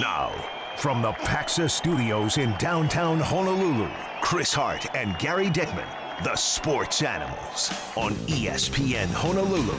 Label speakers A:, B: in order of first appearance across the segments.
A: Now, from the Paxa Studios in downtown Honolulu, Chris Hart and Gary Dickman, the Sports Animals on ESPN Honolulu.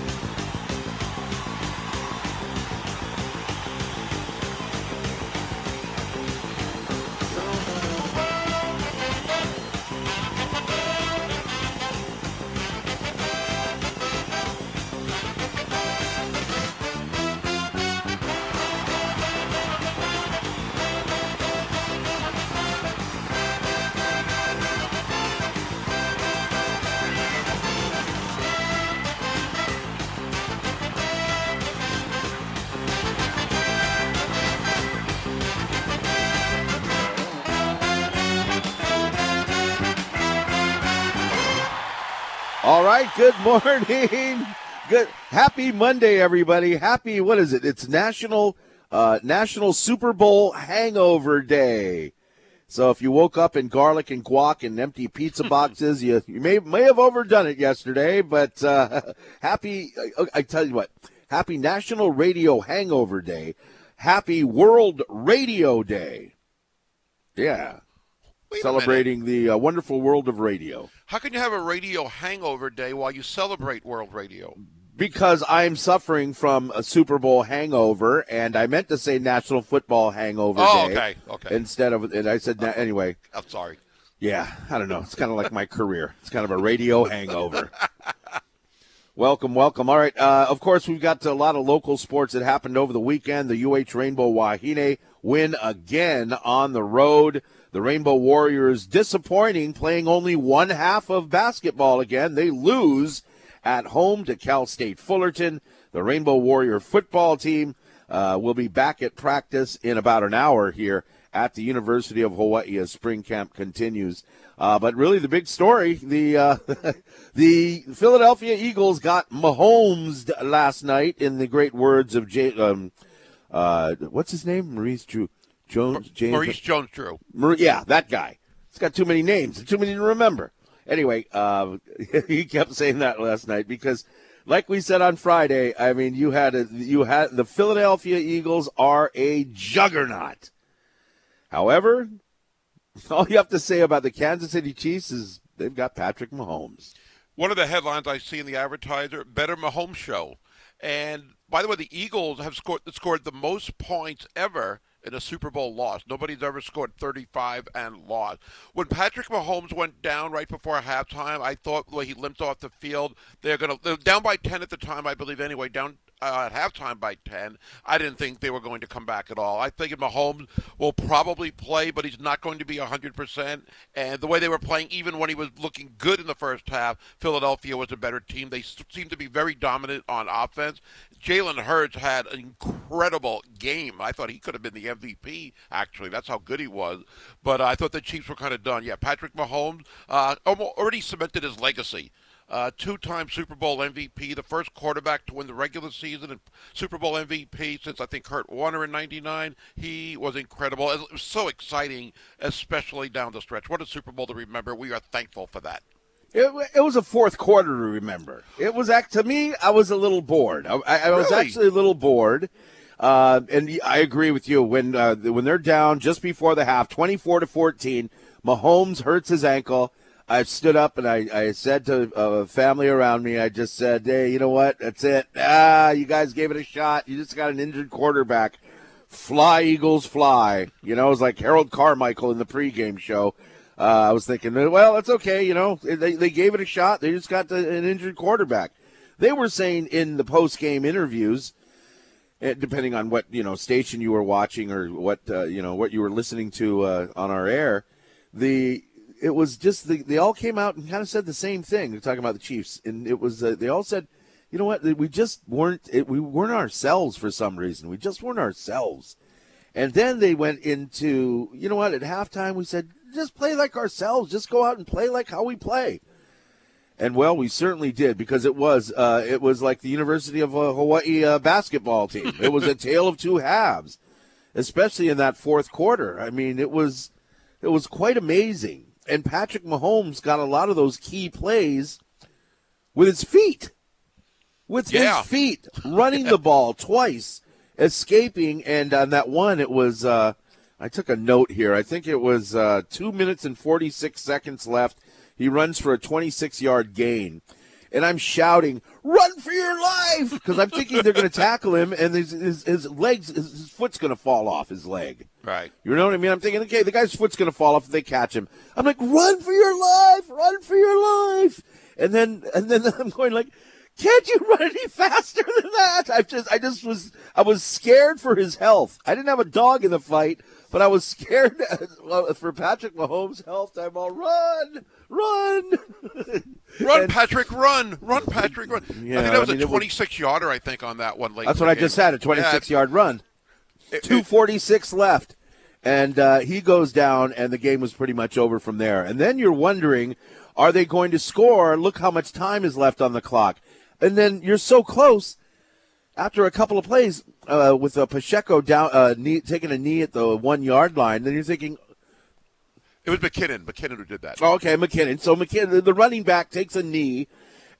B: Morning. Good happy Monday everybody. Happy what is it? It's National uh National Super Bowl Hangover Day. So if you woke up in garlic and guac and empty pizza boxes, you, you may may have overdone it yesterday, but uh happy I, I tell you what. Happy National Radio Hangover Day. Happy World Radio Day. Yeah.
C: Wait
B: Celebrating the uh, wonderful world of radio.
C: How can you have a radio hangover day while you celebrate World Radio?
B: because I'm suffering from a Super Bowl hangover, and I meant to say National Football Hangover
C: Oh,
B: Day
C: okay, okay.
B: instead of, and I said na- anyway.
C: I'm sorry.
B: Yeah, I don't know. It's kind of like my career. It's kind of a radio hangover. welcome, welcome. All right. Uh, of course, we've got a lot of local sports that happened over the weekend. The UH Rainbow Wahine win again on the road. The Rainbow Warriors disappointing, playing only one half of basketball again. They lose at home to Cal State Fullerton. The Rainbow Warrior football team uh, will be back at practice in about an hour here at the University of Hawaii as spring camp continues. Uh, but really, the big story: the uh, the Philadelphia Eagles got Mahomes last night, in the great words of Jay, um, uh, what's his name, Maurice Drew Jones, James
C: Maurice Jones Drew.
B: Yeah, that guy. It's got too many names, too many to remember. Anyway, uh, he kept saying that last night because, like we said on Friday, I mean, you had a, you had the Philadelphia Eagles are a juggernaut. However, all you have to say about the Kansas City Chiefs is they've got Patrick Mahomes.
C: One of the headlines I see in the advertiser, Better Mahomes Show. And by the way, the Eagles have scored scored the most points ever in a Super Bowl loss. Nobody's ever scored 35 and lost. When Patrick Mahomes went down right before halftime, I thought way he limped off the field, they're going to down by 10 at the time, I believe anyway, down uh, at halftime by 10. I didn't think they were going to come back at all. I think Mahomes will probably play, but he's not going to be 100%. And the way they were playing, even when he was looking good in the first half, Philadelphia was a better team. They seemed to be very dominant on offense. Jalen Hurts had an incredible game. I thought he could have been the MVP, actually. That's how good he was. But I thought the Chiefs were kind of done. Yeah, Patrick Mahomes uh, already cemented his legacy uh, two-time Super Bowl MVP, the first quarterback to win the regular season and Super Bowl MVP since I think Kurt Warner in '99. He was incredible. It was so exciting, especially down the stretch. What a Super Bowl to remember. We are thankful for that.
B: It, it was a fourth quarter to remember. It was act to me. I was a little bored. I, I, I was
C: Really?
B: actually a little bored. Uh, and I agree with you when uh, when they're down just before the half, twenty four to fourteen. Mahomes hurts his ankle. I stood up and I, I said to a family around me, I just said, "Hey, you know what? That's it. Ah, you guys gave it a shot. You just got an injured quarterback. Fly, Eagles, fly." You know, it was like Harold Carmichael in the pregame show. Uh, I was thinking, well, that's okay. You know, they, they gave it a shot. They just got the, an injured quarterback. They were saying in the post game interviews, eh, depending on what you know station you were watching or what uh, you know what you were listening to uh, on our air, the it was just the, they all came out and kind of said the same thing. They're talking about the Chiefs, and it was uh, they all said, you know what, we just weren't it, we weren't ourselves for some reason. We just weren't ourselves. And then they went into, you know what, at halftime we said, just play like ourselves. Just go out and play like how we play. And well, we certainly did because it was uh, it was like the University of uh, Hawaii uh, basketball team. It was a tale of two halves, especially in that fourth quarter. I mean, it was it was quite amazing. And Patrick Mahomes got a lot of those key plays with his feet, with
C: Yeah.
B: his feet, running the ball twice escaping, and on that one, it was. Uh, I took a note here. I think it was uh, two minutes and 46 seconds left. He runs for a 26 yard gain. And I'm shouting, run for your life! Because I'm thinking they're going to tackle him and his, his, his legs, his, his foot's going to fall off his leg.
C: Right.
B: You know what I mean? I'm thinking, okay, the guy's foot's going to fall off if they catch him. I'm like, run for your life! Run for your life! And then, and then I'm going like, can't you run any faster than that? I just, I just was, I was scared for his health. I didn't have a dog in the fight, but I was scared for Patrick Mahomes' health. I'm all run, run,
C: run, and, Patrick, run, run, Patrick, run. Yeah, I think that was I mean, a 26 was, yarder. I think on that one. Late
B: that's what I
C: game.
B: just said. A 26 yeah, yard run. 246 left, and uh, he goes down, and the game was pretty much over from there. And then you're wondering, are they going to score? Look how much time is left on the clock, and then you're so close. After a couple of plays, uh, with a Pacheco down, uh, knee, taking a knee at the one yard line, then you're thinking,
C: it was McKinnon. McKinnon who did that.
B: Oh, okay, McKinnon. So McKinnon, the running back, takes a knee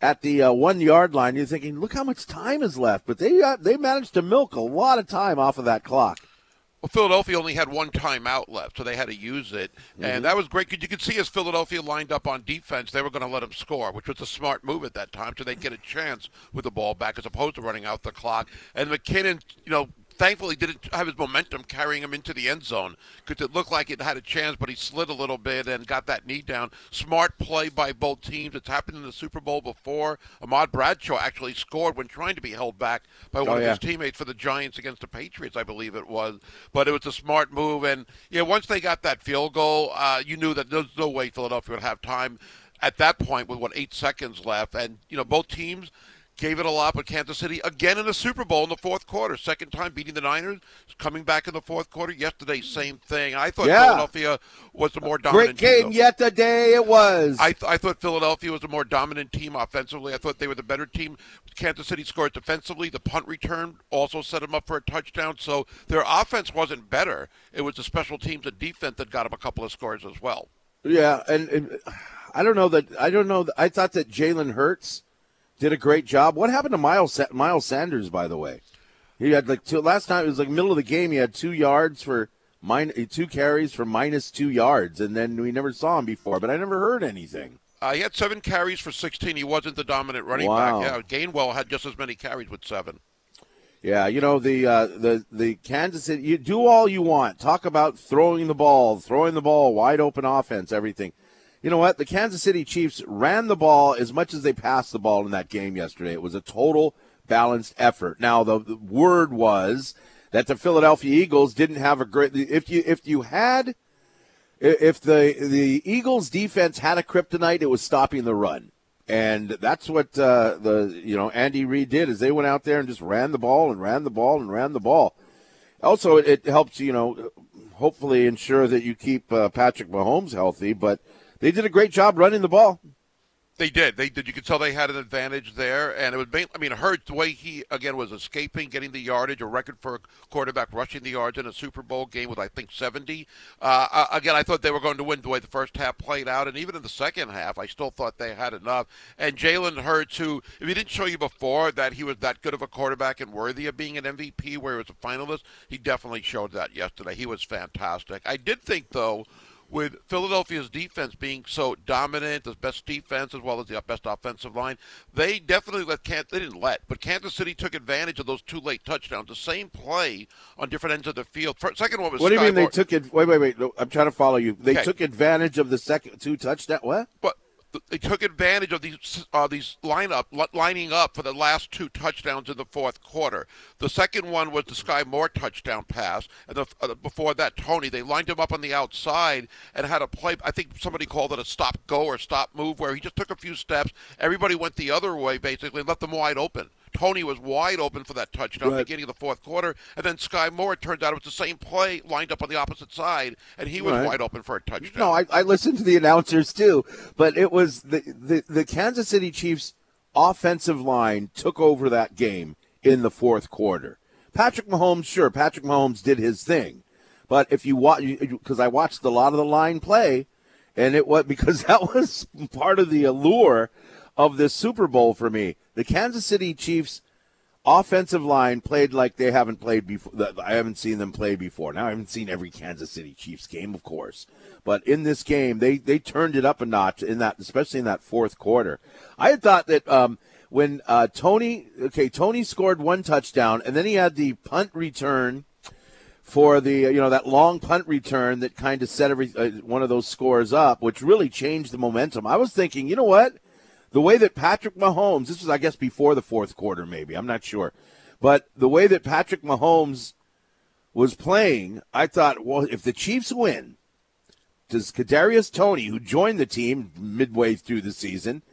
B: at the uh, one yard line. You're thinking, look how much time is left. But they uh, they managed to milk a lot of time off of that clock.
C: Philadelphia only had one timeout left, so they had to use it, mm-hmm. and that was great because you could see as Philadelphia lined up on defense, they were going to let them score, which was a smart move at that time, so they'd get a chance with the ball back as opposed to running out the clock. And McKinnon, you know, thankfully didn't have his momentum carrying him into the end zone because it looked like it had a chance, but he slid a little bit and got that knee down. Smart play by both teams. It's happened in the Super Bowl before. Ahmad Bradshaw actually scored when trying to be held back by one oh, of yeah. his teammates for the Giants against the Patriots, I believe it was. But it was a smart move, and yeah, once they got that field goal, uh, you knew that there's no way Philadelphia would have time at that point with what eight seconds left, and you know both teams gave it a lot, but Kansas City again in the Super Bowl in the fourth quarter, second time beating the Niners, coming back in the fourth quarter. Yesterday, same thing. I thought yeah. Philadelphia was the more dominant.
B: Great game
C: team,
B: yesterday. It was.
C: I, th- I thought Philadelphia was the more dominant team offensively. I thought they were the better team. Kansas City scored defensively. The punt return also set them up for a touchdown. So their offense wasn't better. It was the special teams and defense that got them a couple of scores as well.
B: Yeah, and, and I don't know that. I don't know. That, I thought that Jalen Hurts did a great job. What happened to Miles Miles Sanders, by the way? He had like two last time. It was like middle of the game. He had two yards for mine, two carries for minus two yards, and then we never saw him before. But I never heard anything.
C: Uh, he had seven carries for 16. He wasn't the dominant running wow. back. Yeah, Gainwell had just as many carries with seven.
B: Yeah, you know the uh, the the Kansas City. You do all you want. Talk about throwing the ball, throwing the ball, wide open offense, everything you know what? The Kansas City Chiefs ran the ball as much as they passed the ball in that game yesterday. It was a total balanced effort. Now the, the word was that the Philadelphia Eagles didn't have a great. If you if you had if the the Eagles defense had a kryptonite, it was stopping the run, and that's what uh, the you know Andy Reid did. Is they went out there and just ran the ball and ran the ball and ran the ball. Also, it, it helps you know hopefully ensure that you keep uh, Patrick Mahomes healthy, but they did a great job running the ball.
C: They did. They did. You could tell they had an advantage there, and it was. I mean, Hurts the way he again was escaping, getting the yardage, a record for a quarterback rushing the yards in a Super Bowl game with I think seventy. Uh, uh, again, I thought they were going to win the way the first half played out, and even in the second half, I still thought they had enough. And Jalen Hurts, who if he didn't show you before that he was that good of a quarterback and worthy of being an MVP, where he was a finalist, he definitely showed that yesterday. He was fantastic. I did think though with Philadelphia's defense being so dominant, the best defense as well as the best offensive line, they definitely let Kansas. They didn't let, but Kansas City took advantage of those two late touchdowns. The same play on different ends of the field. First, second one was.
B: What do
C: you
B: mean they took it? Wait, wait, wait. I'm trying to follow you. They okay. took advantage of the second two touchdowns. What?
C: But they took advantage of these uh, these lineup lining up for the last two touchdowns in the fourth quarter. The second one was the Skyy Moore touchdown pass, and the, uh, before that, Toney. They lined him up on the outside and had a play. I think somebody called it a stop go or stop move, where he just took a few steps. Everybody went the other way basically, and left them wide open. Toney was wide open for that touchdown right. beginning of the fourth quarter, and then Skyy Moore. It turned out it was the same play lined up on the opposite side, and he was right. wide open for a touchdown.
B: No, I, I listened to the announcers too, but it was the, the the Kansas City Chiefs offensive line took over that game in the fourth quarter. Patrick Mahomes, sure, Patrick Mahomes did his thing, but if you watch, because I watched a lot of the line play, and it was because that was part of the allure of this Super Bowl for me. The Kansas City Chiefs offensive line played like they haven't played before. I haven't seen them play before. Now I haven't seen every Kansas City Chiefs game, of course, but in this game they they turned it up a notch in that, especially in that fourth quarter. I had thought that um, when uh, Toney, okay, Toney scored one touchdown, and then he had the punt return for the you know that long punt return that kind of set every uh, one of those scores up, which really changed the momentum. I was thinking, you know what, the way that Patrick Mahomes, this was I guess before the fourth quarter, maybe I'm not sure, but the way that Patrick Mahomes was playing, I thought, well, if the Chiefs win, does Kadarius Toney, who joined the team midway through the season,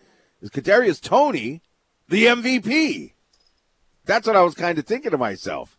B: is Kadarius Toney the MVP? That's what I was kind of thinking to myself.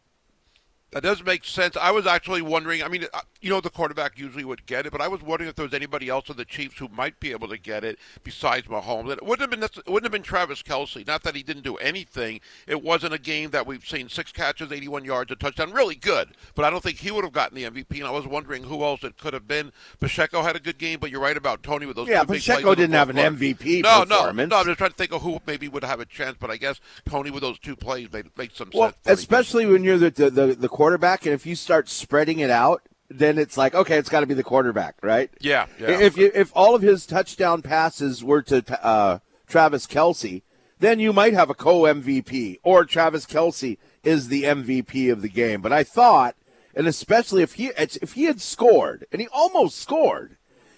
C: That does make sense. I was actually wondering. I mean, uh, you know, the quarterback usually would get it, but I was wondering if there was anybody else on the Chiefs who might be able to get it besides Mahomes. It wouldn't have been. It wouldn't have been Travis Kelce. Not that he didn't do anything. It wasn't a game that we've seen six catches, 81 yards, a touchdown. Really good, but I don't think he would have gotten the MVP. And I was wondering who else it could have been. Pacheco had a good game, but you're right about Toney with those.
B: Yeah,
C: two
B: Pacheco
C: big
B: didn't have an MVP. No,
C: no, no. I'm just trying to think of who maybe would have a chance, but I guess Toney with those two plays made made some
B: well,
C: sense.
B: especially when you're the, the the quarterback, and if you start spreading it out, then it's like okay, it's got to be the quarterback, right?
C: Yeah, yeah.
B: If you if all of his touchdown passes were to uh, Travis Kelce, then you might have a co MVP, or Travis Kelce is the MVP of the game. But I thought, and especially if he if he had scored, and he almost scored.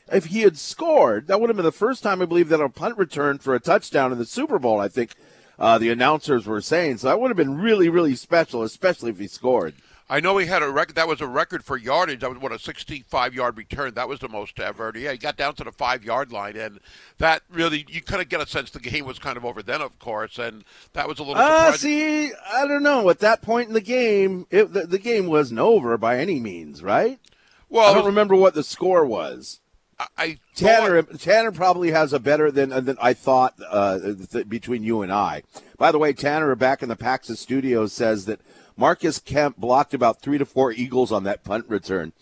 B: If he had scored, that would have been the first time I believe that a punt return for a touchdown in the Super Bowl. I think uh, the announcers were saying so. That would have been really, really special, especially if he scored.
C: I know he had a record. That was a record for yardage. That was what a 65-yard return. That was the most ever. Yeah, he got down to the five-yard line, and that really you kind of get a sense the game was kind of over then, of course, and that was a little.
B: Uh, see, I don't know. At that point in the game, it, the, the game wasn't over by any means, right? Well, I don't was, remember what the score was.
C: I
B: Tanner thought, Tanner probably has a better than than I thought uh, th- between you and I. By the way, Tanner back in the Paxis studio says that Marcus Kemp blocked about three to four eagles on that punt return.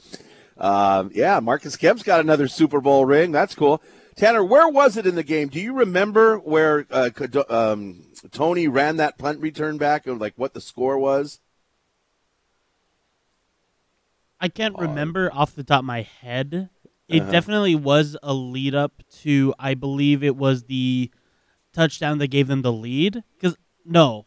B: Uh, yeah, Marcus Kemp's got another Super Bowl ring. That's cool. Tanner, where was it in the game? Do you remember where uh, um, Toney ran that punt return back and like what the score was?
D: I can't remember off the top of my head. It uh-huh. definitely was a lead up to, I believe it was the touchdown that gave them the lead. Because no,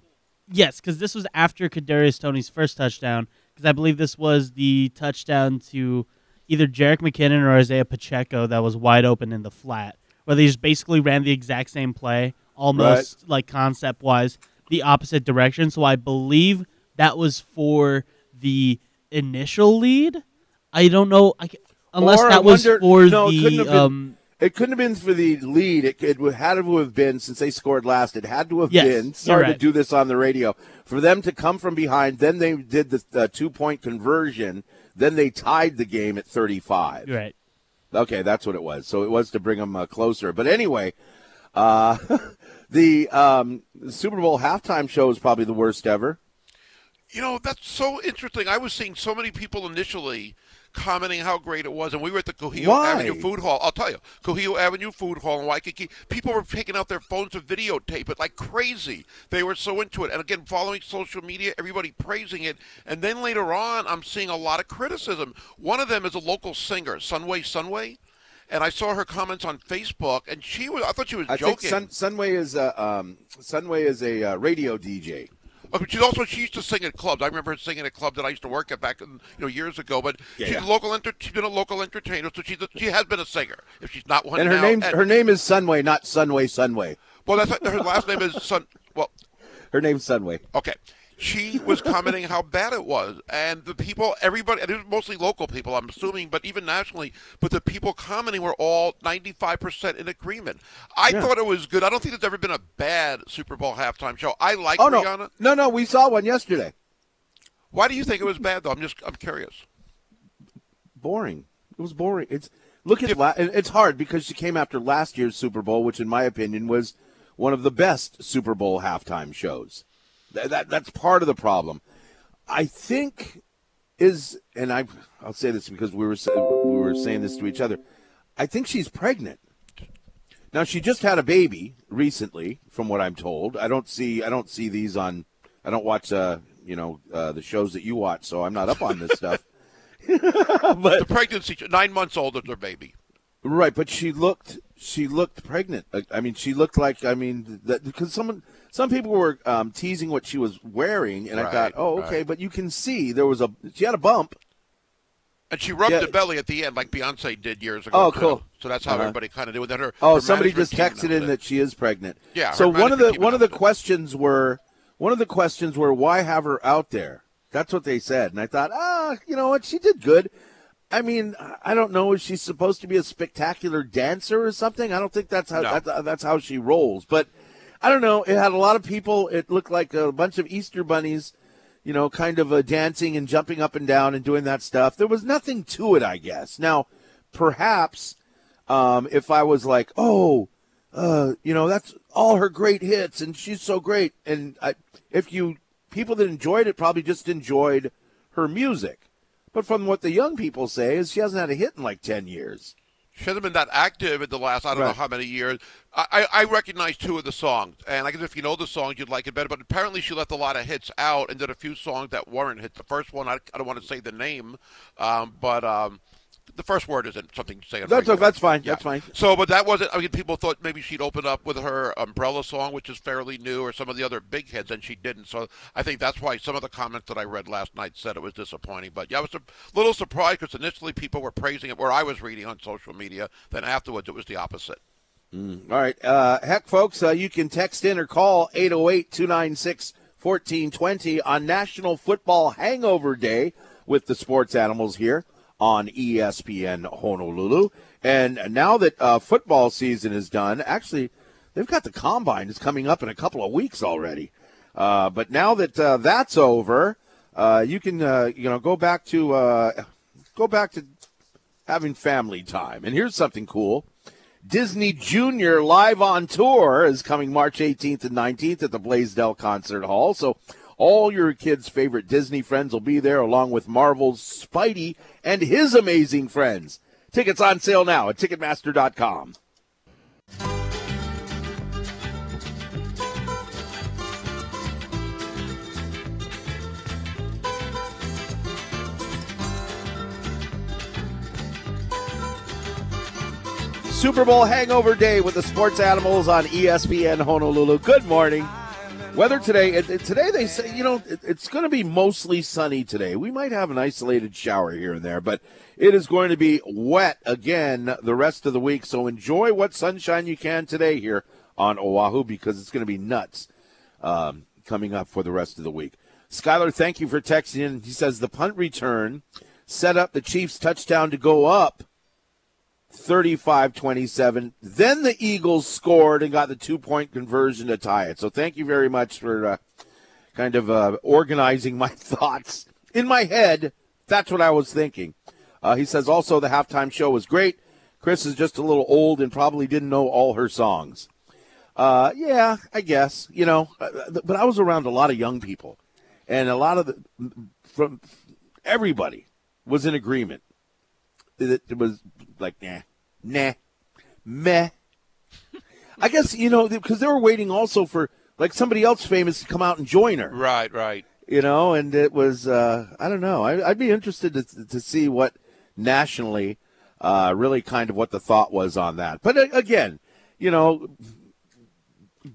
D: Yes, because this was after Kadarius Toney's first touchdown. Because I believe this was the touchdown to either Jerick McKinnon or Isaiah Pacheco that was wide open in the flat, where they just basically ran the exact same play, almost right. like concept wise, the opposite direction. So I believe that was for the initial lead. I don't know, I, unless or that was wonder, for no, the um,
B: it couldn't have been for the lead. It, it had to have been since they scored last. It had to have
D: yes,
B: been. Sorry
D: right.
B: to do this on the radio. For them to come from behind, then they did the, the two point conversion. Then they tied the game at 35.
D: Right.
B: Okay, that's what it was. So it was to bring them uh, closer. But anyway, uh, the, um, the Super Bowl halftime show is probably the worst ever.
C: You know, that's so interesting. I was seeing so many people initially commenting how great it was. And we were at the Kuhio Avenue Food Hall. I'll tell you, Kuhio Avenue Food Hall in Waikiki. People were taking out their phones to videotape it like crazy. They were so into it. And again, following social media, everybody praising it. And then later on, I'm seeing a lot of criticism. One of them is a local singer, Sunway Sunway and I saw her comments on Facebook, and she was—I thought she was
B: I
C: joking.
B: Think Sun, Sunway is a um, Sunway is a uh, radio DJ.
C: She's also she used to sing at clubs. I remember her singing at club that I used to work at back in, you know years ago. But yeah, she's yeah. a local enter- she's been a local entertainer, so she's a, she has been a singer. If she's not one,
B: and her
C: now,
B: name her name is Sunway, not Sunway Sunway.
C: Well, that's her last name is Sun. Well,
B: her name's Sunway.
C: Okay, she was commenting how bad it was, and the people, everybody, and it was mostly local people, I'm assuming, but even nationally. But the people commenting were all 95% in agreement. I yeah. thought it was good. I don't think there's ever been a bad Super Bowl halftime show. I like oh,
B: Rihanna. No. no, no, we saw one yesterday.
C: Why do you think it was bad, though? I'm just, I'm curious.
B: Boring. It was boring. It's look at la- it's hard because she came after last year's Super Bowl, which, in my opinion, was one of the best Super Bowl halftime shows. That, that that's part of the problem. I think is, and I I'll say this because we were we were saying this to each other. I think she's pregnant. Now she just had a baby recently, from what I'm told. I don't see I don't see these on I don't watch uh, you know uh, the shows that you watch, so I'm not up on this stuff. but
C: the pregnancy, nine months old as their baby.
B: Right, but she looked she looked pregnant. I mean, she looked like I mean that because someone some people were um, teasing what she was wearing, and
C: Right,
B: I thought, oh, okay,
C: right.
B: but you can see there was a she had a bump.
C: And she rubbed
B: Yeah.
C: the belly at the end, like Beyonce did years ago.
B: Oh,
C: too.
B: cool.
C: So that's how
B: Uh-huh.
C: everybody kind of did it. Then her.
B: Oh,
C: her
B: somebody just texted in that she is pregnant.
C: Yeah,
B: So one of the one of the
C: it.
B: questions were one of the questions were why have her out there? That's what they said, and I thought, ah, you know what? She did good. I mean, I don't know. Is she supposed to be a spectacular dancer or something? I don't think that's how
C: No.
B: that's, that's how she rolls. But I don't know. It had a lot of people. It looked like a bunch of Easter bunnies, you know, kind of uh, dancing and jumping up and down and doing that stuff. There was nothing to it, I guess. Now, perhaps um, if I was like, oh, uh, you know, that's all her great hits, and she's so great. And I, if you people that enjoyed it probably just enjoyed her music. But from what the young people say is she hasn't had a hit in like ten years.
C: She hasn't been that active in the last I don't know how many years. I, I I recognize two of the songs, and I guess if you know the songs, you'd like it better. But apparently, she left a lot of hits out and did a few songs that weren't hits. The first one, I, I don't want to say the name, um, but um, the first word isn't something to say.
B: That's
C: regular.
B: that's fine.
C: Yeah.
B: That's fine.
C: So, but that wasn't. I mean, people thought maybe she'd open up with her Umbrella song, which is fairly new, or some of the other big hits, and she didn't. So, I think that's why some of the comments that I read last night said it was disappointing. But yeah, I was a little surprised because initially people were praising it, where I was reading on social media. Then afterwards, it was the opposite.
B: All right. Uh, heck, folks, uh, you can text in or call 808 296 1420 on National Football Hangover Day with the sports animals here on ESPN Honolulu. And now that uh, football season is done, actually, they've got the combine is coming up in a couple of weeks already. Uh, but now that uh, that's over, uh, you can uh, you know go back to uh, go back to having family time. And here's something cool. Disney Junior live on tour is coming March 18th and 19th at the Blaisdell Concert Hall. So all your kids' favorite Disney friends will be there, along with Marvel's Spidey and his amazing friends. Tickets on sale now at Ticketmaster.com. Super Bowl hangover day with the sports animals on ESPN Honolulu. Good morning. Weather today, today they say, you know, it, it's going to be mostly sunny today. We might have an isolated shower here and there, but it is going to be wet again the rest of the week. So enjoy what sunshine you can today here on Oahu because it's going to be nuts um, coming up for the rest of the week. Skylar, thank you for texting in. He says the punt return set up the Chiefs touchdown to go up 35 27. Then the Eagles scored and got the two point conversion to tie it. So thank you very much for uh, kind of uh, organizing my thoughts. In my head, that's what I was thinking. Uh, he says also the halftime show was great. Chris is just a little old and probably didn't know all her songs. Uh, yeah, I guess, you know, uh, but I was around a lot of young people and a lot of the, from everybody was in agreement it, it was like nah, nah, meh. I guess you know because they were waiting also for like somebody else famous to come out and join her,
C: Right, right.
B: you know, and it was uh, I don't know. I, I'd be interested to to see what nationally, uh, really kind of what the thought was on that. But uh, again, you know.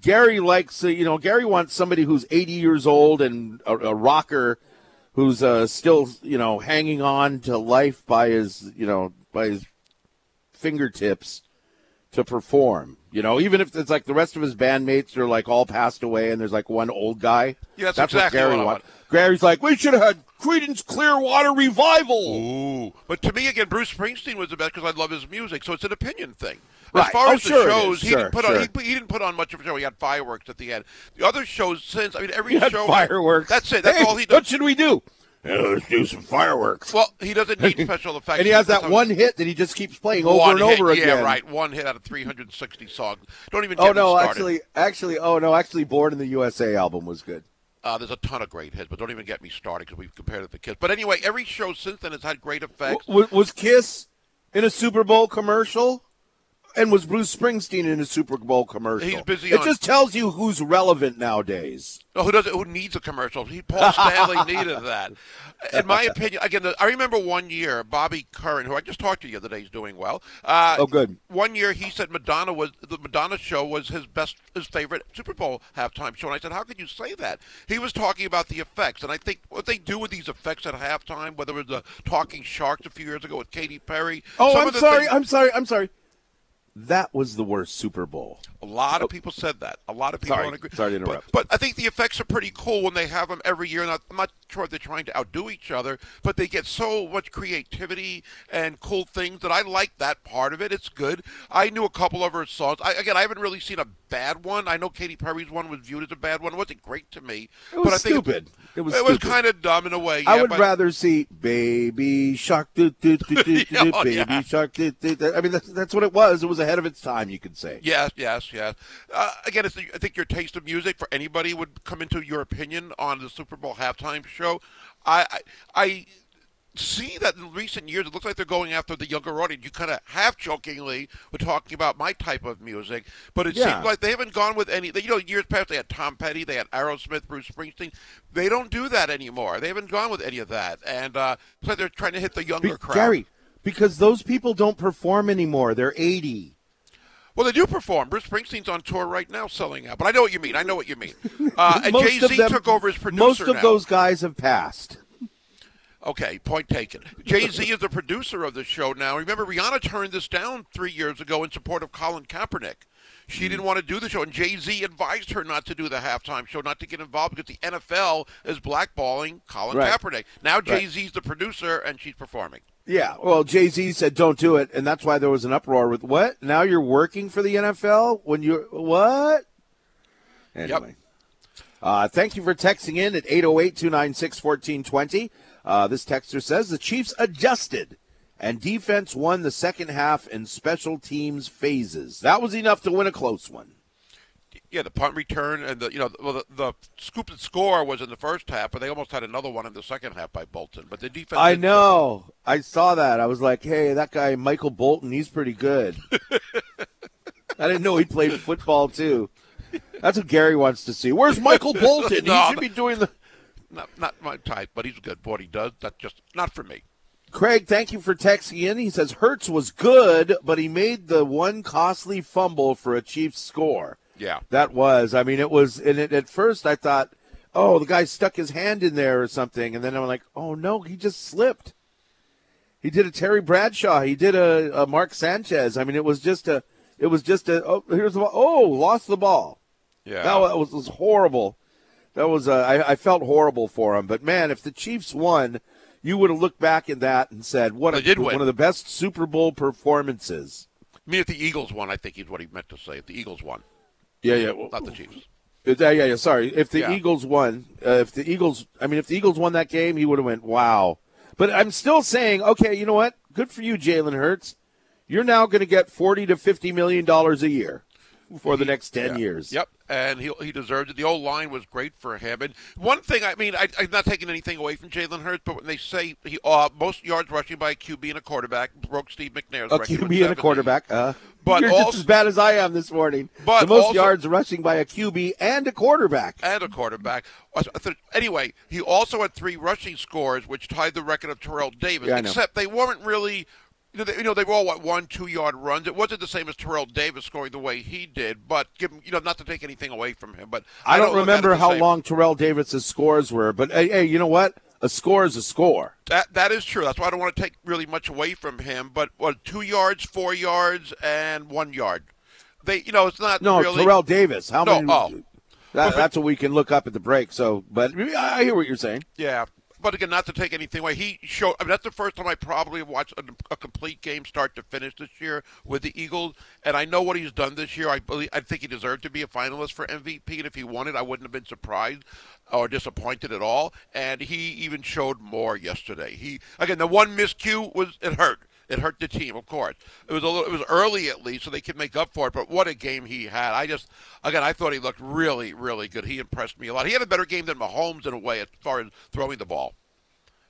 B: Gary likes, uh, you know, Gary wants somebody who's 80 years old and a, a rocker who's uh, still, you know, hanging on to life by his, you know, by his fingertips to perform. You know, even if it's like the rest of his bandmates are like all passed away and there's like one old guy.
C: Yeah, that's exactly
B: what Gary
C: what
B: wants. Gary's like, we should have had Creedence Clearwater Revival.
C: Ooh. But to me, again, Bruce Springsteen was the best because I love his music. So it's an opinion thing. As
B: Right.
C: far
B: Oh,
C: as the
B: sure
C: shows, he
B: Sure,
C: didn't put
B: sure.
C: on he, he didn't put on much of a show. He had fireworks at the end. The other shows since, I mean, every
B: He had
C: show
B: fireworks.
C: That's it. That's
B: Hey,
C: all he does.
B: What should we do? "Yeah, let's do some fireworks.
C: Well, he doesn't need special effects.
B: and he has that one hit that he just keeps playing over and over again.
C: Yeah, right. One hit out of 360 songs. Don't even get
B: Oh no, actually, actually, oh no, actually, Born in the USA album was good.
C: Uh, there's a ton of great hits, but don't even get me started because we've compared it to Kiss. But anyway, every show since then has had great effects.
B: W- was Kiss in a Super Bowl commercial? And was Bruce Springsteen in a Super Bowl commercial?
C: He's busy
B: It
C: on-
B: just tells you who's relevant nowadays.
C: Oh, who does? Who needs a commercial? He, Paul Stanley needed that. In my opinion, again, the, I remember one year Bobby Curran, who I just talked to the other day, is doing well. Uh,
B: Oh, good.
C: One year he said Madonna was the Madonna show was his best, his favorite Super Bowl halftime show, and I said, how could you say that? He was talking about the effects, and I think what they do with these effects at halftime, whether it was the Talking Sharks a few years ago with Katy Perry.
B: Oh,
C: some
B: I'm
C: of the
B: sorry.
C: things-
B: I'm sorry. I'm sorry. That was the worst Super Bowl.
C: A lot of oh. people said that. A lot of people
B: Sorry.
C: don't agree.
B: Sorry to interrupt.
C: But, but I think the effects are pretty cool when they have them every year. And I'm not sure if they're trying to outdo each other, but they get so much creativity and cool things that I like that part of it. It's good. I knew a couple of her songs. I, again, I haven't really seen a bad one. I know Katy Perry's one was viewed as a bad one. It wasn't great to me.
B: It was
C: but I think
B: stupid. It was
C: It was
B: stupid.
C: kind of dumb in a way.
B: I would
C: but-
B: rather see Baby Shark, do, do, do, do, do,
C: Yeah, oh,
B: Baby
C: yeah.
B: Shark. Do, do, do. I mean, that's, that's what it was. It was ahead of its time, you could say.
C: Yes, yes, yes. Uh, again, it's, I think your taste of music for anybody would come into your opinion on the Super Bowl halftime show. I, I, I see that in recent years, it looks like they're going after the younger audience. You kind of half jokingly were talking about my type of music, but it
B: Yeah.
C: seems like they haven't gone with any. You know, years past they had Tom Petty, they had Aerosmith, Bruce Springsteen. They don't do that anymore. They haven't gone with any of that, and uh, it's like they're trying to hit the younger
B: Be-
C: crowd.
B: Gary, because those people don't perform anymore. They're 80.
C: Well, they do perform. Bruce Springsteen's on tour right now, selling out. But I know what you mean. I know what you mean. Uh, and Jay Z took over as producer
B: Most of
C: now.
B: those guys have passed.
C: Okay, point taken. Jay Z is the producer of the show now. Remember, Rihanna turned this down three years ago in support of Colin Kaepernick. She didn't want to do the show, and Jay Z advised her not to do the halftime show, not to get involved because the NFL is blackballing Colin
B: Right.
C: Kaepernick. Now Jay
B: Right.
C: Z's the producer, and she's performing.
B: Yeah, well, Jay Z said don't do it, and that's why there was an uproar with what? Now you're working for the NFL when you what? Anyway, uh, thank you for texting in at 808 296 1420. Uh, This texter says the Chiefs adjusted and defense won the second half in special teams phases. That was enough to win a close one.
C: Yeah, the punt return and the you know well the, the scoop and score was in the first half, but they almost had another one in the second half by Bolton. But the defense.
B: I know. I saw that. I was like, hey, that guy, Michael Bolton, he's pretty good. I didn't know he played football, too. That's what Gary wants to see. Where's Michael Bolton?
C: No,
B: he should be doing the.
C: Not not my type, but he's a good. for What he does, that's just not for me.
B: Craig, thank you for texting in. He says Hurts was good, but he made the one costly fumble for a Chiefs score.
C: Yeah.
B: That was. I mean, it was. And it, at first, I thought, oh, the guy stuck his hand in there or something. And then I'm like, oh, no, he just slipped. He did a Terry Bradshaw. He did a, a Mark Sanchez. I mean, it was just a. It was just a. Oh, here's the ball. Oh, lost the ball.
C: Yeah.
B: That was, was horrible. That was. Uh, I, I felt horrible for him. But man, if the Chiefs won, you would have looked back at that and said, "What a, one of the best Super Bowl performances."
C: I mean, if the Eagles won, I think is what he meant to say. If the Eagles won,
B: Yeah, yeah. well,
C: not the Chiefs.
B: Yeah, yeah, yeah. Sorry. If the
C: Yeah.
B: Eagles won, uh, if the Eagles, I mean, if the Eagles won that game, he would have went, wow. But I'm still saying, okay, you know what? Good for you, Jalen Hurts. You're now going to get 40 to 50 million dollars a year for the next 10
C: Yeah.
B: years.
C: Yep, and he he deserves it. The old line was great for him. And one thing, I mean, I, I'm not taking anything away from Jalen Hurts, but when they say he uh, most yards rushing by a QB and a quarterback broke Steve McNair's
B: A
C: record.
B: QB and a quarterback. Uh,
C: But
B: you're just as bad as I am this morning.
C: But
B: the most
C: also-
B: yards rushing by a QB and a quarterback.
C: and a quarterback. Anyway, he also had three rushing scores, which tied the record of Terrell Davis.
B: Yeah,
C: except they weren't really. You know, they, you know, they were all what one, two yard runs. It wasn't the same as Terrell Davis scoring the way he did, but give him, you know, not to take anything away from him. But
B: I, don't,
C: look at it
B: remember how
C: same.
B: long Terrell Davis's scores were, but hey, hey, you know what? A score is a score.
C: That that is true. That's why I don't want to take really much away from him. But what two yards, four yards, and one yard. They, you know, it's not
B: No,
C: really.
B: Terrell Davis. How
C: No,
B: many?
C: oh.
B: That, that's what we can look up at the break. So, but I hear what you're saying.
C: Yeah, but again, not to take anything away. He showed. I mean, that's the first time I probably watched a, a complete game start to finish this year with the Eagles, and I know what he's done this year. I believe. I think he deserved to be a finalist for MVP, and if he won it, I wouldn't have been surprised or disappointed at all. And he even showed more yesterday. He again, the one miscue was it hurt. It hurt the team, of course. It was a little, it was early at least, so they could make up for it. But what a game he had! I just, again, I thought he looked really, really good. He impressed me a lot. He had a better game than Mahomes in a way as far as throwing the ball.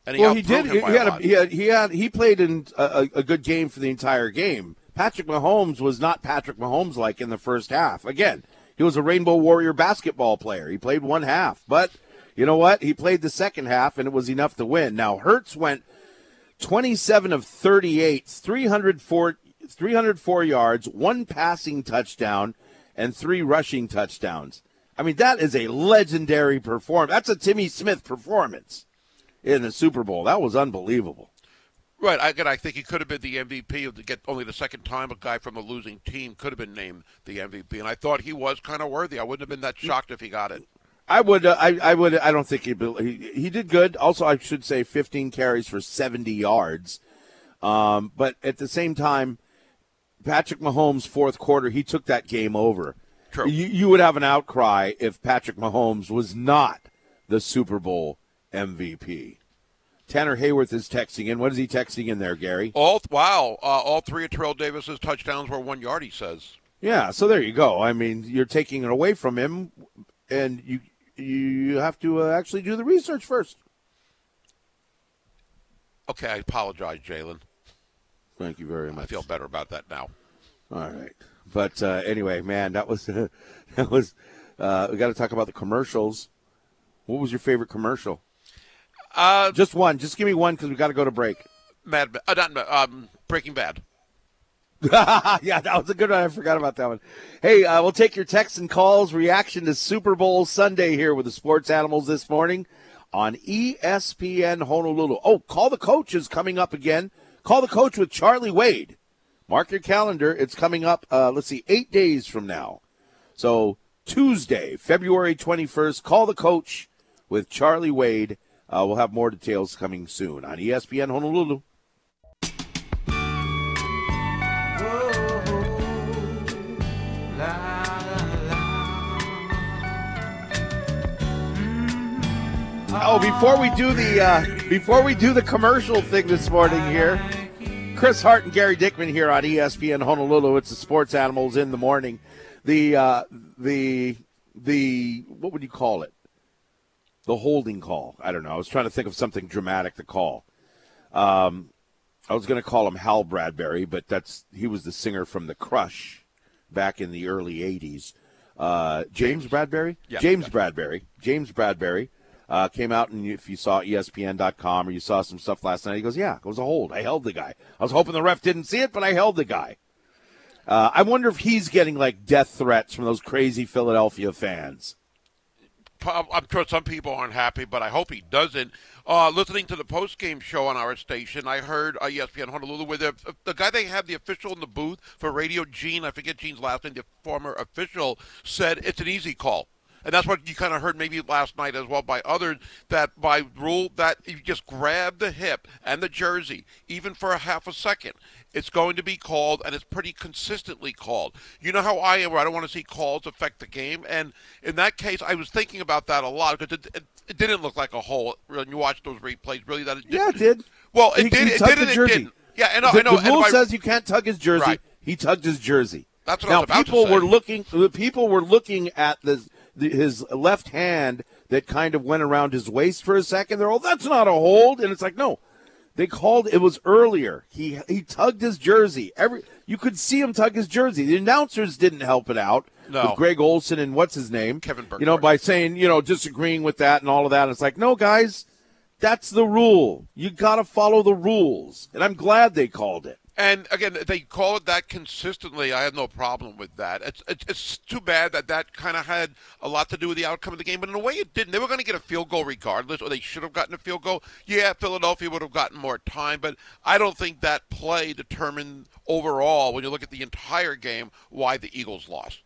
C: And
B: well, he did. He had,
C: a,
B: he had he had he played in a, a good game for the entire game. Patrick Mahomes was not Patrick Mahomes like in the first half. Again, he was a Rainbow Warrior basketball player. He played one half, but you know what? He played the second half, and it was enough to win. Now Hurts went 27 of 38, 304, 304 yards, one passing touchdown, and three rushing touchdowns. I mean, that is a legendary performance. That's a Timmy Smith performance in the Super Bowl. That was unbelievable.
C: Right. Again, I think he could have been the MVP to get only the second time a guy from a losing team could have been named the MVP, and I thought he was kind of worthy. I wouldn't have been that shocked if he got it.
B: I would. Uh, I, I would. I don't think he, he he did good. Also, I should say, 15 carries for 70 yards. Um, but at the same time, Patrick Mahomes' fourth quarter, he took that game over.
C: True.
B: You, you would have an outcry if Patrick Mahomes was not the Super Bowl MVP. Tanner Hayworth is texting in. What is he texting in there, Gary?
C: All wow! Uh, all three of Terrell Davis's touchdowns were one yard. He says.
B: Yeah, so there you go. I mean, you're taking it away from him, and you you have to uh, actually do the research first.
C: Okay, I apologize, Jalen.
B: Thank you very much.
C: I feel better about that now.
B: All right, but uh, anyway, man, that was that was. Uh, we got to talk about the commercials. What was your favorite commercial?
C: Uh,
B: Just one. Just give me one because we got to go to break.
C: Mad, uh, not um, Breaking Bad.
B: yeah, that was a good one. I forgot about that one. Hey, uh, we'll take your texts and calls. Reaction to Super Bowl Sunday here with the Sports Animals this morning on ESPN Honolulu. Oh, call the coach is coming up again. Call the coach with Charlie Wade. Mark your calendar. It's coming up. Uh, let's see, eight days from now. So Tuesday, February twenty first. Call the coach with Charlie Wade. Uh, we'll have more details coming soon on ESPN Honolulu. Oh, before we do the uh, before we do the commercial thing this morning here, Chris Hart and Gary Dickman here on ESPN Honolulu. It's the Sports Animals in the morning. The uh, the the what would you call it? The holding call. I don't know. I was trying to think of something dramatic to call. Um, I was going to call him Hal Bradbury, but that's he was the singer from the Crush back in the early '80s. Uh, James, Bradberry.
C: Yeah.
B: James Bradberry. James Bradberry uh, came out, and if you saw ESPN.com or you saw some stuff last night, he goes, "Yeah, it was a hold. I held the guy. I was hoping the ref didn't see it, but I held the guy." Uh, I wonder if he's getting like death threats from those crazy Philadelphia fans.
C: I'm sure some people aren't happy, but I hope he doesn't. Uh, listening to the post game show on our station, I heard uh, ESPN Honolulu where the, the guy they have the official in the booth for Radio Gene, I forget Gene's last name, the former official, said it's an easy call. And that's what you kind of heard maybe last night as well by others that by rule that you just grab the hip and the jersey, even for a half a second, it's going to be called, and it's pretty consistently called. You know how I am, where I don't want to see calls affect the game, and in that case, I was thinking about that a lot because it, it, it didn't look like a hole when you watch those replays. Really, that it didn't.
B: Yeah, it did.
C: Well, it
B: He-
C: did.
B: he
C: It did and it didn't Yeah, know.
B: the,
C: I know.
B: the rule says you can't tug his jersey.
C: Right.
B: He tugged his jersey.
C: That's what I
B: now
C: was about to
B: people
C: say.
B: were looking. the People were looking at the, the his left hand that kind of went around his waist for a second. They're all that's not a hold, and it's like no. They called it was earlier. He he tugged his jersey. Every you could see him tug his jersey. The announcers didn't help it out.
C: No.
B: With Greg Olsen and what's his name?
C: Kevin Burke.
B: You know, by saying, you know, disagreeing with that and all of that. It's like, no, guys, that's the rule. You got to follow the rules. And I'm glad they called it.
C: And again, they call it that consistently. I have no problem with that. It's it's, too bad that that kind of had a lot to do with the outcome of the game, but in a way it didn't. They were going to get a field goal regardless, or they should have gotten a field goal. Yeah, Philadelphia would have gotten more time, but I don't think that play determined overall, when you look at the entire game, why the Eagles lost.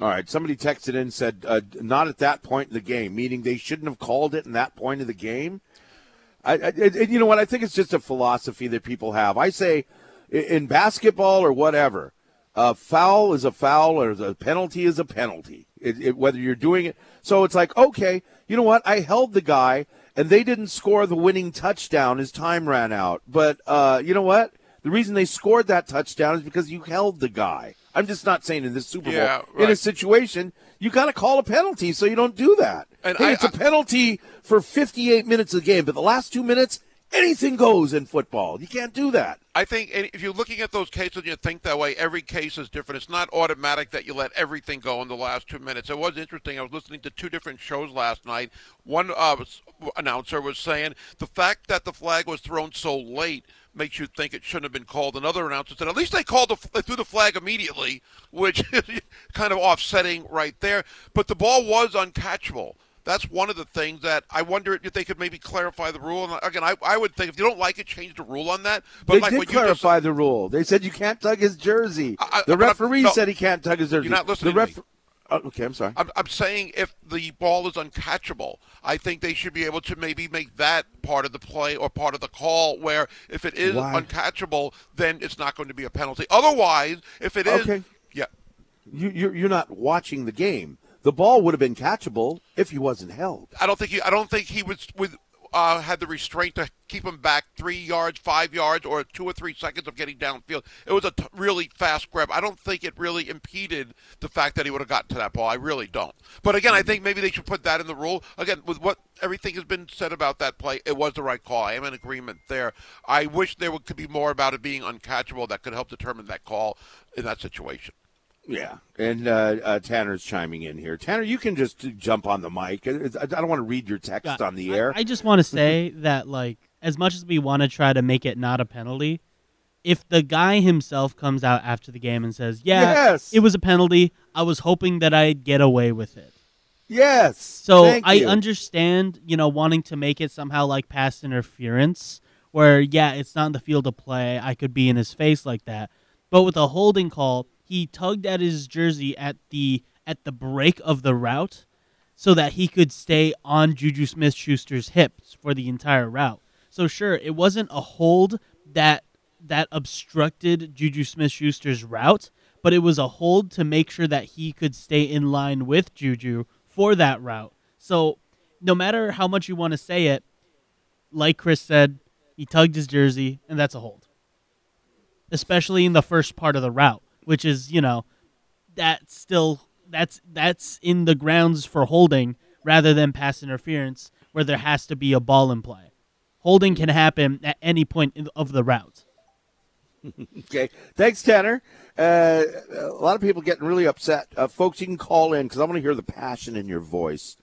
B: All right. Somebody texted in said, uh, not at that point in the game, meaning they shouldn't have called it in that point of the game. I, I, you know what? I think it's just a philosophy that people have. I say in basketball or whatever, a foul is a foul or a penalty is a penalty, it, it, whether you're doing it. So it's like, okay, you know what? I held the guy and they didn't score the winning touchdown as time ran out. But uh, you know what? The reason they scored that touchdown is because you held the guy. I'm just not saying in this Super Bowl.
C: Yeah,
B: In a situation, you got to call a penalty so you don't do that.
C: And
B: hey,
C: I-
B: it's a
C: I-
B: penalty for 58 minutes of the game, but the last two minutes, anything goes in football. You can't do that.
C: I think if you're looking at those cases and you think that way, every case is different. It's not automatic that you let everything go in the last two minutes. It was interesting. I was listening to two different shows last night. One uh, announcer was saying the fact that the flag was thrown so late makes you think it shouldn't have been called. Another announcer said at least they called the, they threw the flag immediately, which is kind of offsetting right there. But the ball was uncatchable that's one of the things that I wonder if they could maybe clarify the rule. And again, I, I would think if you don't like it, change the rule on that.
B: But they like did clarify just, the rule. They said you can't tug his jersey. I, the referee no, said he can't tug his jersey.
C: You're not listening.
B: The
C: ref-
B: oh, okay, I'm sorry.
C: I'm, I'm saying if the ball is uncatchable, I think they should be able to maybe make that part of the play or part of the call. Where if it is Why? uncatchable, then it's not going to be a penalty. Otherwise, if it is,
B: okay.
C: yeah,
B: you, you're you're not watching the game the ball would have been catchable if he wasn't held.
C: I don't think he. I don't think he was with. Uh, had the restraint to keep him back three yards, five yards, or two or three seconds of getting downfield. It was a t- really fast grab. I don't think it really impeded the fact that he would have gotten to that ball. I really don't. But again, I think maybe they should put that in the rule. Again, with what everything has been said about that play, it was the right call. I am in agreement there. I wish there could be more about it being uncatchable that could help determine that call in that situation.
B: Yeah, and uh, uh, Tanner's chiming in here. Tanner, you can just jump on the mic. I don't want to read your text yeah, on the air.
D: I, I just want to say that, like, as much as we want to try to make it not a penalty, if the guy himself comes out after the game and says, "Yeah,
B: yes.
D: it was a penalty. I was hoping that I'd get away with it."
B: Yes.
D: So I understand, you know, wanting to make it somehow like pass interference, where yeah, it's not in the field of play. I could be in his face like that, but with a holding call he tugged at his jersey at the at the break of the route so that he could stay on Juju Smith Schuster's hips for the entire route. So sure, it wasn't a hold that that obstructed Juju Smith Schuster's route, but it was a hold to make sure that he could stay in line with Juju for that route. So no matter how much you want to say it, like Chris said, he tugged his jersey, and that's a hold. Especially in the first part of the route which is you know that still that's that's in the grounds for holding rather than pass interference where there has to be a ball in play. Holding can happen at any point of the route.
B: okay, thanks, Tanner. Uh, a lot of people getting really upset. Uh, folks, you can call in because I want to hear the passion in your voice.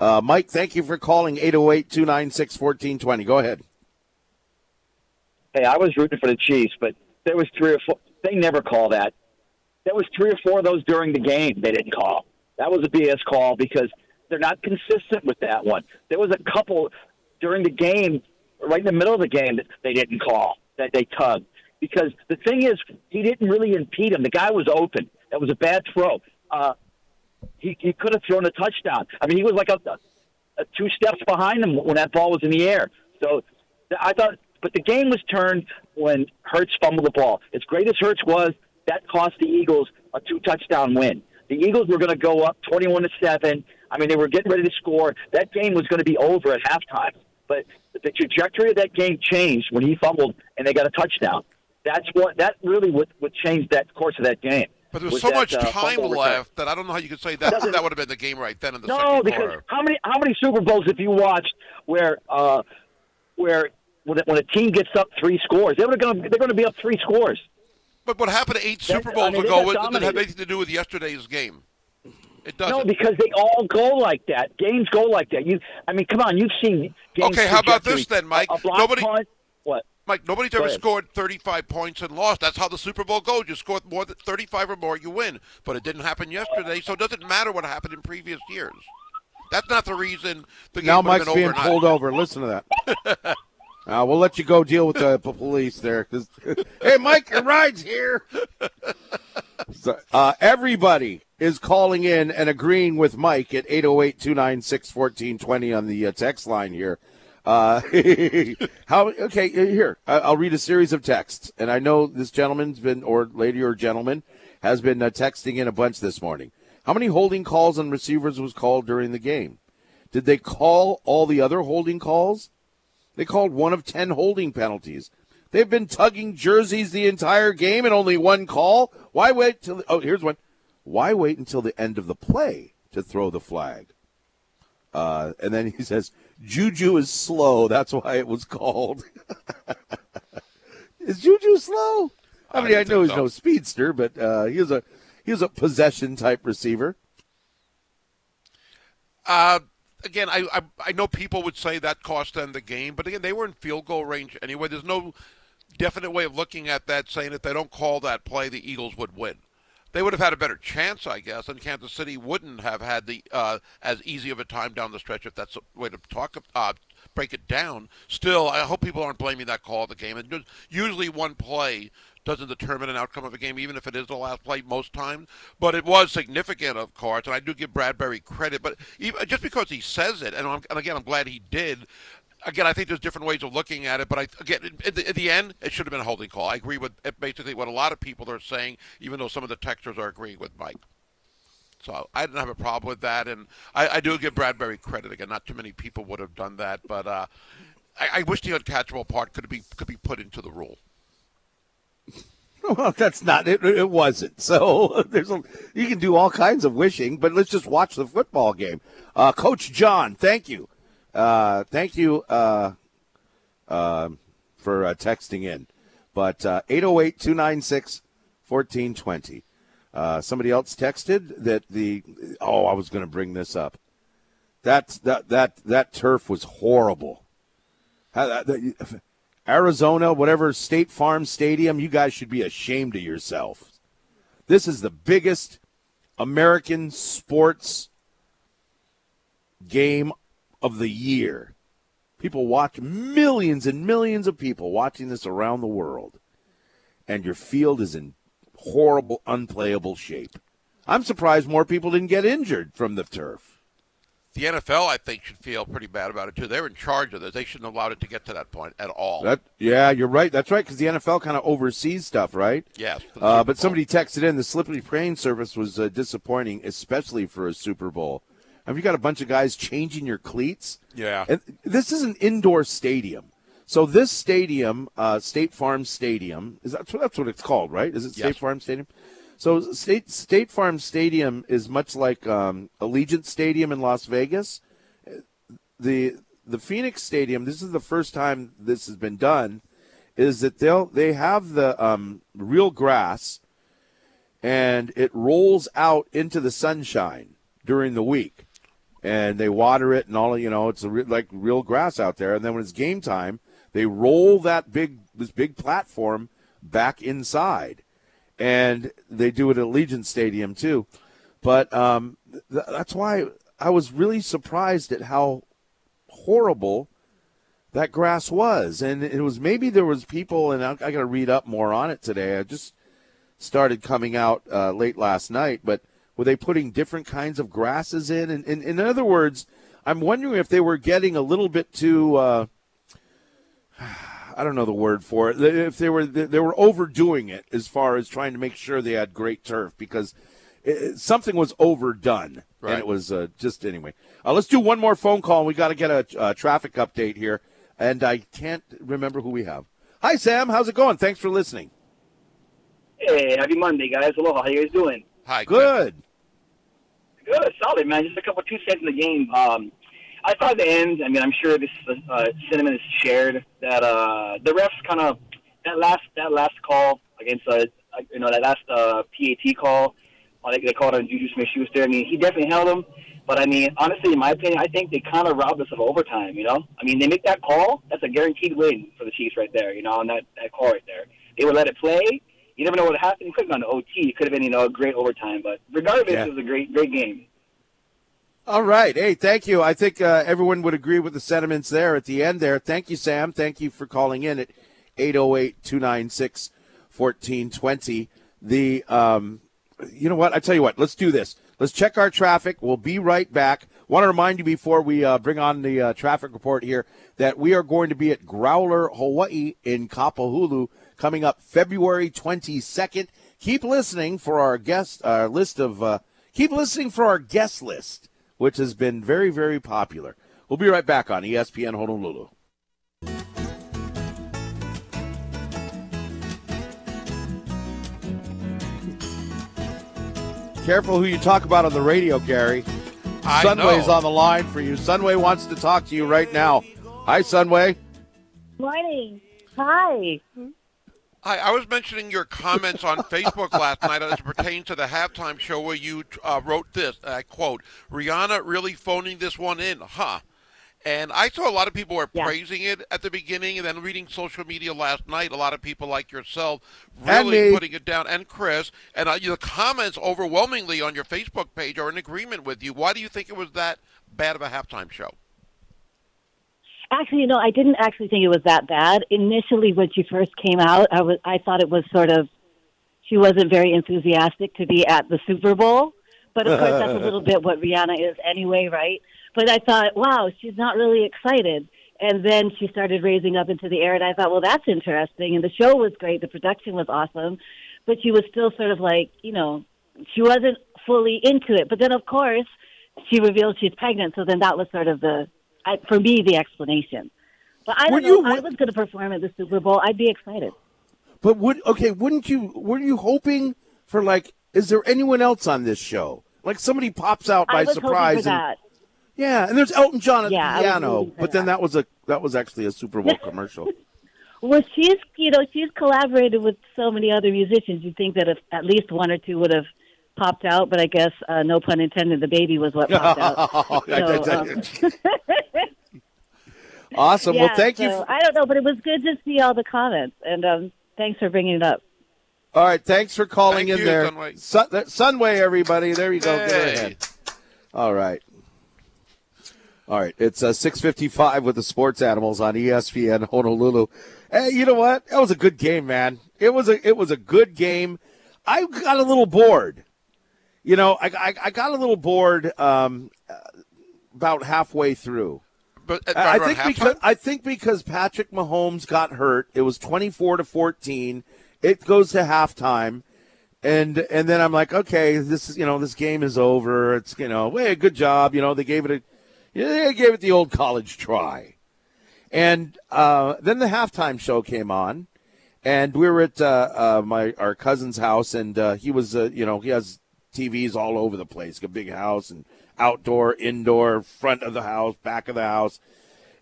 B: Uh, Mike, thank you for calling 808 296 1420. Go ahead.
E: Hey, I was rooting for the Chiefs, but there was three or four. They never call that. There was three or four of those during the game they didn't call. That was a BS call because they're not consistent with that one. There was a couple during the game, right in the middle of the game, that they didn't call that they tugged. Because the thing is, he didn't really impede him. The guy was open. That was a bad throw. Uh, he he could have thrown a touchdown. I mean, he was like a, a two steps behind him when that ball was in the air. So I thought, but the game was turned when Hurts fumbled the ball. As great as Hurts was, that cost the Eagles a two touchdown win. The Eagles were going to go up 21 to 7. I mean, they were getting ready to score. That game was going to be over at halftime. But the trajectory of that game changed when he fumbled and they got a touchdown. That's what that really would, would change that course of that game.
C: But there was, was so that, much uh, time left that I don't know how you could say that that would have been the game right then in the
E: no,
C: second
E: because
C: quarter.
E: how many how many Super Bowls have you watched where uh, where when a, when a team gets up three scores, they're going to they're going to be up three scores.
C: But what happened eight That's, Super Bowls I mean, ago didn't have anything to do with yesterday's game. It doesn't.
E: No, because they all go like that. Games go like that. You, I mean, come on, you've seen. Games
C: okay, how about this then, Mike?
E: A, a
C: nobody.
E: Punt, what?
C: Mike, nobody's
E: go
C: ever
E: ahead.
C: scored 35 points and lost. That's how the Super Bowl goes. You score more than 35 or more, you win. But it didn't happen yesterday, so it doesn't matter what happened in previous years. That's not the reason the game
B: now Mike's being
C: overnight.
B: pulled over. Listen to that. Uh, we'll let you go deal with the police there. Cause, hey, Mike, your ride's here. So, uh, everybody is calling in and agreeing with Mike at 808 296 1420 on the uh, text line here. Uh, how, okay, here, I'll read a series of texts. And I know this gentleman's been, or lady or gentleman, has been uh, texting in a bunch this morning. How many holding calls on receivers was called during the game? Did they call all the other holding calls? They called one of 10 holding penalties. They've been tugging jerseys the entire game and only one call. Why wait till, oh, here's one. Why wait until the end of the play to throw the flag? Uh, and then he says, Juju is slow. That's why it was called. is Juju slow? I mean, I, I know he's so. no speedster, but uh, he was a he was a possession type receiver.
C: Uh, again, I, I, I know people would say that cost them the game, but again, they were in field goal range anyway. There's no definite way of looking at that, saying if they don't call that play, the Eagles would win they would have had a better chance, I guess, and Kansas City wouldn't have had the uh, as easy of a time down the stretch if that's a way to talk uh, break it down. Still, I hope people aren't blaming that call of the game. And usually, one play doesn't determine an outcome of a game, even if it is the last play most times. But it was significant, of course, and I do give Bradberry credit. But even, just because he says it, and, and again, I'm glad he did again, I think there's different ways of looking at it, but I again, at the, at the, end, it should have been a holding call. I agree with basically what a lot of people are saying, even though some of the texters are agreeing with Mike. So I didn't have a problem with that, and I, I do give Bradberry credit. Again, not too many people would have done that, but uh, I, I wish the uncatchable part could be could be put into the rule.
B: Well, that's not it. It wasn't. So there's a, you can do all kinds of wishing, but let's just watch the football game. Uh, Coach John, thank you. Uh, thank you uh, uh, for uh, texting in. But uh, 808 296 1420. Uh, somebody else texted that the. Oh, I was going to bring this up. That, that, that, that turf was horrible. Arizona, whatever State Farm Stadium, you guys should be ashamed of yourself. This is the biggest American sports game of the year. People watch millions and millions of people watching this around the world, and your field is in horrible, unplayable shape. I'm surprised more people didn't get injured from the turf.
C: The NFL, I think, should feel pretty bad about it too. They're in charge of this. They shouldn't have allowed it to get to that point at all.
B: That, yeah, you're right. That's right because the NFL kind of oversees stuff, right?
C: Yes.
B: Uh, but somebody texted in the slippery praying service was uh, disappointing, especially for a Super Bowl. Have you got a bunch of guys changing your cleats?
C: Yeah.
B: And this is an indoor stadium. So this stadium, uh, State Farm Stadium, is that that's what it's called, right? Is it State yes. Farm Stadium? So State State Farm Stadium is much like um, Allegiant Stadium in Las Vegas. The the Phoenix Stadium. This is the first time this has been done. Is that they'll they have the um, real grass, and it rolls out into the sunshine during the week and they water it and all. You know, it's re- like real grass out there. And then when it's game time, they roll that big this big platform back inside, and they do it at Allegiant Stadium too. But um, th- that's why I was really surprised at how horrible that grass was, and it was maybe there was people, and I, I got to read up more on it today. I just started coming out uh, late last night, but were they putting different kinds of grasses in? And, and, and in other words, I'm wondering if they were getting a little bit too. Uh, I don't know the word for it. If they were they were overdoing it as far as trying to make sure they had great turf because it, something was overdone. Right. And it was uh, just anyway. Uh, let's do one more phone call. We got to get a, a traffic update here, and I can't remember who we have. Hi, Sam. How's it going? Thanks for listening.
F: Hey, happy Monday, guys. Aloha. How you guys doing?
C: Hi.
B: Good.
F: Good, solid, man. Just a couple two cents in the game. Um, I thought the end. I mean, I'm sure this uh, sentiment is shared that uh, the refs kind of that last that last call against uh, you know that last uh, PAT call. They, they called on Juju Smith-Schuster. I mean, he definitely held him. But I mean, honestly, in my opinion, I think they kind of robbed us of overtime. You know, I mean, they make that call. That's a guaranteed win for the Chiefs right there. You know, on that that call right there. They would let it play you never know what happened. It could have gone to OT. It could have been, you know, a great overtime. But regardless, yeah. it was a great, great game.
B: All right. Hey, thank you. I think uh, everyone would agree with the sentiments there at the end there. Thank you, Sam. Thank you for calling in at 808 296 1420. The, um, you know what? I tell you what, let's do this. Let's check our traffic. We'll be right back. Want to remind you before we uh, bring on the uh, traffic report here that we are going to be at Growler, Hawaii in Kapahulu coming up February 22nd. Keep listening for our guest our list of uh, keep listening for our guest list, which has been very very popular. We'll be right back on ESPN Honolulu. Careful who you talk about on the radio, Gary.
C: I
B: Sunway's
C: know.
B: on the line for you. Sunway wants to talk to you right now. Hi, Sunway.
G: Morning. Hi. Hmm?
C: I, I was mentioning your comments on Facebook last night as it pertains to the halftime show where you uh, wrote this, I quote, Rihanna really phoning this one in, huh? And I saw a lot of people were
G: Yeah.
C: praising it at the beginning, and then reading social media last night, a lot of people like yourself really putting it down, and Chris, and uh, the comments overwhelmingly on your Facebook page are in agreement with you. Why do you think it was that bad of a halftime show?
G: Actually, you know, I didn't actually think it was that bad. Initially, when she first came out, I was I thought it was sort of she wasn't very enthusiastic to be at the Super Bowl. But of course, that's a little bit what Rihanna is anyway, right? But I thought, wow, she's not really excited. And then she started raising up into the air, and I thought, well, that's interesting. And the show was great, the production was awesome, but she was still sort of like, you know, she wasn't fully into it. But then, of course, she revealed she's pregnant, so then that was sort of the, I, for me, the explanation. But I don't know.
B: you-
G: I was going to perform at the Super Bowl. I'd be excited.
B: But would okay? Wouldn't you? Were you hoping for like? Is there anyone else on this show? Like somebody pops out by surprise. and. Yeah, and there's Elton John at
G: Yeah,
B: the piano. But then
G: that.
B: that was a that was actually a Super Bowl commercial.
G: Well, she's you know she's collaborated with so many other musicians. You'd think that if at least one or two would have popped out, but I guess uh, no pun intended. The baby was what popped out. So, um,
B: awesome.
G: yeah,
B: well, thank you.
G: so I don't know, but it was good to see all the comments, and um, thanks for bringing it up.
B: All right, thanks for calling
C: Thank
B: in
C: you,
B: there.
C: Sunway.
B: Sun, Sunway, everybody. There you go. Go
C: Hey.
B: ahead. All right. All right. It's uh, 655 with the sports animals on ESPN Honolulu. Hey, you know what? That was a good game, man. It was a it was a good game. I got a little bored. You know, I, I, I got a little bored um, uh, about halfway through.
C: But at,
B: I I think
C: halftime?
B: because I think because Patrick Mahomes got hurt, it was twenty four to fourteen. It goes to halftime, and and then I'm like, okay, this is you know this game is over. It's you know, hey, good job. You know they gave it a, they gave it the old college try, and uh, then the halftime show came on, and we were at uh, uh, my our cousin's house, and uh, he was uh, you know he has TVs all over the place, a big house and outdoor, indoor, front of the house, back of the house,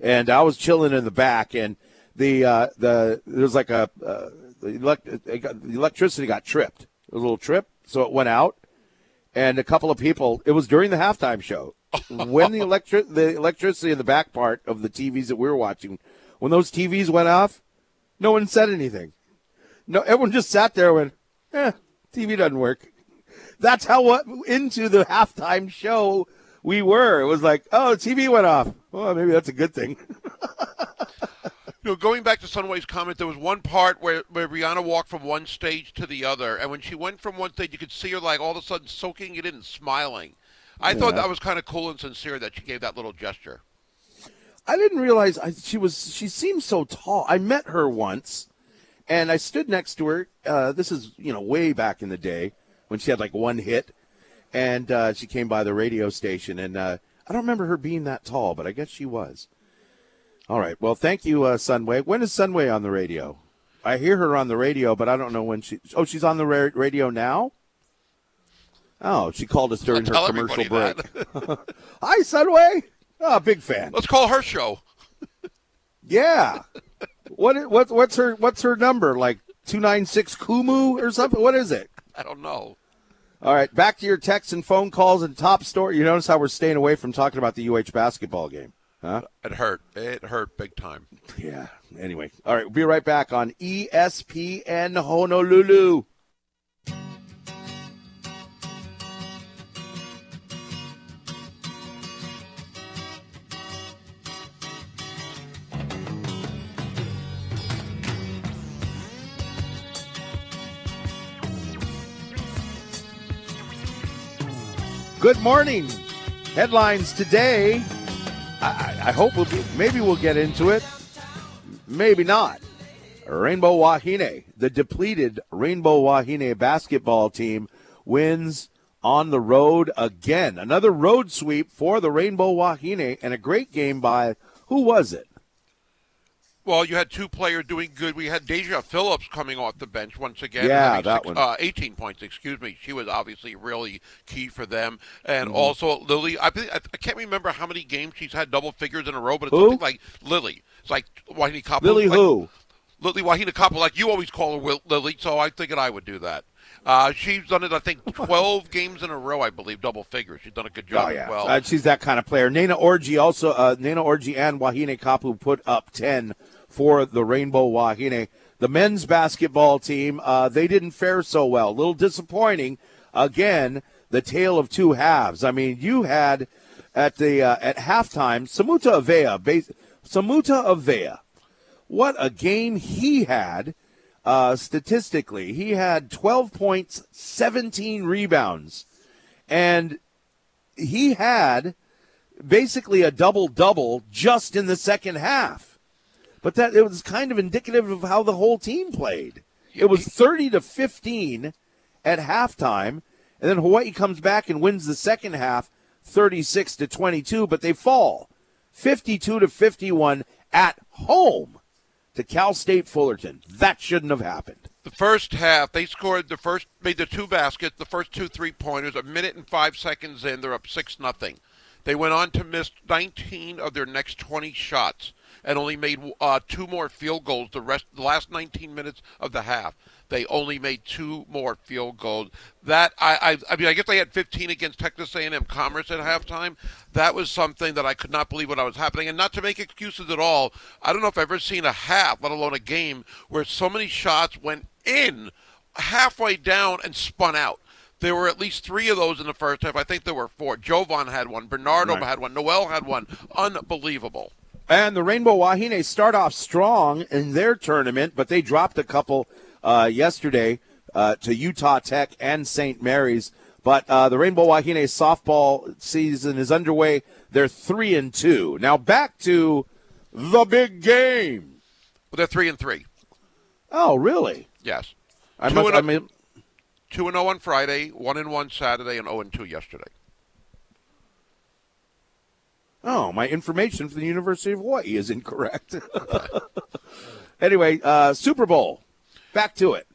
B: and I was chilling in the back, and the uh, the there was like a uh, the, elect- it got, the electricity got tripped, a little trip, so it went out, and a couple of people. It was during the halftime show when the electric the electricity in the back part of the TVs that we were watching, when those TVs went off, no one said anything. No, everyone just sat there and went, "Eh, TV doesn't work." That's how what into the halftime show we were. It was like, "Oh, the TV went off." Well, maybe that's a good thing.
C: You know, going back to Sunway's comment, there was one part where, where Rihanna walked from one stage to the other, and when she went from one stage, you could see her like all of a sudden soaking it in and smiling. I thought that was kind of cool and sincere that she gave that little gesture.
B: I didn't realize I, she was. She seemed so tall. I met her once, and I stood next to her. Uh, this is you know way back in the day when she had like one hit, and uh, she came by the radio station, and uh, I don't remember her being that tall, but I guess she was. All right. Well, thank you, uh, Sunway. When is Sunway on the radio? I hear her on the radio, but I don't know when she. Oh, she's on the ra- radio now. Oh, she called us during her commercial break. Hi, Sunway. Oh, big fan.
C: Let's call her show.
B: Yeah. what what what's her what's her number? Like two nine six Kumu or something? What is it?
C: I don't know.
B: All right, back to your texts and phone calls and top story. You notice how we're staying away from talking about the UH basketball game, huh?
C: It hurt. It hurt big time.
B: Yeah. Anyway, all right, we'll be right back on ESPN Honolulu. Good morning. Headlines today. I, I hope we'll be, maybe we'll get into it. Maybe not. Rainbow Wahine, the depleted Rainbow Wahine basketball team, wins on the road again. Another road sweep for the Rainbow Wahine and a great game by who was it?
C: Well, you had two players doing good. We had Daejah Phillips coming off the bench once again.
B: Yeah, that
C: six-
B: one.
C: Uh, 18 points, excuse me. She was obviously really key for them. And
B: Mm-hmm.
C: also Lily, I, I I can't remember how many games she's had double figures in a row, but it's
B: Who?
C: something like Lily. It's like Wahinekapu.
B: Lily
C: like,
B: who?
C: Lily Wahinekapu, like you always call her Lily, so I figured I would do that. Uh, she's done it, I think, 12 games in a row, I believe, double figures. She's done a good job
B: Oh yeah,
C: as well.
B: Uh, she's that kind of player. Nana Orji also. Uh, Nana Orji and Wahinekapu put up ten for the Rainbow Wahine. The men's basketball team, uh, they didn't fare so well. A little disappointing. Again, the tale of two halves. I mean, you had at the uh, at halftime, Samuta Avea, base, Samuta Avea. What a game he had. Uh, statistically, he had 12 points, 17 rebounds, and he had basically a double double just in the second half. But that it was kind of indicative of how the whole team played. It was 30 to 15 at halftime, and then Hawaii comes back and wins the second half 36 to 22, but they fall 52 to 51 at home to Cal State Fullerton. That shouldn't have happened.
C: the first half, they scored the first, made the two baskets, the first two three pointers. A minute and five seconds in, they're up six nothing. They went on to miss 19 of their next 20 shots and only made uh, two more field goals. The rest, the last 19 minutes of the half, they only made two more field goals. That I, I, I mean, I guess they had 15 against Texas A&M Commerce at halftime. That was something that I could not believe what I was happening. And not to make excuses at all, I don't know if I've ever seen a half, let alone a game, where so many shots went in halfway down and spun out. There were at least three of those in the first half. I think there were four. Jovan had one. Bernardo
B: Right.
C: had one. Noel had one. Unbelievable.
B: And the Rainbow Wahine start off strong in their tournament, but they dropped a couple uh, yesterday uh, to Utah Tech and St. Mary's. But uh, the Rainbow Wahine softball season is underway. They're three and two. Now back to the big game.
C: Well, they're three and three.
B: Oh, really?
C: Yes.
B: I must.
C: and
B: I
C: a-
B: mean,
C: Two and zero on Friday. One and one Saturday, and zero and two yesterday.
B: Oh, my information from the University of Hawaii is incorrect. anyway, uh, Super Bowl. Back to it.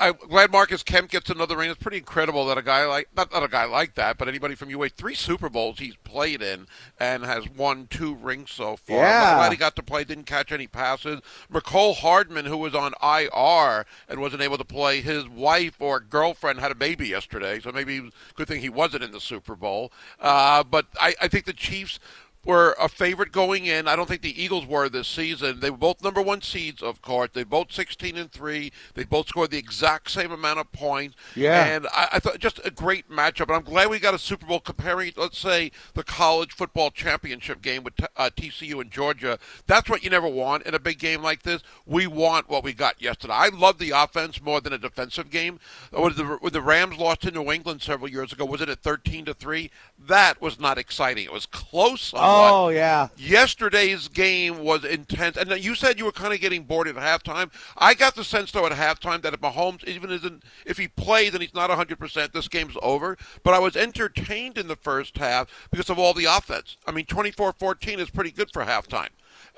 C: I'm glad Marcus Kemp gets another ring. It's pretty incredible that a guy like not, not a guy like that, but anybody from UA three Super Bowls he's played in and has won two rings so far.
B: Yeah.
C: I'm glad he got to play. Didn't catch any passes. Mecole Hardman, who was on IR and wasn't able to play, his wife or girlfriend had a baby yesterday, so maybe good thing he wasn't in the Super Bowl. Uh, but I, I think the Chiefs were a favorite going in. I don't think the Eagles were this season. They were both number one seeds, of course. They both 16 and three. They both scored the exact same amount of points.
B: Yeah.
C: And I, I thought just a great matchup. And I'm glad we got a Super Bowl comparing, let's say, the college football championship game with t- uh, TCU and Georgia. That's what you never want in a big game like this. We want what we got yesterday. I love the offense more than a defensive game. When the, when the Rams lost to New England several years ago, was it at 13 to three? That was not exciting. It was close.
B: Oh, yeah.
C: Yesterday's game was intense, and you said you were kind of getting bored at halftime. I got the sense though at halftime that if Mahomes even isn't, if he plays and he's not 100, percent this game's over. But I was entertained in the first half because of all the offense. I mean, 24-14 is pretty good for halftime.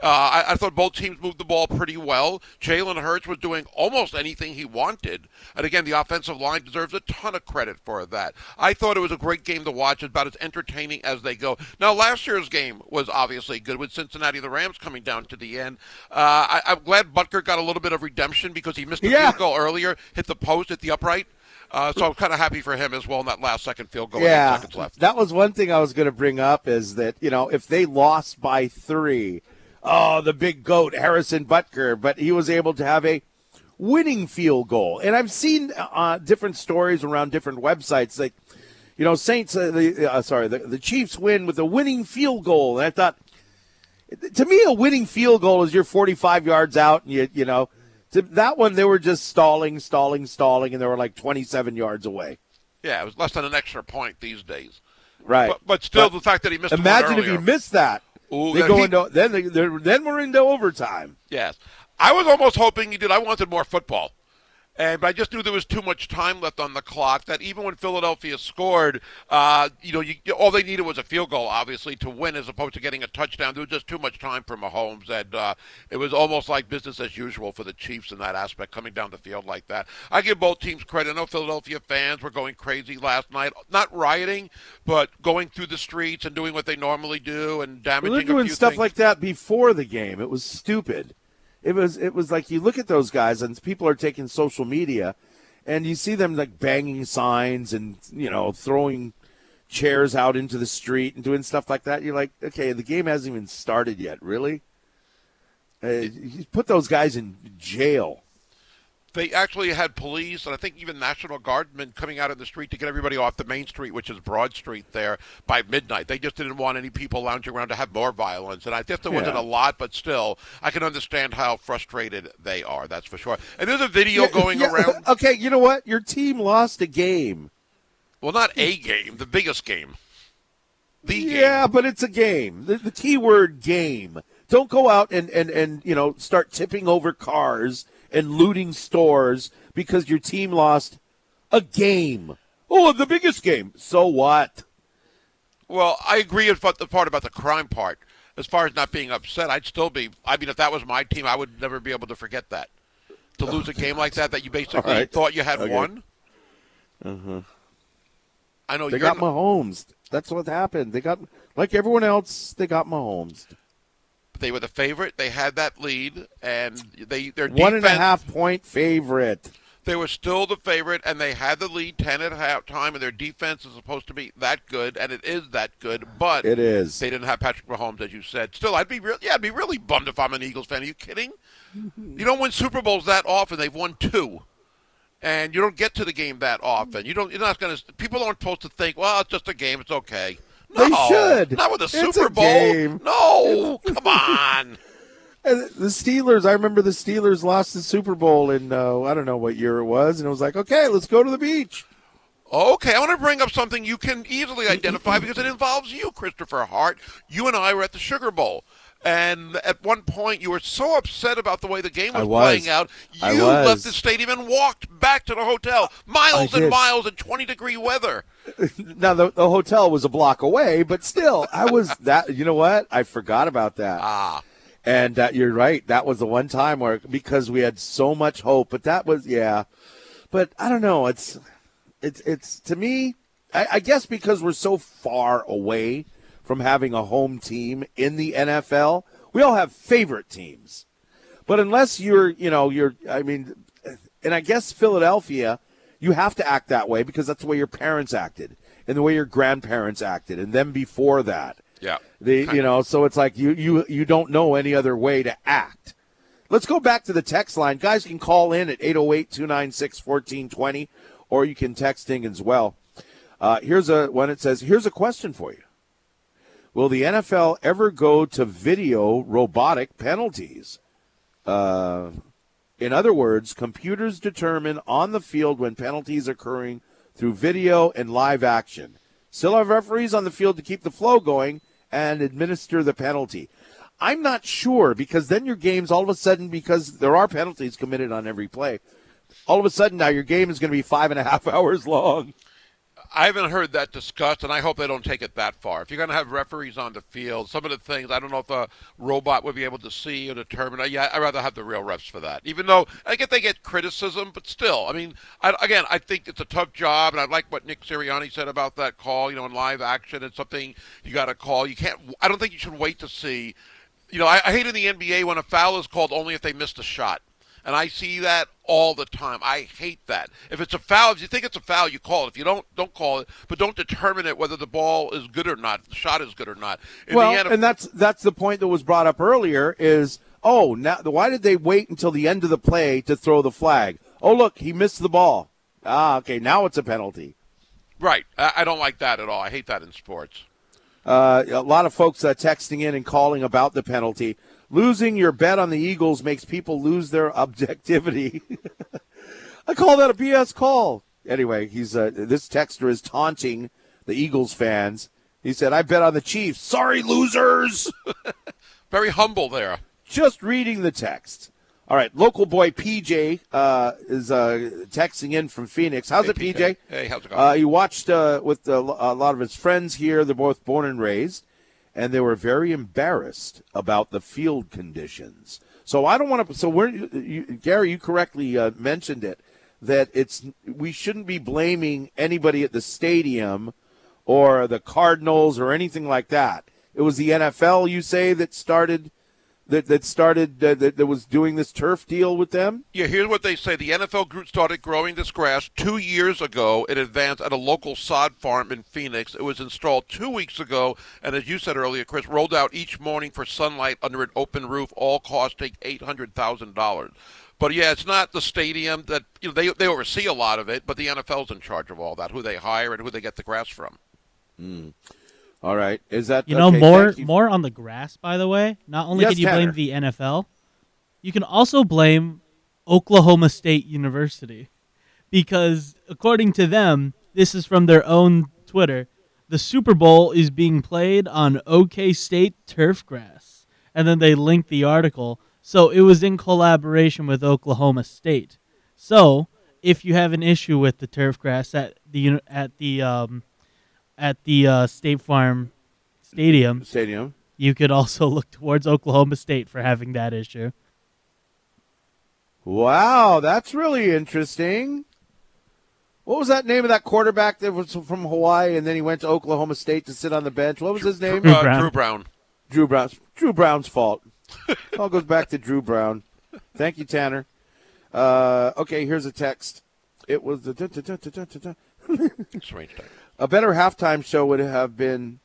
C: Uh, I, I thought both teams moved the ball pretty well. Jalen Hurts was doing almost anything he wanted. And again, the offensive line deserves a ton of credit for that. I thought it was a great game to watch, about as entertaining as they go. Now, last year's game was obviously good with Cincinnati, the Rams coming down to the end. Uh, I, I'm glad Butker got a little bit of redemption because he missed a
B: Yeah.
C: field goal earlier, hit the post, hit the upright. Uh, so I'm kind of happy for him as well in that last second field goal.
B: yeah,
C: seconds left.
B: that was one thing I was going to bring up is that you know if they lost by three, oh the big goat Harrison Butker, but he was able to have a winning field goal, and I've seen uh, different stories around different websites like you know Saints, uh, the uh, sorry the, the Chiefs win with a winning field goal, and I thought to me a winning field goal is you're 45 yards out and you you know. To that one, they were just stalling, stalling, stalling, and they were like 27 yards away.
C: Yeah, it was less than an extra point these days.
B: Right.
C: But, but still,
B: But
C: the fact that he missed
B: Imagine if you
C: earlier-
B: missed that.
C: Ooh,
B: they go
C: he-
B: into then they, they're, then we're into overtime.
C: Yes. I was almost hoping you did. I wanted more football. And but I just knew there was too much time left on the clock. That even when Philadelphia scored, uh, you know, you, all they needed was a field goal, obviously, to win, as opposed to getting a touchdown. There was just too much time for Mahomes, and uh, it was almost like business as usual for the Chiefs in that aspect, coming down the field like that. I give both teams credit. I know Philadelphia fans were going crazy last night, not rioting, but going through the streets and doing what they normally do and damaging.
B: Well, they're doing stuff
C: things.
B: like that before the game. It was stupid it was it was like you look at those guys and people are taking social media and you see them like banging signs and you know throwing chairs out into the street and doing stuff like that. You're like okay the game hasn't even started yet really? Uh, put those guys in jail
C: they actually had police and I think even National Guardmen coming out in the street to get everybody off the main street, which is Broad Street there, by midnight. They just didn't want any people lounging around to have more violence. And I guess there wasn't
B: Yeah.
C: a lot, but still, I can understand how frustrated they are. That's for sure. And there's a video going
B: Yeah,
C: around.
B: okay you know what your team lost a game
C: Well, not a game, the biggest game. The game.
B: Yeah, but it's a game. The, the key word game. Don't go out and, and, and you know start tipping over cars and looting stores because your team lost a game. Oh, the biggest game. So what?
C: Well, I agree with the part about the crime part. As far as not being upset, I'd still be. I mean, if that was my team, I would never be able to forget that. To lose a game like that, that you basically
B: All right.
C: thought you had
B: Okay.
C: won.
B: Uh-huh.
C: I know
B: They got Mahomes. That's what happened. They got like everyone else. They got Mahomes.
C: They were the favorite. They had that lead, and they their
B: One and a half point favorite.
C: They were still the favorite, and they had the lead ten at halftime. And their defense is supposed to be that good, and it is that good. But
B: It is.
C: They didn't have Patrick Mahomes, as you said. Still, I'd be real. Yeah, I'd be really bummed if I'm an Eagles fan. Are you kidding? You don't win Super Bowls that often. They've won two, and you don't get to the game that often. You don't. You're not going to. People aren't supposed to think, well, it's just a game. It's okay.
B: They should.
C: Not with a
B: It's
C: Super
B: a
C: Bowl.
B: game.
C: No, come on.
B: And the Steelers, I remember the Steelers lost the Super Bowl in uh, I don't know what year it was, and it was like, okay, let's go to the beach.
C: Okay, I want to bring up something you can easily identify because it involves you, Christopher Hart. You and I were at the Sugar Bowl. And at one point, you were so upset about the way the game was,
B: was.
C: playing out, you left the stadium and walked back to the hotel, miles and miles in 20 degree weather.
B: Now the, the hotel was a block away, but still, I was that. You know what? I forgot about that.
C: Ah,
B: And uh, you're right. That was the one time where because we had so much hope, but that was yeah. But I don't know. It's it's it's to me. I, I guess because we're so far away from having a home team in the NFL, we all have favorite teams. But unless you're, you know, you're. I mean, and I guess Philadelphia, you have to act that way because that's the way your parents acted and the way your grandparents acted, and then before that.
C: yeah.
B: They, you know, so it's like you you you don't know any other way to act. Let's go back to the text line. Guys can call in at 808-296-1420 or you can text in as well. Uh, here's a one it says, "Here's a question for you. Will the NFL ever go to video robotic penalties? Uh, in other words, computers determine on the field when penalties occurring through video and live action. Still have referees on the field to keep the flow going and administer the penalty. I'm not sure because then your games all of a sudden, because there are penalties committed on every play, all of a sudden now your game is going to be five and a half hours long.
C: I haven't heard that discussed, and I hope they don't take it that far. If you're going to have referees on the field, some of the things I don't know if a robot would be able to see or determine. Yeah, I'd rather have the real refs for that. Even though I get they get criticism, but still, I mean, I, again, I think it's a tough job, and I like what Nick Sirianni said about that call. You know, in live action, it's something you got to call. You can't. I don't think you should wait to see. You know, I, I hate in the NBA when a foul is called only if they missed a shot. And I see that all the time. I hate that. If it's a foul, if you think it's a foul, you call it. If you don't, don't call it. But don't determine it whether the ball is good or not, the shot is good or not. In
B: well,
C: end,
B: and that's that's the point that was brought up earlier. Is oh now why did they wait until the end of the play to throw the flag? Oh look, he missed the ball. Ah, okay, now it's a penalty.
C: right. I, I don't like that at all. I hate that in sports.
B: Uh, a lot of folks uh, texting in and calling about the penalty. Losing your bet on the Eagles makes people lose their objectivity. I call that a BS call. Anyway, he's uh, this texter is taunting the Eagles fans. He said, "I bet on the Chiefs. Sorry, losers."
C: Very humble there.
B: Just reading the text. All right, local boy PJ uh, is uh, texting in from Phoenix. How's
C: Hey,
B: it, PJ?
C: Hey, how's it going?
B: Uh, he watched uh, with a, a lot of his friends here. They're both born and raised, and they were very embarrassed about the field conditions. So I don't want to. So we're, you, Gary, you correctly uh, mentioned it that it's we shouldn't be blaming anybody at the stadium or the Cardinals or anything like that. It was the NFL, you say, that started that that started uh, that, that was doing this turf deal with them.
C: Yeah, here's what they say. The NFL group started growing this grass two years ago in advance at a local sod farm in Phoenix. It was installed two weeks ago, and as you said earlier, Chris, rolled out each morning for sunlight under an open roof, all costing $800,000. But yeah, it's not the stadium that you know they they oversee a lot of it, but the NFL's in charge of all that, who they hire and who they get the grass from.
B: All right, is that
D: You know,
B: okay,
D: more
B: you.
D: more on the grass. By the way, not only
B: Yes,
D: can you
B: Tanner.
D: blame the NFL, you can also blame Oklahoma State University, because according to them, this is from their own Twitter. The Super Bowl is being played on OK State turf grass, and then they link the article. So it was in collaboration with Oklahoma State. So if you have an issue with the turf grass at the at the um, at the uh, State Farm Stadium,
B: stadium.
D: you could also look towards Oklahoma State for having that issue.
B: Wow, that's really interesting. What was that name of that quarterback that was from Hawaii and then he went to Oklahoma State to sit on the bench? What was his name?
D: Drew
C: Uh,
D: Brown.
C: Drew Brown.
B: Drew Brown. Drew Brown's fault. It all goes back to Drew Brown. Thank you, Tanner. Uh, okay, here's a text. It was the da- da- da-.
C: Strange time.
B: A better halftime show would have been.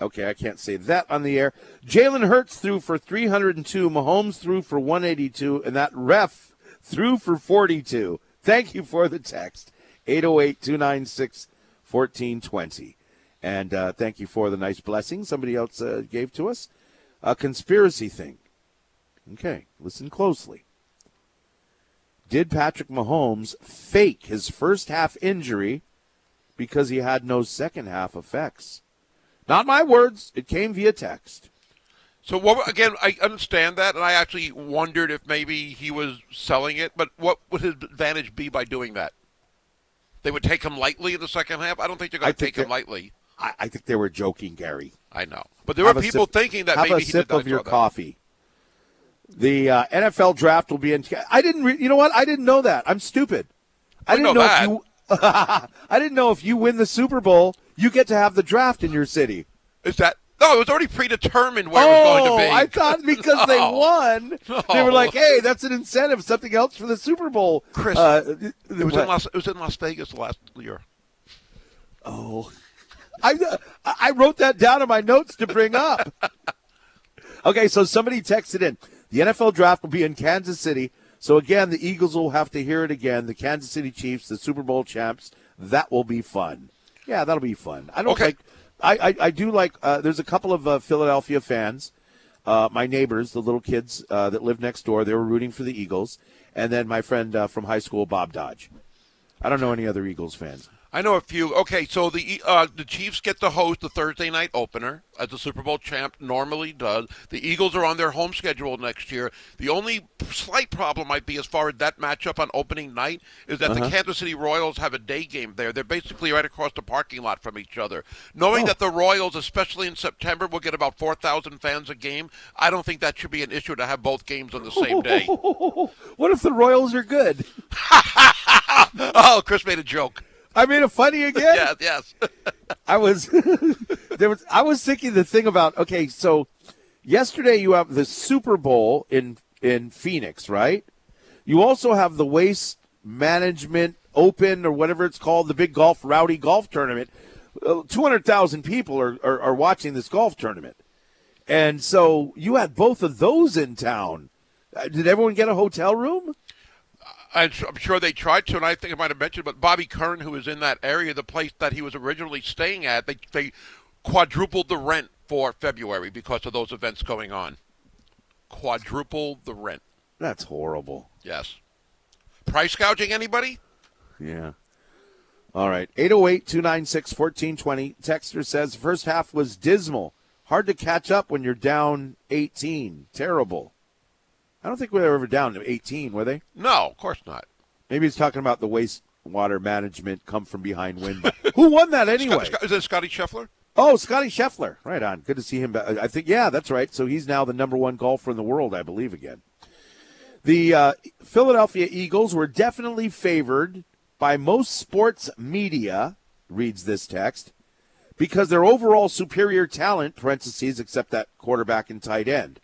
B: Okay, I can't say that on the air. Jalen Hurts threw for 302. Mahomes threw for 182, and that ref threw for 42. Thank you for the text. 808 296 1420. And uh, thank you for the nice blessing somebody else uh, gave to us. A conspiracy thing. Okay, listen closely. Did Patrick Mahomes fake his first half injury because he had no second half effects? Not my words. It came via text.
C: So what again? I understand that, and I actually wondered if maybe he was selling it. But what would his advantage be by doing that? They would take him lightly in the second half. I don't think they're going to take him lightly.
B: I, I think they were joking, Gary.
C: I know, but there
B: Have
C: were people
B: sip-
C: thinking that
B: have
C: maybe
B: a sip of your
C: saw that.
B: coffee. The uh, NFL draft will be in. I didn't. Re- you know what? I didn't know that. I'm stupid. I
C: I
B: didn't
C: know
B: know,
C: that.
B: if you. I didn't know if you win the Super Bowl, you get to have the draft in your city.
C: Is that? No, it was already predetermined where it was
B: oh,
C: going to be.
B: I thought because they
C: No.
B: won, they were like, "Hey, that's an incentive, something else for the Super Bowl."
C: Chris,
B: uh,
C: it was in Las. It was in Las Vegas last year.
B: Oh, I I wrote that down in my notes to bring up. okay, so somebody texted in. The NFL draft will be in Kansas City. So again, the Eagles will have to hear it again. The Kansas City Chiefs, the Super Bowl champs. That will be fun. Yeah, that'll be fun. I don't
C: Okay.
B: like. I, I, I do like. Uh, there's a couple of uh, Philadelphia fans. Uh, my neighbors, the little kids uh, that live next door, they were rooting for the Eagles, and then my friend uh, from high school, Bob Dodge. I don't know any other Eagles fans.
C: I know a few. Okay, so the uh, the Chiefs get to host the Thursday night opener, as the Super Bowl champ normally does. The Eagles are on their home schedule next year. The only slight problem might be as far as that matchup on opening night is that the Kansas City Royals have a day game there. They're basically right across the parking lot from each other. Knowing that the Royals, especially in September, will get about four thousand fans a game, I don't think that should be an issue to have both games on the same day.
B: What if the Royals are good?
C: oh, Chris made a joke.
B: I made it funny again.
C: Yes, yes.
B: I was there was I was thinking the thing about okay, so yesterday you have the Super Bowl in in Phoenix, right? You also have the Waste Management Open or whatever it's called, the big golf rowdy golf tournament. Uh, Two hundred thousand people are, are are watching this golf tournament, and so you had both of those in town. Uh, Did everyone get a hotel room?
C: I'm sure they tried to, and I think I might have mentioned, but Bobby Kern, who was in that area, the place that he was originally staying at, they, they quadrupled the rent for February because of those events going on. Quadruple the rent.
B: That's horrible.
C: Yes. Price gouging anybody?
B: Yeah. All right. 808 296 1420. Texter says first half was dismal. Hard to catch up when you're down 18. Terrible. I don't think we were ever down to 18, were they?
C: No, of course not.
B: Maybe he's talking about the wastewater management come from behind win. Who won that anyway?
C: Scott, is it Scotty Scheffler?
B: Oh, Scotty Scheffler. Right on. Good to see him. back. I think, yeah, that's right. So he's now the number one golfer in the world, I believe, again. The uh, Philadelphia Eagles were definitely favored by most sports media, reads this text, because their overall superior talent, parentheses, except that quarterback and tight end.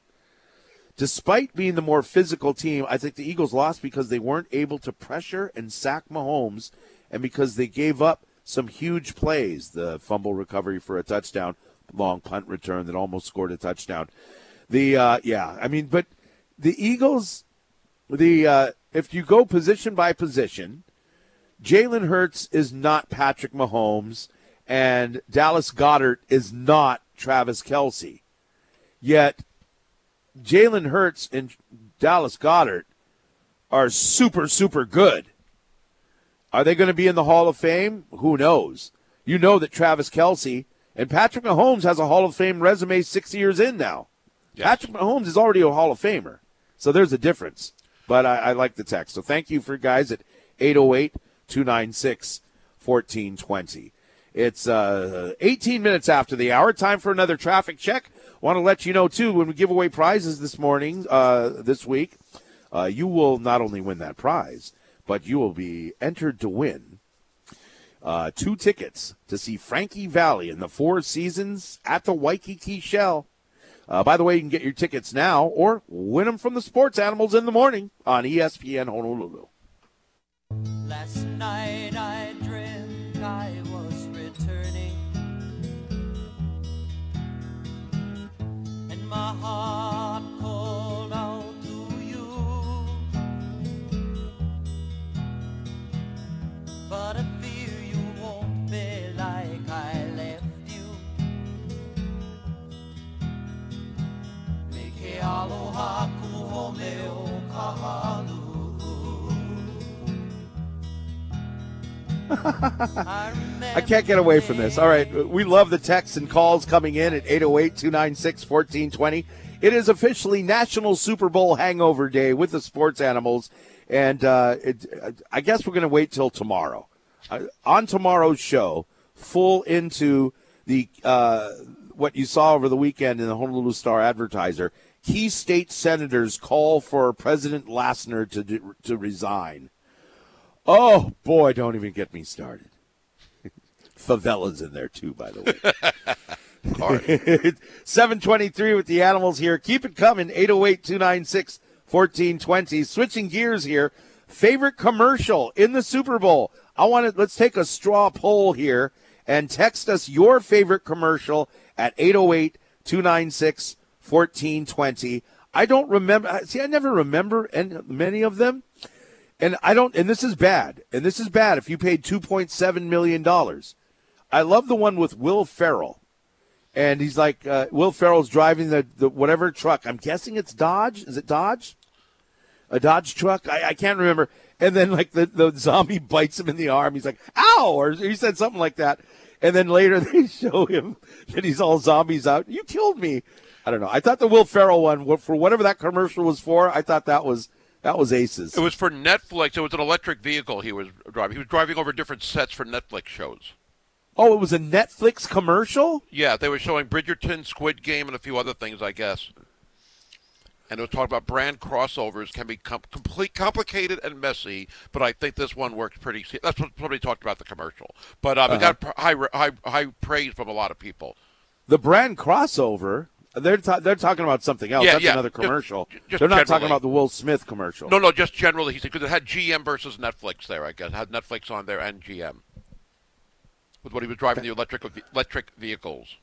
B: Despite being the more physical team, I think the Eagles lost because they weren't able to pressure and sack Mahomes and because they gave up some huge plays. The fumble recovery for a touchdown, long punt return that almost scored a touchdown. The uh, yeah, I mean, but the Eagles, the uh, if you go position by position, Jalen Hurts is not Patrick Mahomes, and Dallas Goedert is not Travis Kelce. Yet Jalen Hurts and Dallas Goedert are super, super good. Are they going to be in the Hall of Fame? Who knows? You know that Travis Kelce and Patrick Mahomes has a Hall of Fame resume six years in now.
C: Yes.
B: Patrick Mahomes is already a Hall of Famer. So there's a difference. But I, I like the text. So thank you for guys at 808 296 1420. It's uh, 18 minutes after the hour. Time for another traffic check. Want to let you know, too, when we give away prizes this morning, uh, this week, uh, you will not only win that prize, but you will be entered to win uh, two tickets to see Frankie Valli in the Four Seasons at the Waikiki Shell. Uh, by the way, you can get your tickets now or win them from the Sports Animals in the morning on ESPN Honolulu.
H: My heart I
B: can't get away from this. All right, we love the texts and calls coming in at 808 296 1420. It is officially National Super Bowl Hangover Day with the sports animals, and uh, it, I guess we're going to wait till tomorrow. Uh, on tomorrow's show, full into the uh, what you saw over the weekend in the Honolulu Star Advertiser. Key state senators call for President Lassner to to resign. Oh boy, don't even get me started. Favelas in there too, by the way. 723 with the animals here. Keep it coming. 808 296 1420. Switching gears here. Favorite commercial in the Super Bowl. I want to let's take a straw poll here and text us your favorite commercial at 808 296 1420. I don't remember. See, I never remember any, many of them. And I don't, and this is bad. And this is bad if you paid $2.7 million. I love the one with Will Ferrell. And he's like, uh, Will Ferrell's driving the, the whatever truck. I'm guessing it's Dodge. Is it Dodge? A Dodge truck? I, I can't remember. And then, like, the, the zombie bites him in the arm. He's like, ow! Or he said something like that. And then later they show him that he's all zombies out. You killed me. I don't know. I thought the Will Ferrell one, for whatever that commercial was for, I thought that was that was aces.
C: It was for Netflix. It was an electric vehicle he was driving. He was driving over different sets for Netflix shows.
B: Oh, it was a Netflix commercial?
C: Yeah, they were showing Bridgerton, Squid Game, and a few other things, I guess. And it was talking about brand crossovers can be com- complete, complicated and messy, but I think this one works pretty. That's what somebody talked about the commercial. But um,
B: Uh-huh.
C: it got pr- high, high, high praise from a lot of people.
B: The brand crossover. They're ta- they're talking about something else.
C: Yeah,
B: That's
C: yeah.
B: another commercial.
C: just
B: they're not talking about the Will Smith commercial.
C: No, no, just generally, he said because it had GM versus Netflix there. I guess it had Netflix on there and GM with what he was driving the electric electric vehicles.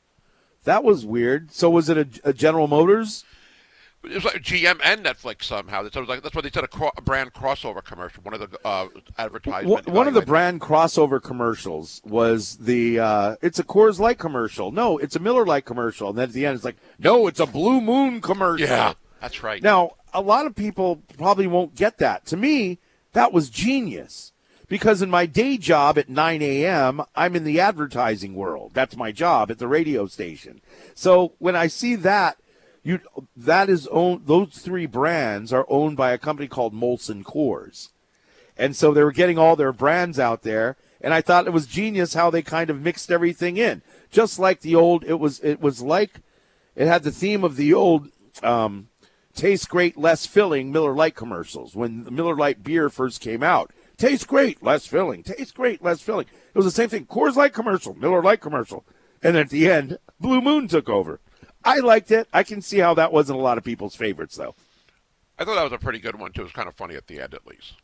B: That was weird. So was it a, a General Motors?
C: It was like GM and Netflix somehow. That's like, that's what they said a, cro- a brand crossover commercial. One of the uh, advertisements.
B: One, one of the brand crossover commercials was the uh, it's a Coors Light commercial. No, it's a Miller Lite commercial. And then at the end, it's like, no, it's a Blue Moon commercial.
C: Yeah, that's right.
B: Now, a lot of people probably won't get that. To me, that was genius because in my day job at 9 a.m., I'm in the advertising world. That's my job at the radio station. So when I see that, you that is owned. Those three brands are owned by a company called Molson Coors, and so they were getting all their brands out there. And I thought it was genius how they kind of mixed everything in, just like the old. It was it was like it had the theme of the old. Um, tastes great, less filling Miller Lite commercials when the Miller Lite beer first came out. Tastes great, less filling. Tastes great, less filling. It was the same thing. Coors Light commercial, Miller Lite commercial. And at the end, Blue Moon took over. I liked it. I can see how that wasn't a lot of people's favorites, though.
C: I thought that was a pretty good one too. It was kind of funny at the end, at least.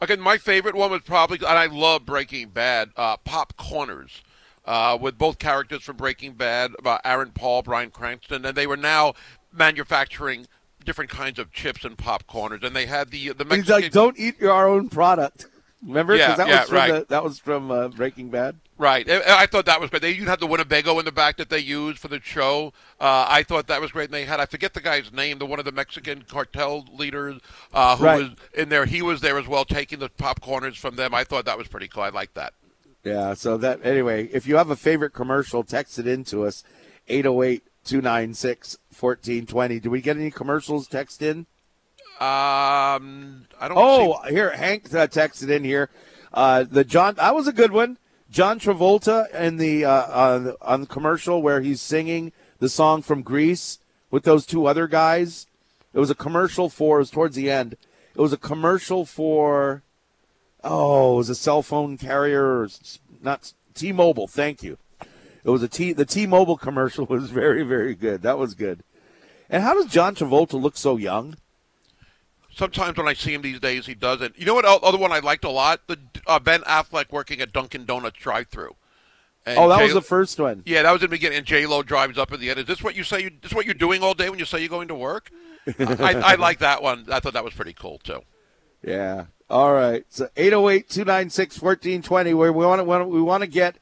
C: Again, my favorite one was probably, and I love Breaking Bad, uh, Pop Corners, uh, with both characters from Breaking Bad, uh, Aaron Paul, Bryan Cranston, and they were now manufacturing different kinds of chips and popcorners, and they had the the
B: He's like, don't eat your own product. Remember?
C: Yeah,
B: that
C: yeah,
B: was from
C: right.
B: the, that was from uh, Breaking Bad.
C: Right, I I thought that was great. They you had the Winnebago in the back that they used for the show. Uh, I thought that was great. And they had I forget the guy's name, the one of the Mexican cartel leaders uh, who
B: Right.
C: was in there. He was there as well, taking the popcorners from them. I thought that was pretty cool. I like that.
B: Yeah, so that anyway, if you have a favorite commercial, text it in to us 808-296-1420. Do we get any commercials text in?
C: Um, I don't.
B: Oh,
C: see,
B: here Hank uh, texted in here. Uh, the John that was a good one. John Travolta in the uh, on, the- on the commercial where he's singing the song from Grease with those two other guys. It was a commercial for. It was towards the end. It was a commercial for. Oh, it was a cell phone carrier, or not T-Mobile. Thank you. It was a T. The T-Mobile commercial was very, very good. That was good. And how does John Travolta look so young?
C: Sometimes when I see him these days, he doesn't. You know what? Other one I liked a lot: the uh, Ben Affleck working at Dunkin' Donuts drive-through. And
B: Oh, that was the first one.
C: Yeah, that was in the beginning. And J Lo drives up at the end. Is this what you say? You, this what you're doing all day when you say you're going to work? I, I like that one. I thought that was pretty cool too.
B: Yeah. All right. So 808-296-1420 where we want to we want to get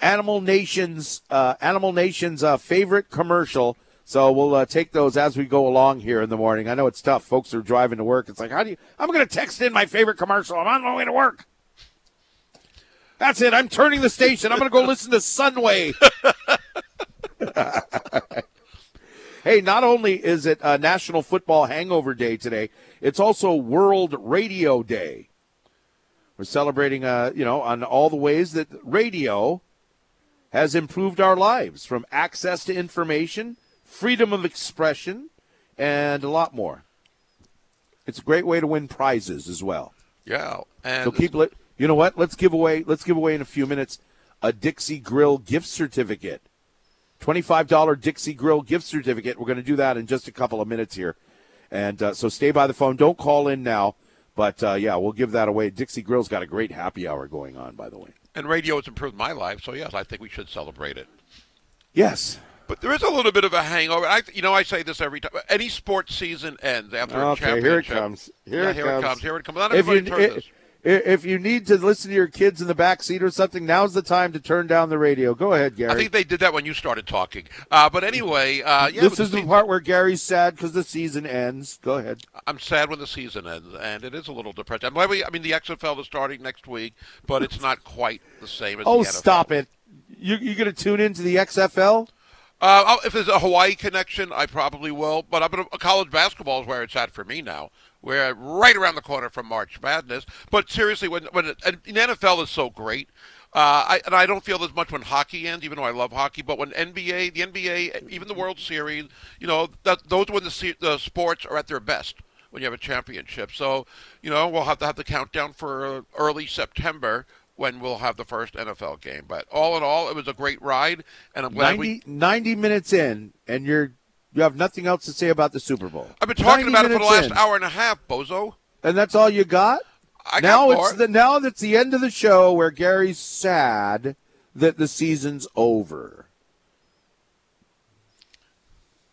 B: Animal Nation's uh, Animal Nation's uh, favorite commercial. So we'll uh, take those as we go along here in the morning. I know it's tough. Folks are driving to work. It's like, how do you I'm going to text in my favorite commercial. I'm on my way to work. That's it. I'm turning the station. I'm going to go listen to Sunway. Hey, not only is it uh, National Football Hangover Day today, it's also World Radio Day. We're celebrating, uh, you know, on all the ways that radio has improved our lives, from access to information, freedom of expression, and a lot more. It's a great way to win prizes as well.
C: Yeah, and
B: So keep it. You know what? Let's give away. Let's give away in a few minutes a Dixie Grill gift certificate. Twenty-five dollar Dixie Grill gift certificate. We're going to do that in just a couple of minutes here, and uh, so stay by the phone. Don't call in now, but uh, yeah, we'll give that away. Dixie Grill's got a great happy hour going on, by the way.
C: and radio has improved my life. So yes, I think we should celebrate it.
B: Yes.
C: But there is a little bit of a hangover. I, you know, I say this every time. Any sports season ends after a
B: Okay,
C: championship.
B: here it comes. Here
C: Yeah,
B: it
C: here
B: comes.
C: it comes. Here it comes. Not
B: If you
C: turns
B: i-
C: this.
B: if you need to listen to your kids in the back seat or something, now's the time to turn down the radio. Go ahead, Gary.
C: I think they did that when you started talking. Uh, but anyway, uh, yeah,
B: this
C: the
B: is the part where Gary's sad because the season ends. Go ahead.
C: I'm sad when the season ends, and it is a little depressing. I'm glad we- I mean, the XFL is starting next week, but it's not quite the same as
B: Oh,
C: the NFL.
B: stop it! You you going to tune into the XFL?
C: Uh, if there's a Hawaii connection, I probably will. But I'm gonna, college basketball is where it's at for me now. We're right around the corner from March Madness. But seriously, when when and the NFL is so great, uh, I, and I don't feel as much when hockey ends, even though I love hockey. But when NBA, the NBA, even the World Series, you know, that, those when the, the sports are at their best when you have a championship. So, you know, we'll have to have the countdown for early September when we'll have the first NFL game. But all in all, it was a great ride, and I'm glad
B: 90,
C: we.
B: 90 minutes in, and you're you have nothing else to say about the Super Bowl.
C: I've been talking about it for the last
B: in,
C: hour and a half, bozo.
B: and that's all you got.
C: I
B: now
C: got
B: it's the now that's the end of the show where Gary's sad that the season's over.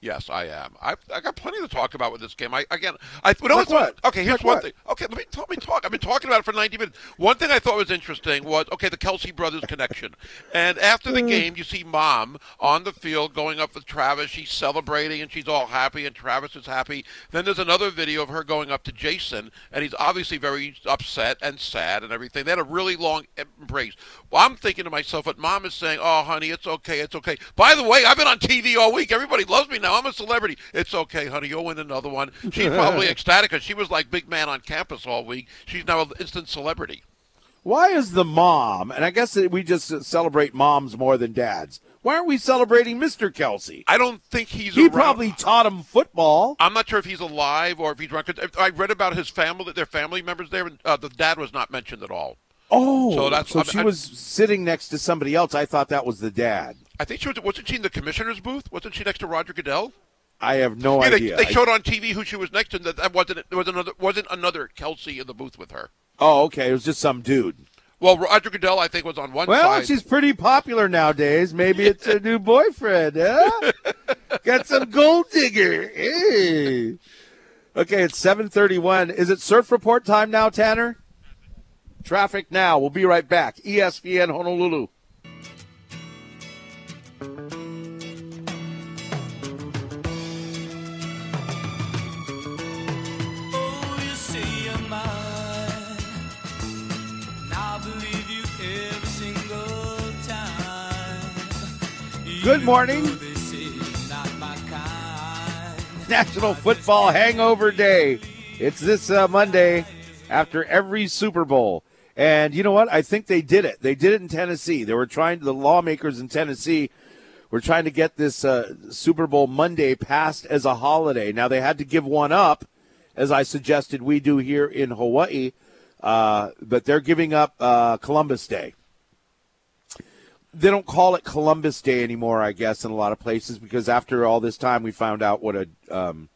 C: Yes, I am. I've I got plenty to talk about with this game. I again, I you know
B: Like what?
C: Okay, here's
B: Like
C: one
B: what?
C: thing. Okay, let me let me talk. I've been talking about it for 90 minutes. One thing I thought was interesting was okay, the Kelce brothers connection. And after the hmm. game, you see mom on the field going up with Travis. She's celebrating and she's all happy, and Travis is happy. Then there's another video of her going up to Jason, and he's obviously very upset and sad and everything. They had a really long embrace. Well, I'm thinking to myself, what mom is saying, "Oh, honey, it's okay, it's okay." By the way, I've been on TV all week. Everybody loves me now now. I'm a celebrity. It's okay, honey. You'll win another one. She's probably ecstatic because she was like big man on campus all week. She's now an instant celebrity.
B: Why is the mom, and I guess we just celebrate moms more than dads, why aren't we celebrating Mr. Kelce?
C: I don't think he's.
B: He
C: around.
B: probably taught him football.
C: I'm not sure if he's alive or if he's drunk. I read about his family, their family members there, and uh, the dad was not mentioned at all.
B: Oh,
C: So that's-
B: so
C: I-
B: she
C: I-
B: was sitting next to somebody else. I thought that was the dad.
C: I think she was. Wasn't she in the commissioner's booth? Wasn't she next to Roger Goodell?
B: I have no
C: yeah,
B: idea.
C: they
B: I-
C: showed on TV who she was next to. and That, that wasn't there was another wasn't another Kelce in the booth with her.
B: oh, okay. It was just some dude.
C: Well, Roger Goodell, I think, was on one
B: Well,
C: side.
B: she's pretty popular nowadays. Maybe it's a new boyfriend, huh? Got some gold digger. Hey. Okay, it's 731. Is it surf report time now, Tanner? Traffic now. We'll be right back. ESPN Honolulu.
H: My morning.
B: National Football Hangover Day. It's this uh, Monday after every Super Bowl. And you know what? I think they did it. They did it in Tennessee. They were trying, the lawmakers in Tennessee were trying to get this uh, Super Bowl Monday passed as a holiday. Now, they had to give one up, as I suggested we do here in Hawaii, uh, but they're giving up uh, Columbus Day they don't call it Columbus Day anymore, I guess, in a lot of places because after all this time, we found out what a um,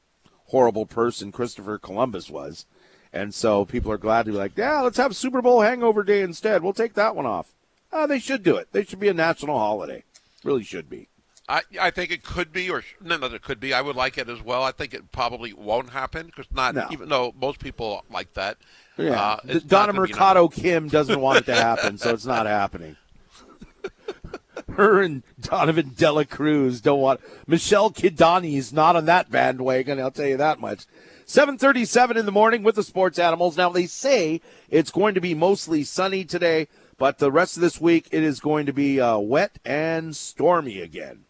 B: horrible person Christopher Columbus was, and so people are glad to be like, yeah, let's have Super Bowl Hangover Day instead. We'll take that one off. Uh, they should do it. They should be a national holiday. Really should be.
C: I, I think it could be, or sh- no, no, it could be. I would like it as well. I think it probably won't happen because not
B: No.
C: even though most people like that.
B: Yeah,
C: uh,
B: Donna Mercado Kim doesn't want it to happen, so it's not happening. Her and Donovan Dela Cruz don't want. Michelle Kidani is not on that bandwagon. I'll tell you that much. 7:37 in the morning with the sports animals. Now they say it's going to be mostly sunny today, but the rest of this week it is going to be uh, wet and stormy again.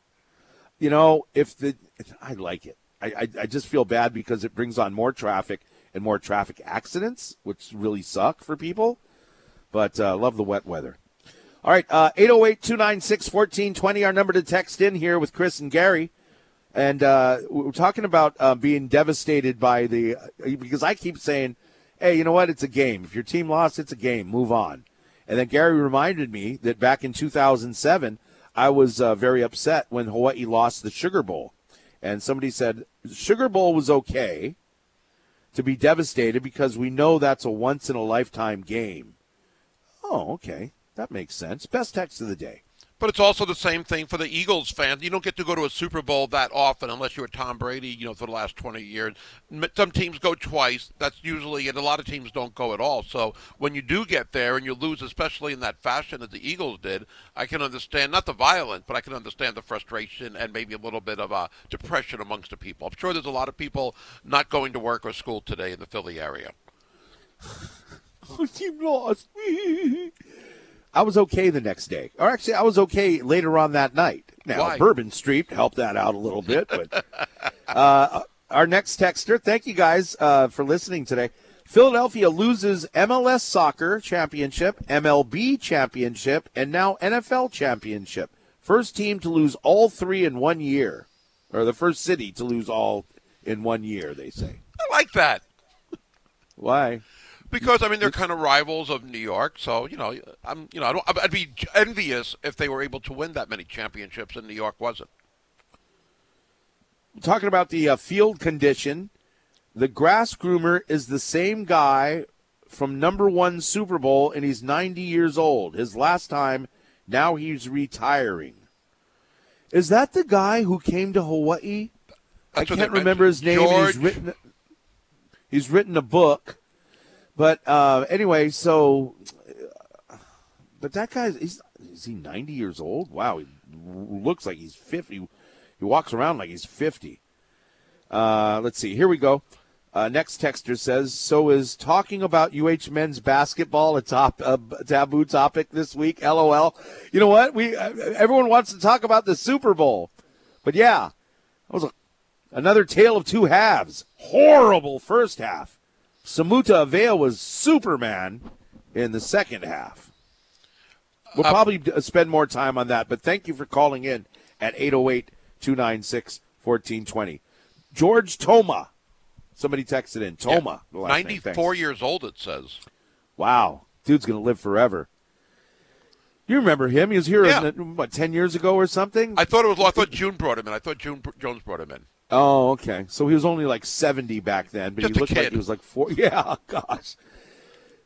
B: You know, if the I like it. I, I I just feel bad because it brings on more traffic and more traffic accidents, which really suck for people. But uh, love the wet weather. All right, uh, 808 296 1420, our number to text in here with Chris and Gary. And uh, we're talking about uh, being devastated by the. Because I keep saying, hey, you know what? It's a game. If your team lost, it's a game. Move on. And then Gary reminded me that back in 2007, I was uh, very upset when Hawaii lost the Sugar Bowl. And somebody said, Sugar Bowl was okay to be devastated because we know that's a once in a lifetime game. Oh, okay. That makes sense. Best text of the day.
C: But it's also the same thing for the Eagles fans. You don't get to go to a Super Bowl that often unless you're a Tom Brady, you know, for the last 20 years. Some teams go twice. That's usually, and a lot of teams don't go at all. So when you do get there and you lose, especially in that fashion that the Eagles did, I can understand, not the violence, but I can understand the frustration and maybe a little bit of uh, depression amongst the people. I'm sure there's a lot of people not going to work or school today in the Philly area.
B: Our team lost. I was okay the next day. Or actually, I was okay later on that night. Now,
C: Why?
B: Bourbon Street helped that out a little bit. But uh, our next texter, thank you guys uh, for listening today. Philadelphia loses MLS soccer championship, MLB championship, and now NFL championship. First team to lose all three in one year, or the first city to lose all in one year. They say.
C: I like that.
B: Why?
C: Because I mean they're kind of rivals of New York, so you know I'm you know I don't, I'd be envious if they were able to win that many championships and New York wasn't.
B: talking about the uh, field condition, the grass groomer is the same guy from number one Super Bowl, and he's 90 years old. His last time, now he's retiring. Is that the guy who came to Hawaii?
C: That's
B: I can't remember his name. and He's written. He's written a book, but uh, anyway, so. But that guy's he's is he 90 years old? Wow, he looks like he's 50. He walks around like he's 50. Uh, let's see. Here we go. Uh, next texter says, "So is talking about UH men's basketball a top a taboo topic this week?" LOL. You know what? We uh, everyone wants to talk about the Super Bowl, but yeah, that was a Another tale of two halves. Horrible first half. Samuta Avea was Superman in the second half. We'll
C: Uh,
B: probably spend more time on that, but thank you for calling in at 808 296 1420. George Toma. Somebody texted in. Toma. name.
C: 94 years old, it says.
B: Wow. Dude's going to live forever. You remember him? He was here,
C: Yeah.
B: what, 10 years ago or something?
C: I thought it was. I thought June brought him in. I thought June Jones brought him in.
B: Oh, okay. So he was only like 70 back then, but
C: Just
B: he looked like he was like four. Yeah, gosh.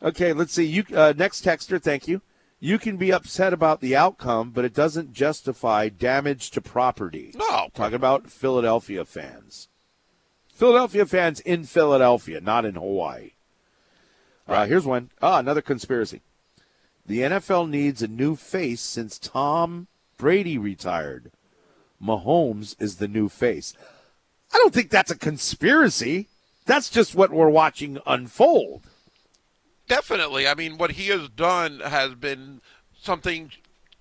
B: Okay, let's see. You uh, next texter, thank you. You can be upset about the outcome, but it doesn't justify damage to property.
C: No,
B: Talking about Philadelphia fans. Philadelphia fans in Philadelphia, not in Hawaii. Uh, here's one. Ah, another conspiracy. The NFL needs a new face since Tom Brady retired. Mahomes is the new face. I don't think that's a conspiracy. That's just what we're watching unfold.
C: Definitely. I mean, what he has done has been something,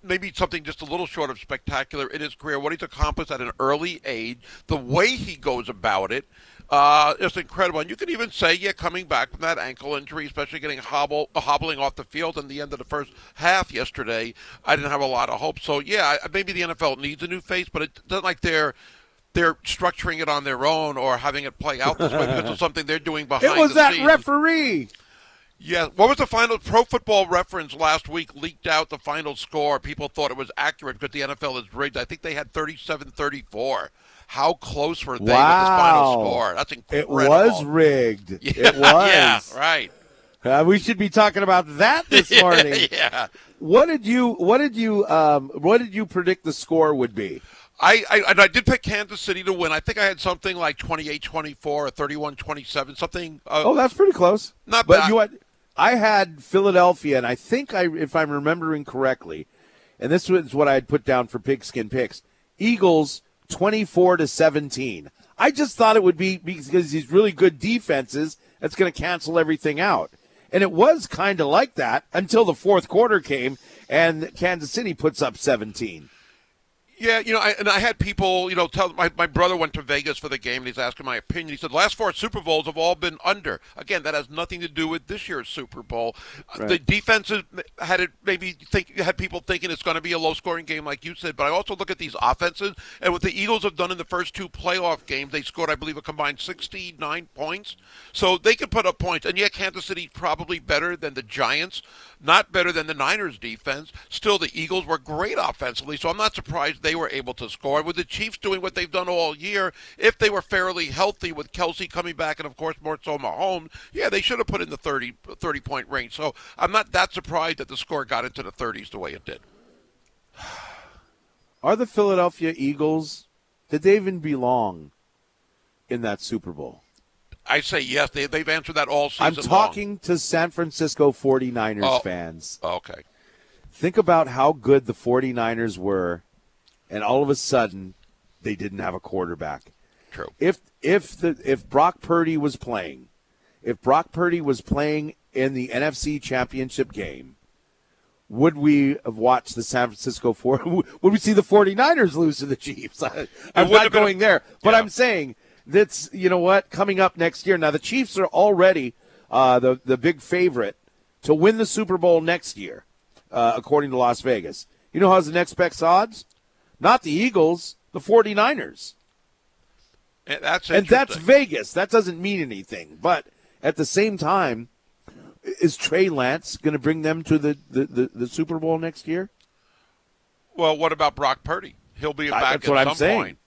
C: maybe something just a little short of spectacular in his career. What he's accomplished at an early age, the way he goes about it, uh, is incredible. And you can even say, yeah, coming back from that ankle injury, especially getting hobble, hobbling off the field in the end of the first half yesterday, I didn't have a lot of hope. So, yeah, maybe the NFL needs a new face, but it doesn't like they're. They're structuring it on their own or having it play out this way because of something they're doing behind
B: It was that
C: scenes.
B: referee.
C: Yeah. What was the final? Pro Football Reference last week leaked out the final score. People thought it was accurate because the NFL is rigged. I think they had 37-34. How close were they with this final
B: Wow.
C: score? That's
B: It
C: incredible.
B: was rigged.
C: Yeah,
B: It was.
C: Yeah, right.
B: Uh, we should be talking about that this morning.
C: yeah.
B: What did you What did you um, What did you predict the score would be?
C: I, I I did pick Kansas City to win. I think I had something like 28-24 or 31-27, something. Uh,
B: Oh, that's pretty close.
C: Not
B: but
C: bad.
B: you had, I had Philadelphia, and I think I, if I'm remembering correctly, and this was what I had put down for pigskin picks: Eagles 24 to 17. I just thought it would be because these really good defenses that's going to cancel everything out, and it was kind of like that until the fourth quarter came, and Kansas City puts up 17.
C: Yeah, you know, I, and I had people, you know, tell my, my brother went to Vegas for the game and he's asking my opinion. He said the last four Super Bowls have all been under. Again, that has nothing to do with this year's Super Bowl. Uh, The
B: Right.
C: defenses had it maybe think had people thinking it's going to be a low scoring game, like you said. But I also look at these offenses and what the Eagles have done in the first two playoff games. They scored, I believe, a combined sixty nine points, so they can put up points. And yeah, Kansas City's probably better than the Giants, not better than the Niners defense. Still, the Eagles were great offensively, so I'm not surprised they were able to score. With the Chiefs doing what they've done all year, if they were fairly healthy with Kelce coming back and, of course, more so Mahomes, yeah, they should have put in the 30, 30 point range. So I'm not that surprised that the score got into the 30s the way it did.
B: Are the Philadelphia Eagles? Did they even belong in that Super Bowl?
C: I say yes, they, they've answered that all season
B: I'm
C: long.
B: talking to San Francisco 49ers
C: Oh.
B: fans.
C: Oh, okay.
B: Think about how good the 49ers were, and all of a sudden, they didn't have a quarterback.
C: True.
B: If if the if Brock Purdy was playing, if Brock Purdy was playing in the NFC Championship game, would we have watched the San Francisco 4 would we see the 49ers lose to the Chiefs? I, I'm
C: wouldn't
B: not
C: been a-
B: going there, but
C: Yeah.
B: I'm saying that's you know what coming up next year. Now the Chiefs are already uh, the the big favorite to win the Super Bowl next year, uh, according to Las Vegas. You know how's the next best odds? Not the Eagles, the 49ers.
C: And that's
B: And that's. Vegas. That doesn't mean anything. But at the same time, is Trey Lance going to bring them to the, the, the, the Super Bowl next year?
C: Well, what about Brock Purdy? He'll be
B: I-
C: back
B: that's
C: at
B: what
C: some
B: I'm saying.
C: point.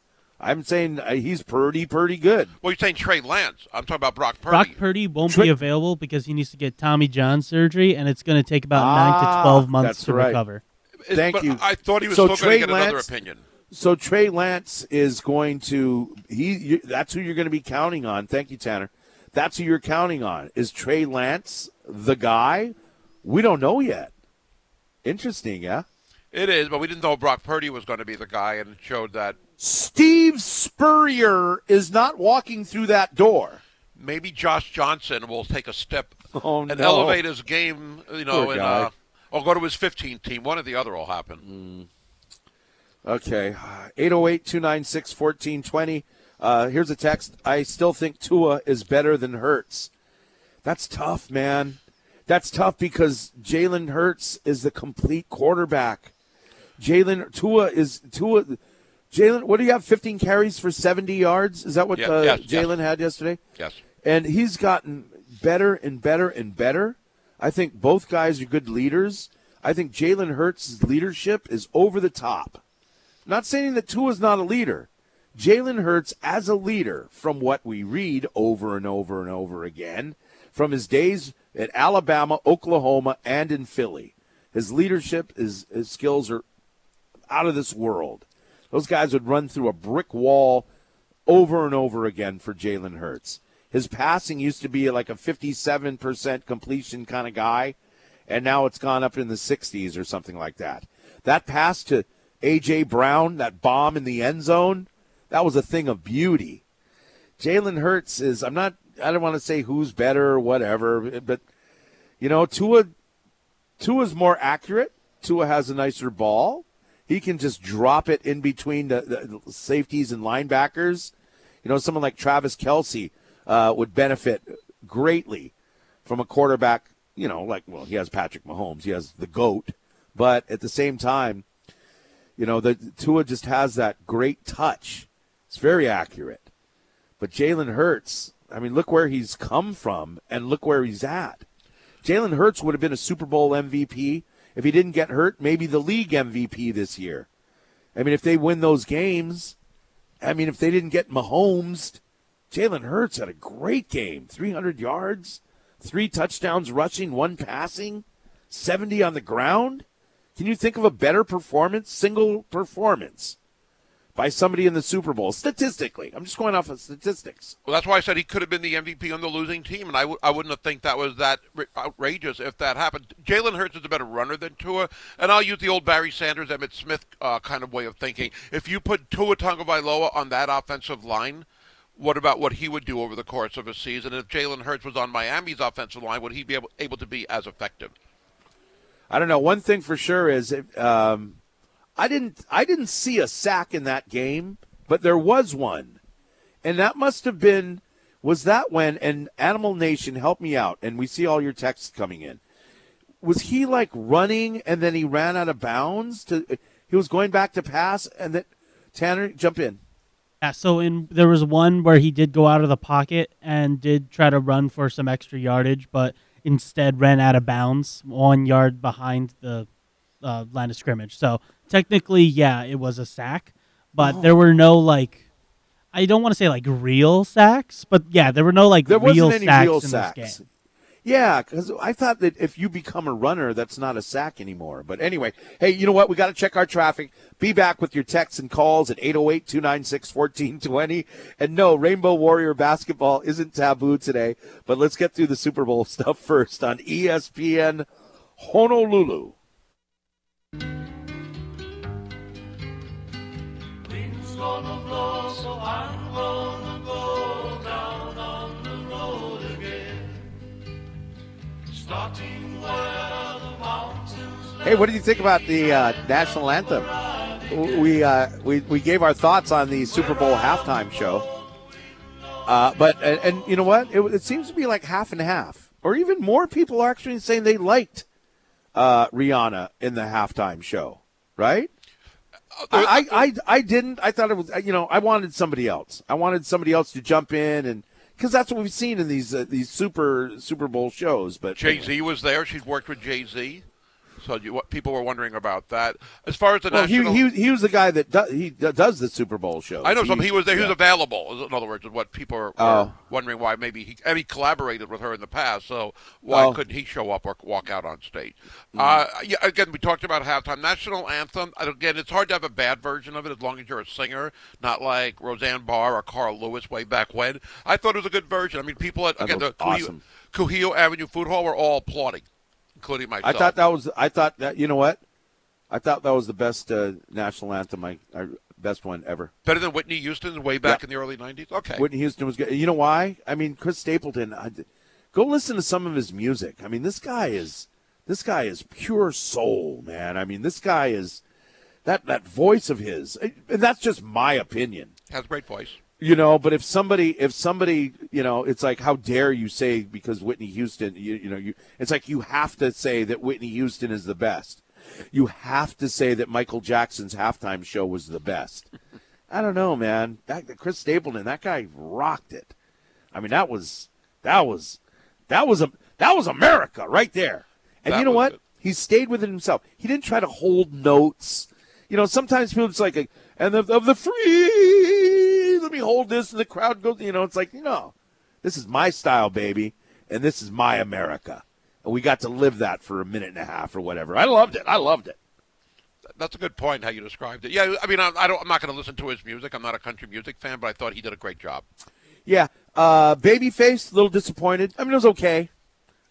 B: I'm saying uh, he's pretty, pretty good.
C: Well, you're saying Trey Lance. I'm talking about Brock Purdy.
D: Brock Purdy won't
B: Tri-
D: be available because he needs to get Tommy John surgery, and it's going to take about nine
B: Ah,
D: to twelve months to
B: right.
D: recover.
B: Thank
C: but
B: you.
C: I thought he was
B: So
C: still
B: Trey
C: going to get another
B: Lance-
C: opinion.
B: So Trey Lance is going to he. You, that's who you're going to be counting on. Thank you, Tanner. That's who you're counting on. Is Trey Lance the guy? We don't know yet. Interesting, yeah.
C: It is, but we didn't know Brock Purdy was going to be the guy, and it showed that
B: Steve Spurrier is not walking through that door.
C: maybe Josh Johnson will take a step
B: Oh
C: and
B: no!
C: elevate his game. You know,
B: Poor
C: and uh, or go to his 15 team. One or the other will happen.
B: Okay, 808-296-1420. Uh, here's a text. I still think Tua is better than Hurts. That's tough, man. That's tough because Jalen Hurts is the complete quarterback. Jalen Tua is Tua. Jalen, what do you have? 15 carries for 70 yards? Is that what
C: Yeah,
B: uh,
C: yes, yes.
B: Jalen had yesterday?
C: Yes.
B: and he's gotten better and better and better. I think both guys are good leaders. I think Jalen Hurts' leadership is over the top. Not saying that Tua is not a leader. Jalen Hurts, as a leader, from what we read over and over and over again, from his days at Alabama, Oklahoma, and in Philly, his leadership, his, his skills are out of this world. Those guys would run through a brick wall over and over again for Jalen Hurts. His passing used to be like a 57% completion kind of guy, and now it's gone up in the 60s or something like that. That pass to A.J. Brown, that bomb in the end zone, that was a thing of beauty. Jalen Hurts is, I'm not, I don't want to say who's better or whatever, but, you know, Tua, Tua's more accurate. Tua has a nicer ball. He can just drop it in between the, the safeties and linebackers. You know, someone like Travis Kelce uh, would benefit greatly from a quarterback. You know, like well, he has Patrick Mahomes, he has the goat, but at the same time, you know, the Tua just has that great touch. It's very accurate. But Jalen Hurts, I mean, look where he's come from and look where he's at. Jalen Hurts would have been a Super Bowl MVP if he didn't get hurt. Maybe the league MVP this year. I mean, if they win those games, I mean, if they didn't get Mahomes, Jalen Hurts had a great game 300 yards, three touchdowns rushing, one passing, 70 on the ground. Can you think of a better performance, single performance, by somebody in the Super Bowl? Statistically, I'm just going off of statistics.
C: Well, that's why I said he could have been the MVP on the losing team, and I w- I wouldn't have think that was that outrageous if that happened. Jalen Hurts is a better runner than Tua, and I'll use the old Barry Sanders, Emmitt Smith uh, kind of way of thinking. If you put Tua Tagovailoa on that offensive line, what about what he would do over the course of a season? If Jalen Hurts was on Miami's offensive line, would he be able, able to be as effective?
B: I don't know. One thing for sure is um, I didn't I didn't see a sack in that game, but there was one, and that must have been was that when and Animal Nation help me out, and we see all your texts coming in. Was he like running and then he ran out of bounds? To he was going back to pass and then Tanner jump in.
D: Yeah, so in there was one where he did go out of the pocket and did try to run for some extra yardage, but instead ran out of bounds one yard behind the uh, line of scrimmage. So technically, yeah, it was a sack, but there were no like. I don't want to say like real sacks, but yeah, there were no like
B: There
D: real
B: wasn't any
D: sacks
B: real sacks. Yeah, because I thought that if you become a runner, that's not a sack anymore. But anyway, hey, you know what? We got to check our traffic. Be back with your texts and calls at 808 296 1420. And no, Rainbow Warrior basketball isn't taboo today. But let's get through the Super Bowl stuff first on ESPN Honolulu.
H: Wind's
B: Hey, what did you think about the uh, national anthem? We, uh, we we gave our thoughts on the Super Bowl halftime show, uh, but and, and you know what? It, it seems to be like half and half, or even more people are actually saying they liked uh, Rihanna in the halftime show, right? I, I, I, I didn't. I thought it was. You know, I wanted somebody else. I wanted somebody else to jump in and because that's what we've seen in these uh, these Super Super Bowl shows. But
C: Jay Z was there. She'd worked with Jay Z. So you, what people were wondering about that. As far as the
B: well, he,
C: national,
B: he he was the guy that do, he does the Super Bowl show.
C: I know some. He was there. He was
B: yeah.
C: available. In other words, is what people are,
B: Oh.
C: wondering why maybe he and he collaborated with her in the past. So why
B: Oh.
C: couldn't he show up or walk out on stage?
B: Mm-hmm.
C: Uh, yeah, again, we talked about halftime national anthem. Again, it's hard to have a bad version of it as long as you're a singer, not like Roseanne Barr or Carl Lewis way back when. I thought it was a good version. I mean, people at again the
B: awesome.
C: Avenue Food Hall were all applauding, including myself.
B: I thought that was. I thought that. You know what? I thought that was the best uh, national anthem. I, I best one ever.
C: better than Whitney Houston's way back
B: Yeah.
C: in the early '90s. Okay,
B: Whitney Houston was good. You know why? I mean, Chris Stapleton. I, go listen to some of his music. I mean, this guy is this guy is pure soul, man. I mean, this guy is that that voice of his. And that's just my opinion.
C: has a great voice.
B: You know, but if somebody, if somebody, you know, it's like, how dare you say because Whitney Houston, you, you know, you, it's like you have to say that Whitney Houston is the best. You have to say that Michael Jackson's halftime show was the best. I don't know, man. That Chris Stapleton, that guy rocked it. I mean, that was, that was, that was a, that was America right there. And
C: That
B: you know what?
C: it.
B: He stayed within himself. He didn't try to hold notes. You know, sometimes people just like, and of, of the free, let me hold this, and the crowd goes. You know, it's like, no, this is my style, baby, and this is my America, and we got to live that for a minute and a half or whatever. I loved it. I loved it.
C: That's a good point how you described it. Yeah, I mean, I, I don't. I'm not going to listen to his music. I'm not a country music fan, but I thought he did a great job.
B: Yeah, uh, Babyface, a little disappointed. I mean, it was okay.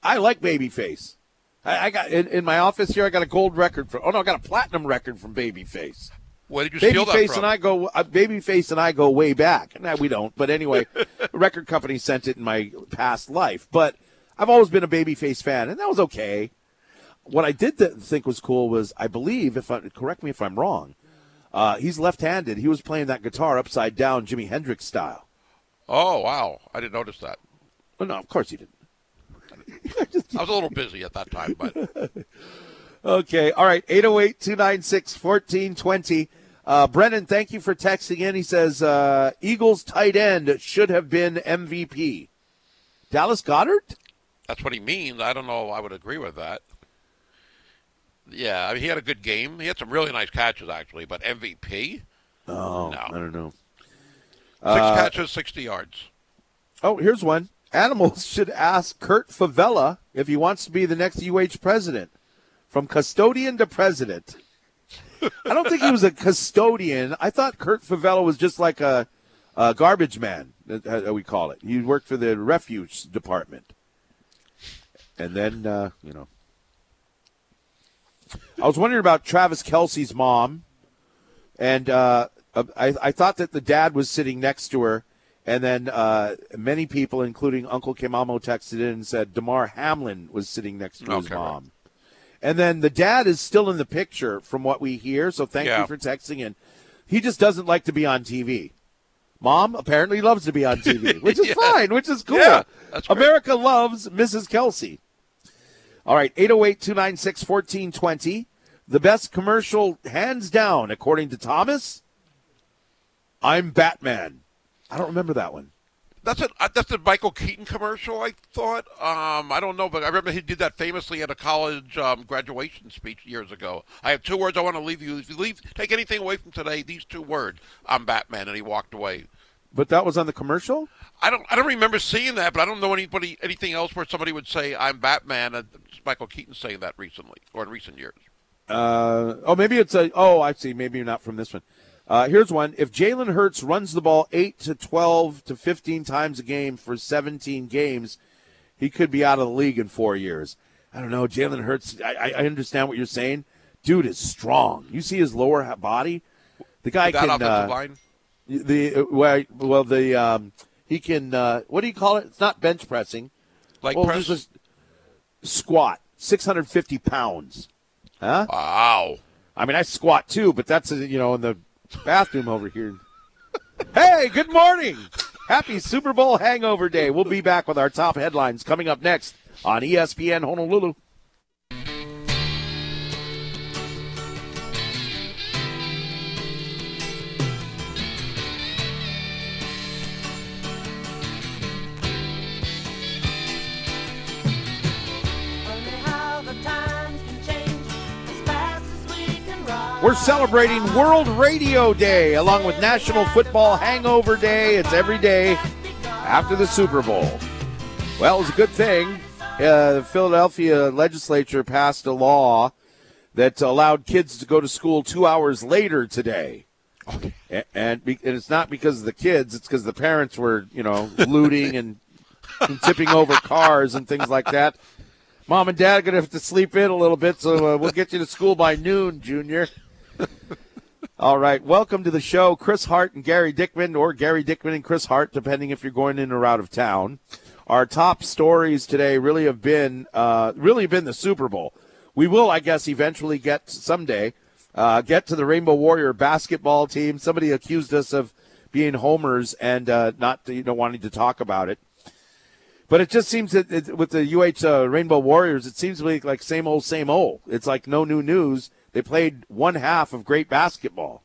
B: I like Babyface. I, I got in, in my office here. I got a gold record for. Oh no, I got a platinum record from Babyface.
C: Where did you steal that
B: Babyface
C: from?
B: and I go. Uh, Babyface and I go way back. No, we don't. But anyway, record company sent it in my past life. But I've always been a Babyface fan, and that was okay. What I did th- think was cool was, I believe, if I correct me if I'm wrong, uh, he's left-handed. He was playing that guitar upside down, Jimi Hendrix style.
C: oh wow, I didn't notice that.
B: Oh, no, of course he didn't.
C: I was a little busy at that time, but
B: Okay. All right. 808 296 1420. Uh, Brennan, thank you for texting in. He says uh, Eagles tight end should have been MVP. Dallas Goedert?
C: that's what he means. I don't know. I would agree with that. Yeah, I mean, he had a good game. He had some really nice catches actually, but MVP,
B: Oh,
C: No.
B: I don't know.
C: six
B: Uh,
C: catches, sixty yards.
B: Oh, here's one. Animals should ask Kurt Favela if he wants to be the next UH president. From custodian to president. I don't think he was a custodian. I thought Kurt Favela was just like a, a garbage man, we call it. He worked for the refuge department. And then, uh, you know. I was wondering about Travis Kelce's mom. And uh, I, I thought that the dad was sitting next to her. And then uh, many people, including Uncle Kimamo, texted in and said Damar Hamlin was sitting next to his
C: Okay, right.
B: mom. And then the dad is still in the picture from what we hear. So thank
C: Yeah.
B: you for texting in. He just doesn't like to be on TV. Mom apparently loves to be on TV, which is
C: Yeah.
B: fine, which is cool.
C: Yeah.
B: America loves Mrs. Kelce. All right, 808 296 1420. The best commercial, hands down, according to Thomas, I'm Batman. I don't remember that one.
C: That's a uh, that's a Michael Keaton commercial. I thought. Um, I don't know, but I remember he did that famously at a college um, graduation speech years ago. I have two words I want to leave you. If you leave, take anything away from today, these two words. I'm Batman, and he walked away.
B: But that was on the commercial?
C: I don't I don't remember seeing that, but I don't know anybody anything else where somebody would say I'm Batman. And Michael Keaton saying that recently or in recent years.
B: Uh, oh, maybe it's a. Oh, I see. Maybe not from this one. Uh, here's one. If Jalen Hurts runs the ball 8 to 12 to 15 times a game for 17 games, he could be out of the league in four years. I don't know. Jalen Hurts, I, I- understand what you're saying. Dude is strong. You see his lower body? The guy
C: that
B: can.
C: offensive
B: uh,
C: line.
B: The well, well, the um, he can. Uh, what do you call it? It's not bench pressing.
C: Like
B: well,
C: press.
B: just squat, 650 pounds. Huh?
C: wow.
B: I mean, I squat too, but that's you know in the bathroom over here. Hey, good morning. Happy Super Bowl hangover day. We'll be back with our top headlines coming up next on ESPN Honolulu. We're celebrating World Radio Day along with National Football Hangover Day. It's every day after the Super Bowl. Well, it was a good thing. Uh, the Philadelphia legislature passed a law that allowed kids to go to school two hours later today. A- And, be- and it's not because of the kids, it's because the parents were, you know, looting and, and tipping over cars and things like that. Mom and dad are going to have to sleep in a little bit, so uh, we'll get you to school by noon, Junior. All right, welcome to the show, Chris Hart and Gary Dickman, or Gary Dickman and Chris Hart, depending if you're going in or out of town. Our top stories today really have been uh, really been the Super Bowl. We will, I guess, eventually get someday uh, get to the Rainbow Warrior basketball team. Somebody accused us of being homers and uh, not you know wanting to talk about it. But it just seems that it, with the UH uh, Rainbow Warriors, it seems like like same old, same old. It's like no new news. They played one half of great basketball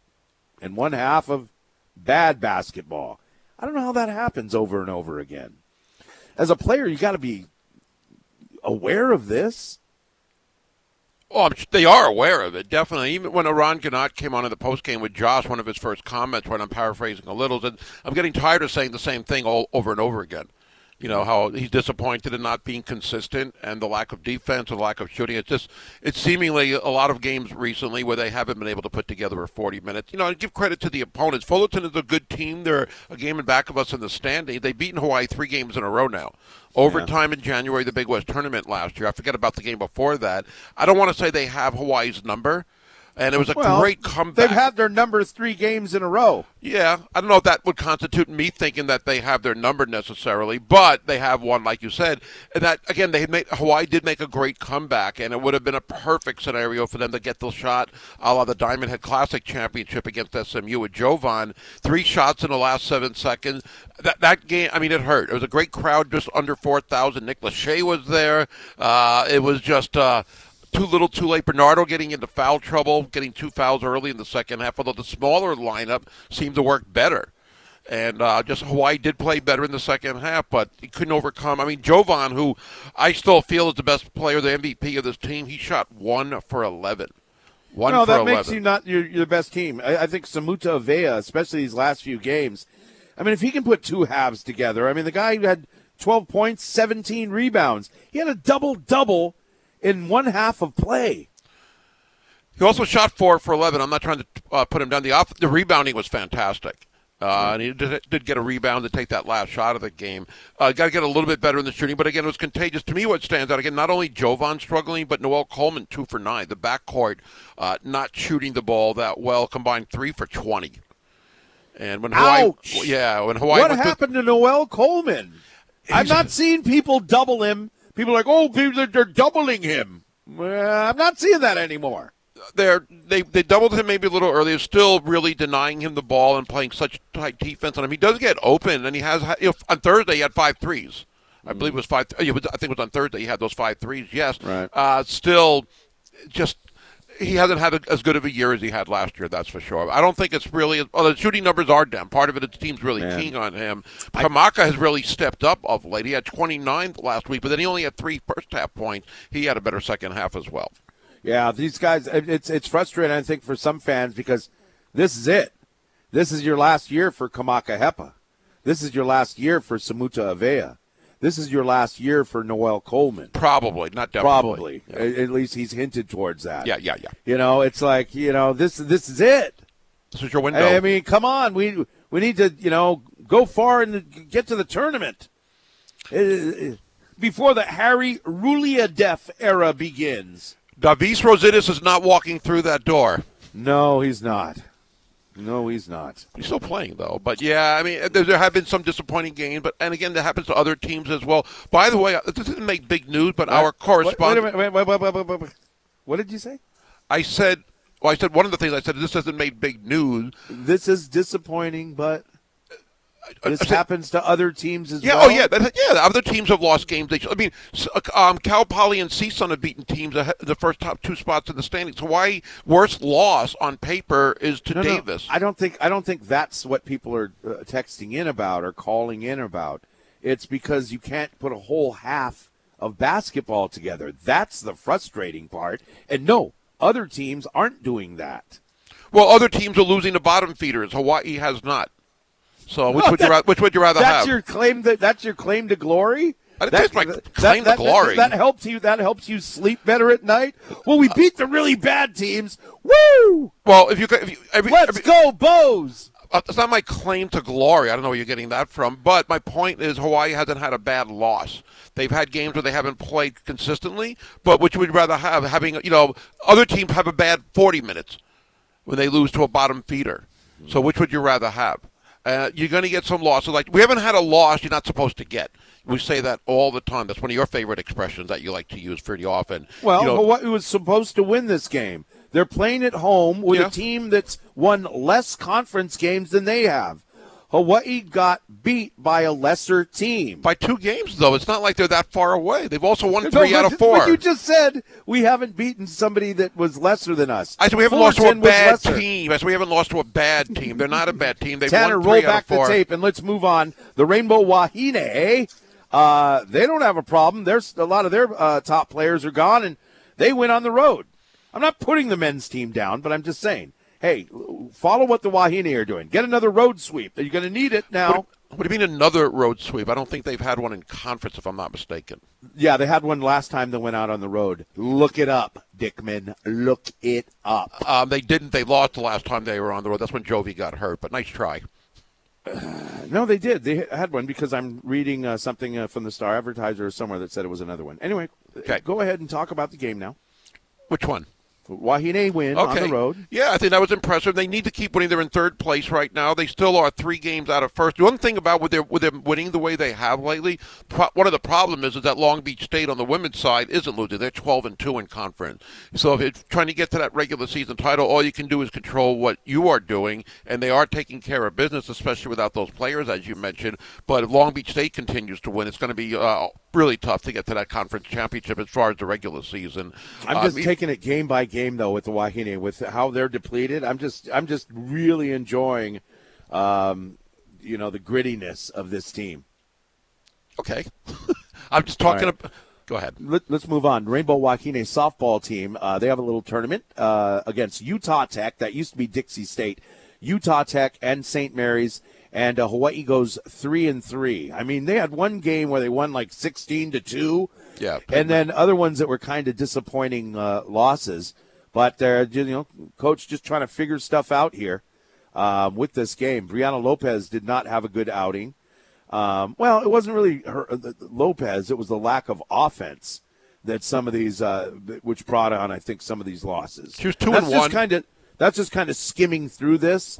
B: and one half of bad basketball. I don't know how that happens over and over again. As a player, you got to be aware of this.
C: I'm, they are aware of it, definitely. Even when Eran Ganot came on in the postgame with Josh, one of his first comments, when I'm paraphrasing a little, said, I'm getting tired of saying the same thing all over and over again. You know, how he's disappointed in not being consistent and the lack of defense and the lack of shooting. It's just, it's seemingly a lot of games recently where they haven't been able to put together a 40 minutes. You know, I give credit to the opponents. Fullerton is a good team. They're a game in back of us in the standing. They've beaten Hawaii three games in a row now. Overtime in January, the Big West tournament last year. I forget about the game before that. I don't want to say they have Hawaii's number, and it was a
B: Well,
C: great comeback.
B: They've had their number three games in a row.
C: Yeah, I don't know if that would constitute me thinking that they have their number necessarily, but they have one, like you said. And that again, they made Hawaii did make a great comeback, and it would have been a perfect scenario for them to get the shot, a la the Diamond Head Classic Championship against SMU with JoVon. Three shots in the last seven seconds. That that game, I mean, it hurt. It was a great crowd, just under four thousand. Nick Lachey was there. Uh, it was just. Uh, too little, too late. Bernardo getting into foul trouble, getting two fouls early in the second half. Although the smaller lineup seemed to work better, and uh, just Hawaii did play better in the second half, but he couldn't overcome. I mean, JoVon, who I still feel is the best player, the MVP of this team, he shot one for eleven. One
B: no, that
C: 11.
B: makes you not your, your best team. I, I think Samuta Avea, especially these last few games. I mean, if he can put two halves together, I mean, the guy who had 12 points, 17 rebounds, he had a double double in one half of play.
C: He also shot four for eleven. I'm not trying to uh, put him down. The off, the rebounding was fantastic. Uh, and he did, did get a rebound to take that last shot of the game. Uh, Got to get a little bit better in the shooting, but again, it was contagious. To me, what stands out again, not only JoVon struggling, but Noel Coleman two for nine. The backcourt uh, not shooting the ball that well, combined three for twenty. And when Hawaii,
B: Ouch!
C: yeah, when Hawaii
B: what
C: went to-
B: happened to Noel Coleman? I've not seen people double him. People are like, oh, they're doubling him. Well, I'm not seeing that anymore.
C: they're they they doubled him maybe a little earlier, still really denying him the ball and playing such tight defense on him. He does get open, and he has you know, on Thursday he had five threes. I believe it was five. I think it was on Thursday he had those five threes. Yes,
B: Right.
C: Uh, still, just he hasn't had a, as good of a year as he had last year. That's for sure. I don't think it's really. Well, the shooting numbers are down. Part of it, is the team's really
B: Man.
C: keen on him. Kamaka has really stepped up of late. He had 29 last week, but then he only had three first half points. He had a better second half as well.
B: Yeah, these guys. It's it's frustrating. I think for some fans because this is it. This is your last year for Kamaka Hepa. This is your last year for Samuta Avea. This is your last year for Noel Coleman.
C: Probably, not definitely.
B: Probably.
C: Yeah.
B: At, least he's hinted towards that.
C: Yeah, yeah, yeah.
B: You know, it's like you know this this is it.
C: This is your window.
B: I mean, come on, we we need to you know go far and get to the tournament Uh, before the Harry Rouhliadeff era begins.
C: Davis Rositas is not walking through that door.
B: No, he's not. No, he's not.
C: He's still playing though. But yeah, I mean, there, there have been some disappointing games. But and again, that happens to other teams as well. By the way, uh, this didn't make big news, but our correspondent,
B: Wait, wait, wait, wait, wait, wait, wait. What did you say?
C: I said, well, I said one of the things I said. This hasn't made big news.
B: This is disappointing, but this
C: said-
B: happens to other teams as
C: Yeah,
B: well.
C: oh yeah, that, yeah. Other teams have lost games. They, I mean, uh, um, Cal Poly and CSUN have beaten teams the first top two spots in the standings. Hawaii worst loss on paper is to
B: No, no,
C: Davis.
B: I don't think I don't think that's what people are uh, texting in about or calling in about. It's because you can't put a whole half of basketball together. That's the frustrating part. And no, other teams aren't doing that.
C: well, other teams are losing to bottom feeders. Hawaii has not. So which would you rather, which would you rather
B: That's
C: have?
B: your claim. That that's your claim to glory.
C: I didn't it's my
B: that-
C: claim to
B: that- that-
C: glory.
B: That, helps you. That helps you sleep better at night. Well, we beat the really bad teams. Woo!
C: well, if you if you every,
B: Let's
C: every-
B: go, Bows.
C: Uh, it's not my claim to glory. I don't know where you're getting that from. But my point is, Hawaii hasn't had a bad loss. They've had games where they haven't played consistently. But which would you rather have? Having you know, other teams have a bad 40 minutes when they lose to a bottom feeder. So which would you rather have? Uh, you're going to get some losses. Like we haven't had a loss you're not supposed to get. We say that all the time. That's one of your favorite expressions that you like to use pretty often.
B: Well,
C: you know,
B: Hawaii was supposed to win this game. They're playing at home with
C: Yeah.
B: a team that's won less conference games than they have. Hawaii got beat by a lesser team.
C: By two games, though, it's not like they're that far away. They've also won
B: No,
C: three
B: but-
C: out of four.
B: But you just said we haven't beaten somebody that was lesser than us.
C: I said we haven't lost to a bad team. I said we haven't lost to a bad team. They're not a bad team. They've
B: Tanner,
C: won
B: roll
C: out
B: back
C: of four.
B: the tape and let's move on. The Rainbow Wahine, uh, they don't have a problem. There's a lot of their uh, top players are gone, and they went on the road. I'm not putting the men's team down, but I'm just saying, hey, follow what the Wahine are doing. Get another road sweep. Are You're going to need it now.
C: What do you mean another road sweep? I don't think they've had one in conference, if I'm not mistaken.
B: Yeah, they had one last time they went out on the road. Look it up, Dickman. Look it up.
C: Um, they didn't. They lost the last time they were on the road. That's when Jovi got hurt. But nice try.
B: No, they did. They had one because I'm reading uh, something uh, from the Star Advertiser or somewhere that said it was another one. Anyway,
C: Okay.
B: go ahead and talk about the game now.
C: Which one?
B: Wahine win on the road.
C: Yeah, I think that was impressive. They need to keep winning. They're in third place right now. They still are three games out of first. The one thing about with their with them winning the way they have lately, pro- one of the problem is, is that Long Beach State on the women's side isn't losing. They're twelve and two in conference. So if you're trying to get to that regular season title, all you can do is control what you are doing, and they are taking care of business, especially without those players as you mentioned. But if Long Beach State continues to win, it's going to be uh, really tough to get to that conference championship as far as the regular season.
B: I'm
C: Um,
B: just taking it game by game though with the Wahine with how they're depleted. I'm just I'm just really enjoying, um, you know, the grittiness of this team.
C: Okay. I'm just talking
B: right.
C: about. Go ahead.
B: Let, us move on. Rainbow Wahine softball team. Uh, they have a little tournament uh, against Utah Tech. That used to be Dixie State. Utah Tech and St. Mary's, and uh, Hawaii goes three and three. I mean, they had one game where they won like sixteen to two.
C: Yeah.
B: and then other ones that were kind of disappointing uh, losses. But they're you know, coach just trying to figure stuff out here um, with this game. Brianna Lopez did not have a good outing. Um, well, it wasn't really her, uh, Lopez; it was the lack of offense that some of these, uh, which brought on, I think, some of these losses.
C: She was two
B: that's
C: and one.
B: Kind of, that's just kind of skimming through this.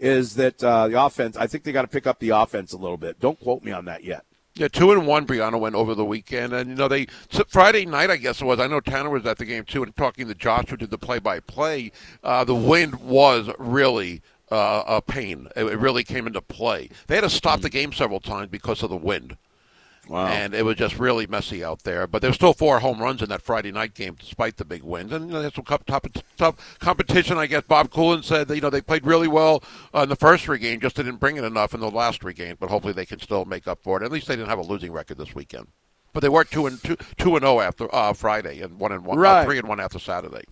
B: Is that uh, the offense? I think they got to pick up the offense a little bit. Don't quote me on that yet.
C: Yeah, two and one. Brianna went over the weekend, and you know they Friday night. I guess it was. I know Tanner was at the game too, and talking to Josh, who did the play-by-play. Uh, the wind was really uh, a pain. It, it really came into play. They had to stop the game several times because of the wind.
B: Wow.
C: And it was just really messy out there. But there were still four home runs in that Friday night game, despite the big wins. And you know, there's some tough, tough, tough competition. I guess Bob Coolen said that, you know they played really well uh, in the first three games, just didn't bring it enough in the last three games. But hopefully they can still make up for it. At least they didn't have a losing record this weekend. But they were two and two, two and zero after uh, Friday, and one and one, uh, three and one after Saturday.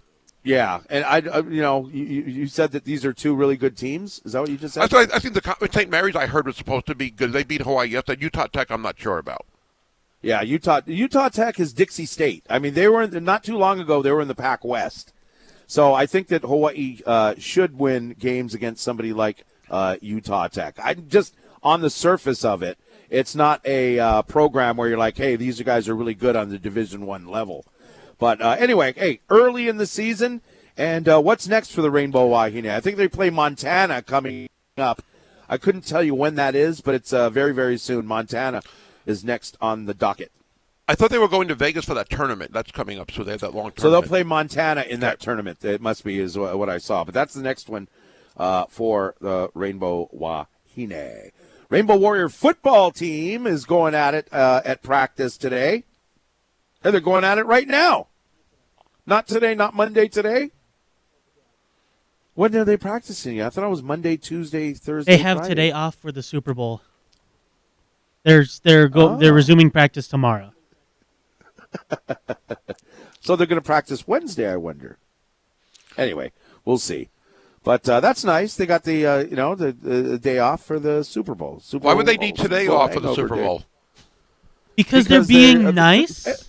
B: Yeah, and I, you know, you, you you said that these are two really good teams. Is that what you just said?
C: I, I think the St. Mary's I heard was supposed to be good. They beat Hawaii yesterday. Utah Tech, I'm not sure about.
B: Yeah, Utah Utah Tech is Dixie State. I mean, they were in, not too long ago. They were in the Pac West, so I think that Hawaii uh, should win games against somebody like uh, Utah Tech. I just on the surface of it, it's not a uh, program where you're like, hey, these guys are really good on the Division One level. But uh, anyway, hey, early in the season, and uh, what's next for the Rainbow Wahine? I think they play Montana coming up. I couldn't tell you when that is, but it's uh, very very soon. Montana is next on the docket.
C: I thought they were going to Vegas for that tournament. That's coming up, so they have that long tournament.
B: So they'll play Montana in that tournament. It must be is what I saw. But that's the next one uh, for the Rainbow Wahine. Rainbow Warrior football team is going at it uh, at practice today. And they're going at it right now. Not today, not Monday today. When are they practicing? I thought it was Monday, Tuesday, Thursday.
D: They have
B: Friday.
D: today off for the Super Bowl. They're they're go they're
B: Oh.
D: resuming practice tomorrow.
B: So they're going to practice Wednesday, I wonder. Anyway, we'll see. But uh, that's nice. They got the uh, you know the, the day off for the Super Bowl. Super
C: Why would they need today
B: Bowl
C: off for the Super. Bowl?
D: Because,
B: Because
D: they're being
B: they're-
D: nice.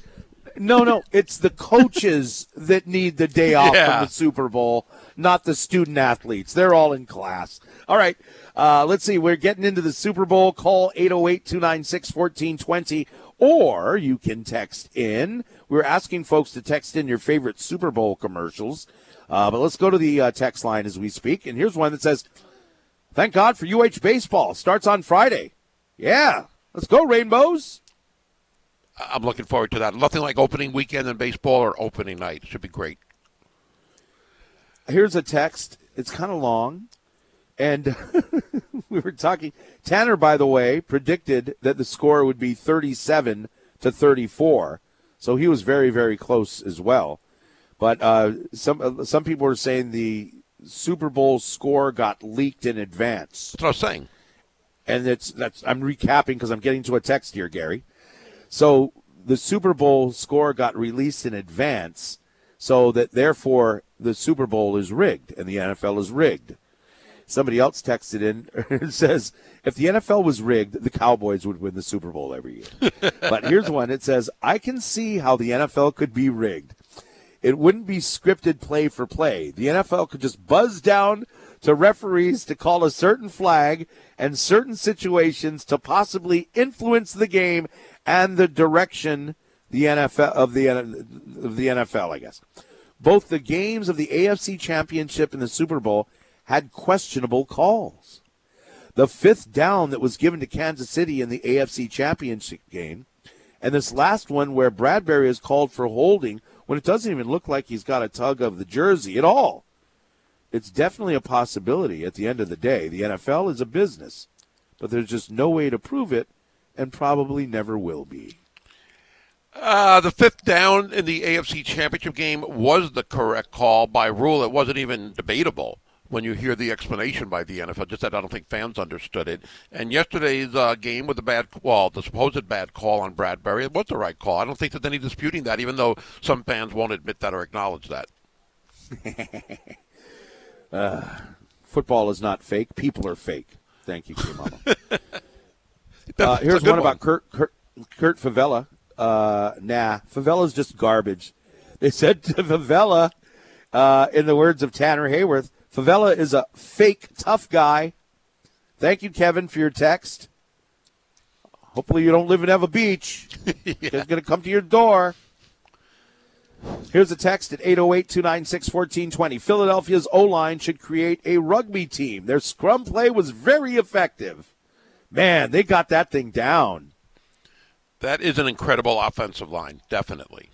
B: No, no, it's the coaches that need the day off
C: Yeah.
B: from the Super Bowl, not the student athletes. They're all in class. All right, uh, let's see. We're getting into the Super Bowl. Call 808 296 1420, or you can text in. We're asking folks to text in your favorite Super Bowl commercials. Uh, but let's go to the uh, text line as we speak. And here's one that says, Thank God for UH baseball. Starts on Friday. Yeah, let's go, Rainbows.
C: I'm looking forward to that. Nothing like opening weekend in baseball or opening night. It should be great.
B: Here's a text. It's kind of long. And we were talking. Tanner, by the way, predicted that the score would be 37 to 34. So he was very, very close as well. But uh, some uh, some people were saying the Super Bowl score got leaked in advance,
C: That's what I was saying.
B: and it's that's I'm recapping because I'm getting to a text here, Gary. So the Super Bowl score got released in advance, so that therefore the Super Bowl is rigged and the NFL is rigged. Somebody else texted in and says, if the NFL was rigged, the Cowboys would win the Super Bowl every year. but here's one. It says, I can see how the NFL could be rigged. It wouldn't be scripted play for play. The NFL could just buzz down to referees to call a certain flag and certain situations to possibly influence the game and the direction the NFL of the of the NFL, I guess. Both the games of the AFC Championship and the Super Bowl had questionable calls. The fifth down that was given to Kansas City in the AFC Championship game, and this last one where Bradberry is called for holding when it doesn't even look like he's got a tug of the jersey at all. It's definitely a possibility at the end of the day. The NFL is a business, but there's just no way to prove it and probably never will be.
C: Uh, the fifth down in the AFC Championship game was the correct call by rule. It wasn't even debatable when you hear the explanation by the NFL. Just that I don't think fans understood it. And yesterday's uh, game with the bad, well, the supposed bad call on Bradberry, it was the right call. I don't think there's any disputing that, even though some fans won't admit that or acknowledge that.
B: Football is not fake. People are fake. Thank you, K-Mama. Uh, here's
C: good
B: one about Kurt, Kurt, Kurt Fevella. Uh, nah, Fevella's just garbage. They said to Fevella, uh, in the words of Tanner Hayworth, Fevella is a fake tough guy. Thank you, Kevin, for your text. Hopefully, you don't live in Ewa Beach. He's going to come to your door. Here's a text at 808 296 1420. Philadelphia's O line should create a rugby team. Their scrum play was very effective. Man, they got that thing down.
C: That is an incredible offensive line, definitely.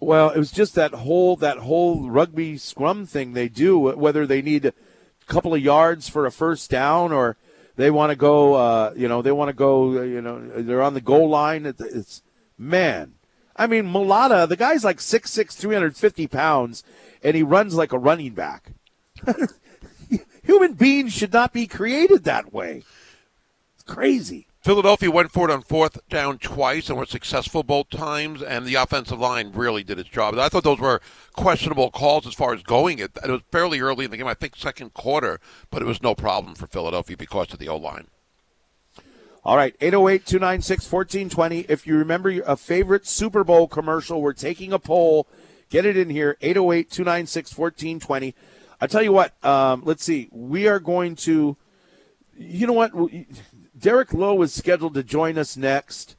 B: Well, it was just that whole that whole rugby scrum thing they do. Whether they need a couple of yards for a first down or they want to go, uh, you know, they want to go, uh, you know, they're on the goal line. It's, man. I mean, Mailata, the guy's like 6'6", 350 pounds, and he runs like a running back. Human beings should not be created that way. It's crazy.
C: Philadelphia went for it on fourth down twice and were successful both times, and the offensive line really did its job. I thought those were questionable calls as far as going. It, it was fairly early in the game, I think second quarter, but it was no problem for Philadelphia because of the O line.
B: All right, 808 296 1420. If you remember a favorite Super Bowl commercial, we're taking a poll. Get it in here, 808 296 1420. I tell you what, um, let's see. We are going to, you know what? Derrick Low is scheduled to join us next.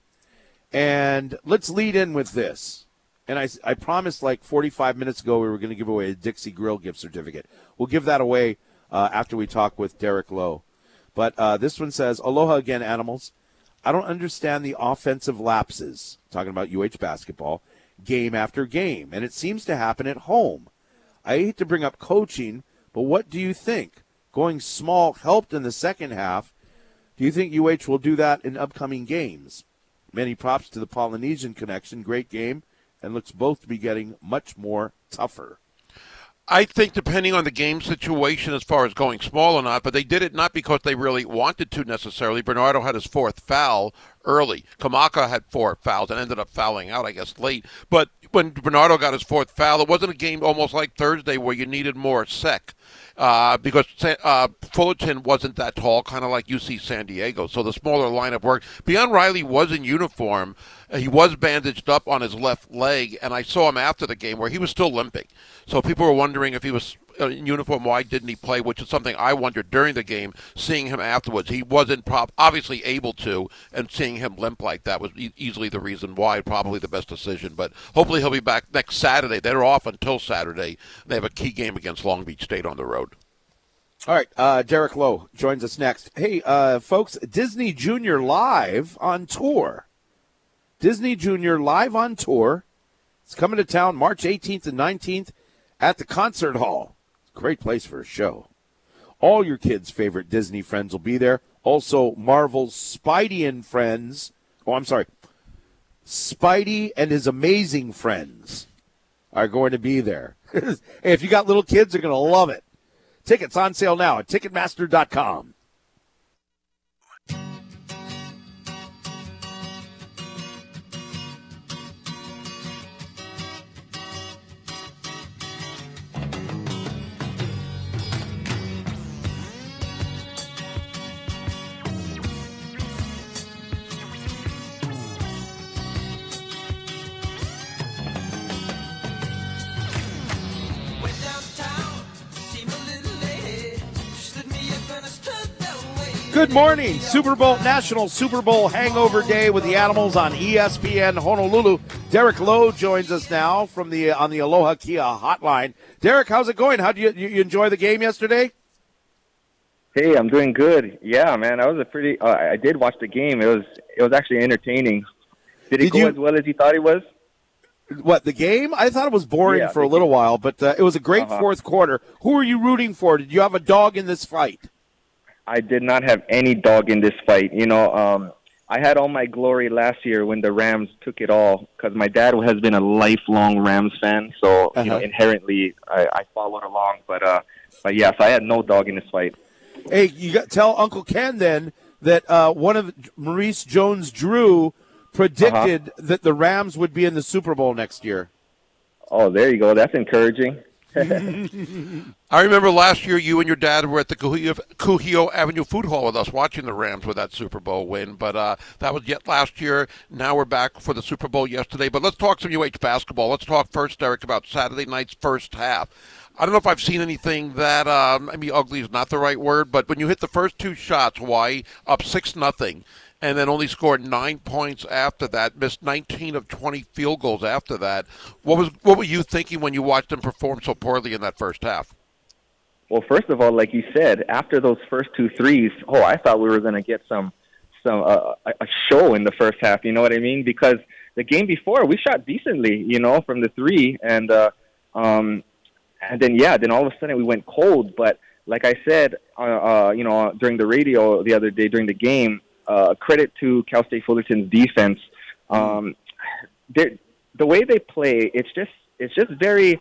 B: And let's lead in with this. And I, I promised like 45 minutes ago we were going to give away a Dixie Grill gift certificate. We'll give that away uh, after we talk with Derrick Low. But uh, this one says, Aloha again, animals. I don't understand the offensive lapses, talking about UH basketball, game after game. And it seems to happen at home. I hate to bring up coaching, but what do you think? Going small helped in the second half. Do you think UH will do that in upcoming games? Many props to the Polynesian connection. Great game, and looks both to be getting much more tougher.
C: I think depending on the game situation as far as going small or not, but they did it not because they really wanted to necessarily. Bernardo had his fourth foul early. Kamaka had four fouls and ended up fouling out, I guess, late. But when Bernardo got his fourth foul, it wasn't a game almost like Thursday where you needed Mor Seck. Uh, because uh, Fullerton wasn't that tall, kind of like UC San Diego. So the smaller lineup worked. Beon Riley was in uniform. Uh, He was bandaged up on his left leg, and I saw him after the game where he was still limping. So people were wondering if he was uh, in uniform, why didn't he play? Which is something I wondered during the game. Seeing him afterwards, he wasn't prob- obviously able to, and seeing him limp like that was e- easily the reason why. Probably the best decision, but hopefully he'll be back next Saturday. They're off until Saturday. They have a key game against Long Beach State on the road.
B: All right, uh, Derrick Low joins us next. Hey, uh, folks, Disney Junior live on tour. Disney Junior live on tour. It's coming to town March 18th and 19th at the Concert Hall. Great place for a show. All your kids' favorite Disney friends will be there. Also, Marvel's Spidey and Friends. Oh, I'm sorry. Spidey and his amazing friends are going to be there. hey, if you got little kids, they're going to love it. Tickets on sale now at Ticketmaster.com. Good morning. Super Bowl National Super Bowl Hangover Day with the Animals on ESPN Honolulu. Derrick Low joins us now from the on the Aloha Kia hotline. Derrick, how's it going? How do you you, enjoy the game yesterday?
I: Hey, I'm doing good. Yeah, man, I was a pretty. Uh, I did watch the game. It was it was actually entertaining. Did it
B: Did
I: go
B: you-
I: as well as you thought it was?
B: What the game? I thought it was boring
I: Yeah,
B: for a little while, but uh, it was a great
I: Uh-huh.
B: fourth quarter. Who are you rooting for? Did you have a dog in this fight?
I: I did not have any dog in this fight. You know, um, I had all my glory last year when the Rams took it all because my dad has been a lifelong Rams fan. So you know,
B: Uh-huh.
I: inherently, I, I followed along. But uh, but yes, I had no dog in this fight.
B: Hey, you got tell Uncle Ken then that uh, one of Maurice Jones-Drew predicted
I: Uh-huh.
B: that the Rams would be in the Super Bowl next year.
I: Oh, there you go. That's encouraging.
C: I remember last year you and your dad were at the Kuhio Avenue Food Hall with us watching the Rams with that Super Bowl win. But uh, that was yet last year. Now we're back for the Super Bowl yesterday. But let's talk some UH basketball. Let's talk first, Derrick, about Saturday night's first half. I don't know if I've seen anything that um, I mean ugly is not the right word, but when you hit the first two shots, Hawaii up six nothing, and then only scored nine points after that, missed 19 of 20 field goals after that. What was what were you thinking when you watched them perform so poorly in that first half?
I: Well, first of all, like you said, after those first two threes, oh, I thought we were going to get some some uh, a show in the first half. You know what I mean? Because the game before we shot decently, you know, from the three, and uh, um, and then yeah, then all of a sudden we went cold. But like I said, uh, uh, you know, during the radio the other day during the game, uh, credit to Cal State Fullerton's defense. Um, the way they play, it's just it's just very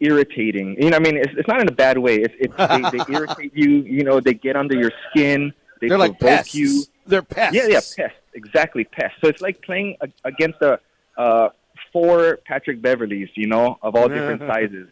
I: irritating. You know, I mean, it's, it's not in a bad way. It's, it's they, they irritate you. You know, they get under your skin. They
B: They're like pests.
I: you.
B: They're pests.
I: Yeah, yeah, pests. Exactly, pests. So it's like playing a, against a uh, four Patrick Beverleys, you know, of all different sizes.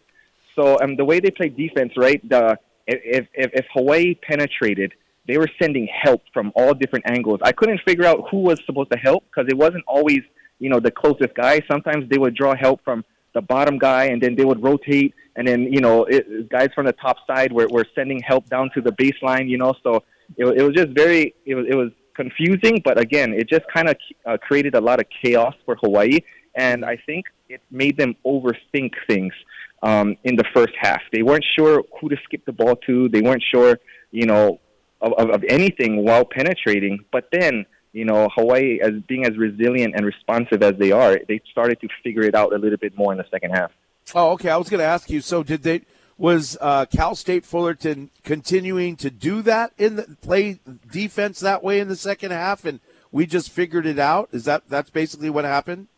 I: So um, the way they play defense, right? The if if, if Hawaii penetrated, they were sending help from all different angles. I couldn't figure out who was supposed to help because it wasn't always you know the closest guy. Sometimes they would draw help from the bottom guy, and then they would rotate, and then you know it, guys from the top side were, were sending help down to the baseline. You know, so it, it was just very it was it was confusing, but again, it just kind of uh, created a lot of chaos for Hawaii, and I think it made them overthink things um, in the first half. They weren't sure who to skip the ball to. They weren't sure, you know, of, of, of anything while penetrating. But then, you know, Hawaii, as being as resilient and responsive as they are, they started to figure it out a little bit more in the second half.
B: Oh, okay. I was going to ask you. So, did they was uh, Cal State Fullerton continuing to do that in the play defense that way in the second half, and we just figured it out? Is that that's basically what happened?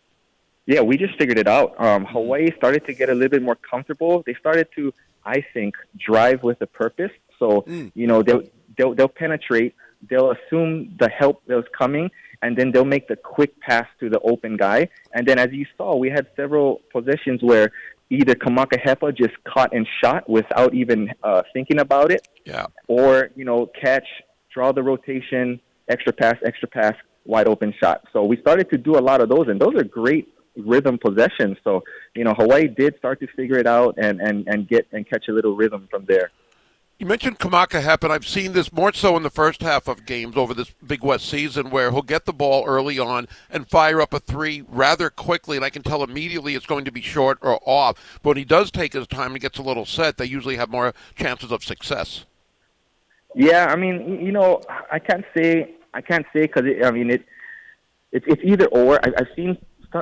I: Yeah, we just figured it out. Um, Hawaii started to get a little bit more comfortable. They started to, I think, drive with a purpose. So you know they'll, they'll they'll penetrate. They'll assume the help that was coming, and then they'll make the quick pass to the open guy. And then, as you saw, we had several possessions where either Kamaka Hepa just caught and shot without even uh, thinking about it,
C: Yeah.
I: or you know catch, draw the rotation, extra pass, extra pass, wide open shot. So we started to do a lot of those, and those are great rhythm possessions. So you know Hawaii did start to figure it out and and and get and catch a little rhythm from there.
C: You mentioned Kamaka Hep, and I've seen this more so in the first half of games over this Big West season, where he'll get the ball early on and fire up a three rather quickly, and I can tell immediately it's going to be short or off. But when he does take his time and gets a little set, they usually have more chances of success.
I: Yeah, I mean, you know, I can't say I can't say because I mean it. It's it's either or. I, I've seen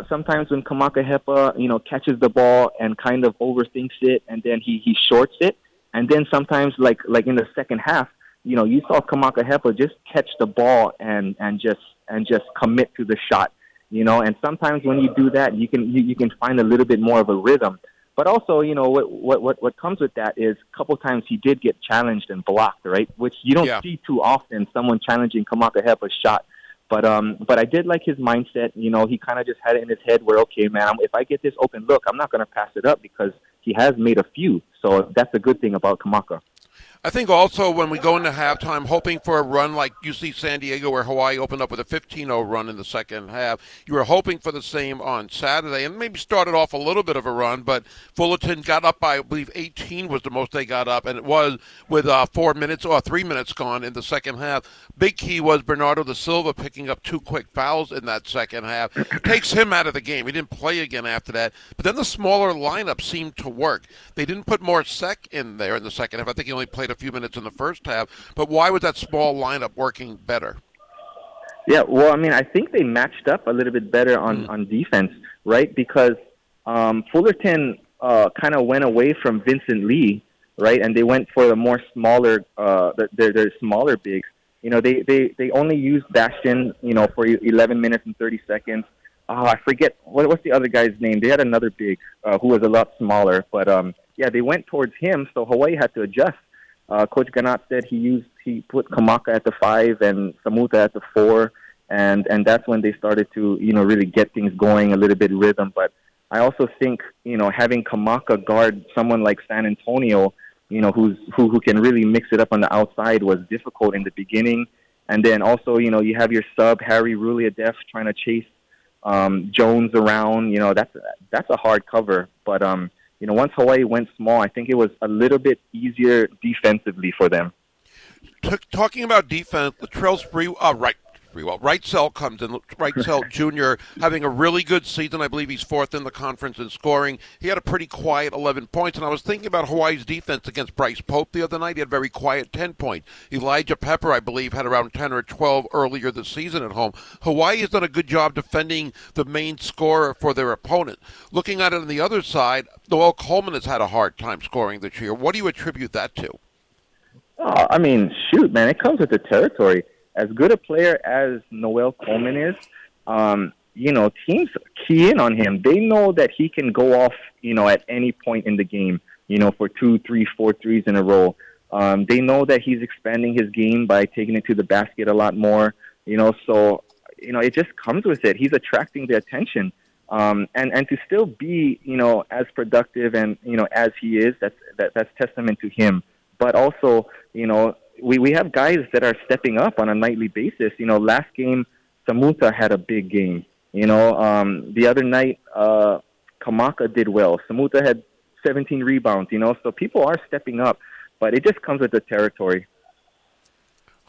I: sometimes when Kamaka Hepa, uh, you know, catches the ball and kind of overthinks it, and then he he shorts it. And then sometimes, like like in the second half, you know, you saw Kamaka Hepa just catch the ball and and just and just commit to the shot. You know, and sometimes when you do that, you can you, you can find a little bit more of a rhythm. But also, you know, what what what, what comes with that is a couple times he did get challenged and blocked, right? Which you don't
C: Yeah.
I: see too often. Someone challenging Kamaka Hepa's shot. But um, but I did like his mindset. You know, he kind of just had it in his head where, okay, man, if I get this open look, I'm not going to pass it up because he has made a few. So that's a good thing about Kamaka.
C: I think also when we go into halftime, hoping for a run like UC San Diego, where Hawaii opened up with a 15-0 run in the second half. You were hoping for the same on Saturday, and maybe started off a little bit of a run, but Fullerton got up by I believe 18 was the most they got up, and it was with uh, four minutes or three minutes gone in the second half. Big key was Bernardo da Silva picking up two quick fouls in that second half, takes him out of the game. He didn't play again after that. But then the smaller lineup seemed to work. They didn't put Mor Seck in there in the second half. I think he only played a few minutes in the first half. But why was that small lineup working better?
I: Yeah, well, I mean, I think they matched up a little bit better on, on defense, right? Because um, Fullerton uh, kind of went away from Vincent Lee, right? And they went for the more smaller, uh, the- their, their smaller bigs. You know, they, they, they only used Bastion, you know, for 11 minutes and 30 seconds. Oh, I forget what what's the other guy's name. They had another big uh, who was a lot smaller, but um, yeah, they went towards him. So Hawaii had to adjust. Uh, Coach Ganot said he used he put Kamaka at the five and Samuta at the four, and and that's when they started to you know really get things going a little bit rhythm. But I also think you know having Kamaka guard someone like San Antonio, you know who's who who can really mix it up on the outside was difficult in the beginning, and then also you know you have your sub Harry Rouhliadeff trying to chase um, Jones around. You know that's that's a hard cover, but um, you know once Hawaii went small, I think it was a little bit easier defensively for them.
C: T- talking about defense, Latrell Spree, uh, right, Sprewell, Wrightsell comes in. Wrightsell Jr. having a really good season. I believe he's fourth in the conference in scoring. He had a pretty quiet 11 points, and I was thinking about Hawaii's defense against Bryce Pope the other night. He had very quiet 10 points. Elijah Pepper, I believe, had around 10 or 12 earlier this season at home. Hawaii has done a good job defending the main scorer for their opponent. Looking at it on the other side, Noel Coleman has had a hard time scoring this year. What do you attribute that to?
I: Oh, I mean, shoot, man, it comes with the territory. As good a player as Noel Coleman is, um, you know, teams key in on him. They know that he can go off, you know, at any point in the game, you know, for two, three, four threes in a row. Um, they know that he's expanding his game by taking it to the basket a lot more, you know, so, you know, it just comes with it. He's attracting the attention. Um, and, and to still be, you know, as productive and, you know, as he is, that's, that, that's testament to him but also, you know, we, we have guys that are stepping up on a nightly basis. You know, last game, Samuta had a big game. You know, um, the other night, uh, Kamaka did well. Samuta had 17 rebounds, you know, so people are stepping up, but it just comes with the territory.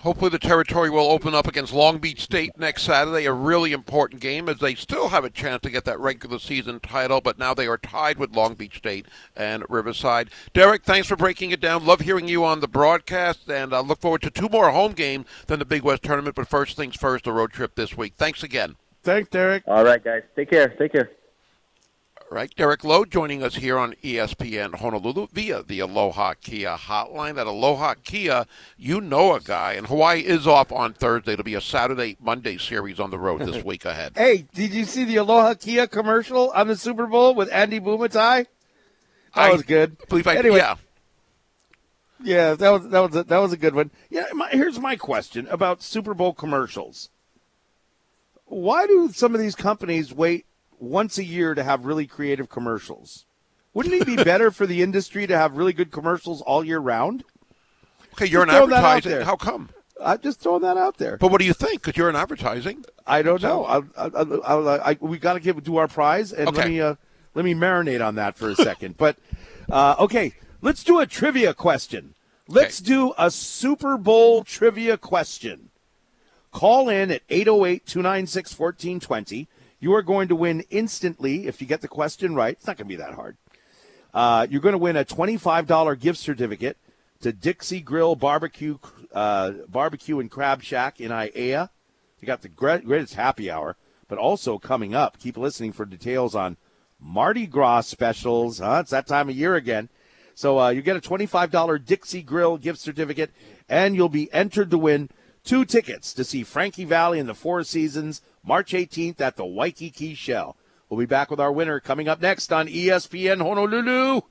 C: Hopefully, the territory will open up against Long Beach State next Saturday. A really important game as they still have a chance to get that regular season title, but now they are tied with Long Beach State and Riverside. Derrick, thanks for breaking it down. Love hearing you on the broadcast, and I look forward to two more home games than the Big West tournament. But first things first, the road trip this week. Thanks again.
B: Thanks, Derrick.
I: All right, guys. Take care. Take care.
C: Right, Derrick Low joining us here on ESPN Honolulu via the Aloha Kia hotline. At Aloha Kia, you know a guy, and Hawaii is off on Thursday. It'll be a Saturday, Monday series on the road this week ahead.
B: Hey, did you see the Aloha Kia commercial on the Super Bowl with Andy Bumatai? That
C: I
B: was good.
C: believe I
B: Anyway,
C: yeah.
B: Yeah, that was that was a, that was a good one. Yeah, my, here's my question about Super Bowl commercials. Why do some of these companies wait once a year to have really creative commercials? Wouldn't it be better for the industry to have really good commercials all year round?
C: Okay, you're
B: Just
C: advertising. How come?
B: I'm just throwing that out there.
C: But what do you think? Because you're in advertising.
B: I don't know. I, I, I, I, I, we got to give do our prize, and let me uh, let me marinate on that for a second. but uh, okay, let's do a trivia question. Let's do a Super Bowl trivia question. Call in at 808-296-1420. You are going to win instantly if you get the question right. It's not going to be that hard. Uh, you're going to win a $25 gift certificate to Dixie Grill Barbecue uh, Barbecue and Crab Shack in Aiea. You got the greatest happy hour, but also coming up. Keep listening for details on Mardi Gras specials. Huh? It's that time of year again. So uh, you get a $25 Dixie Grill gift certificate, and you'll be entered to win two tickets to see Frankie Valli in the Four Seasons March 18th at the Waikiki Shell. We'll be back with our winner coming up next on ESPN Honolulu.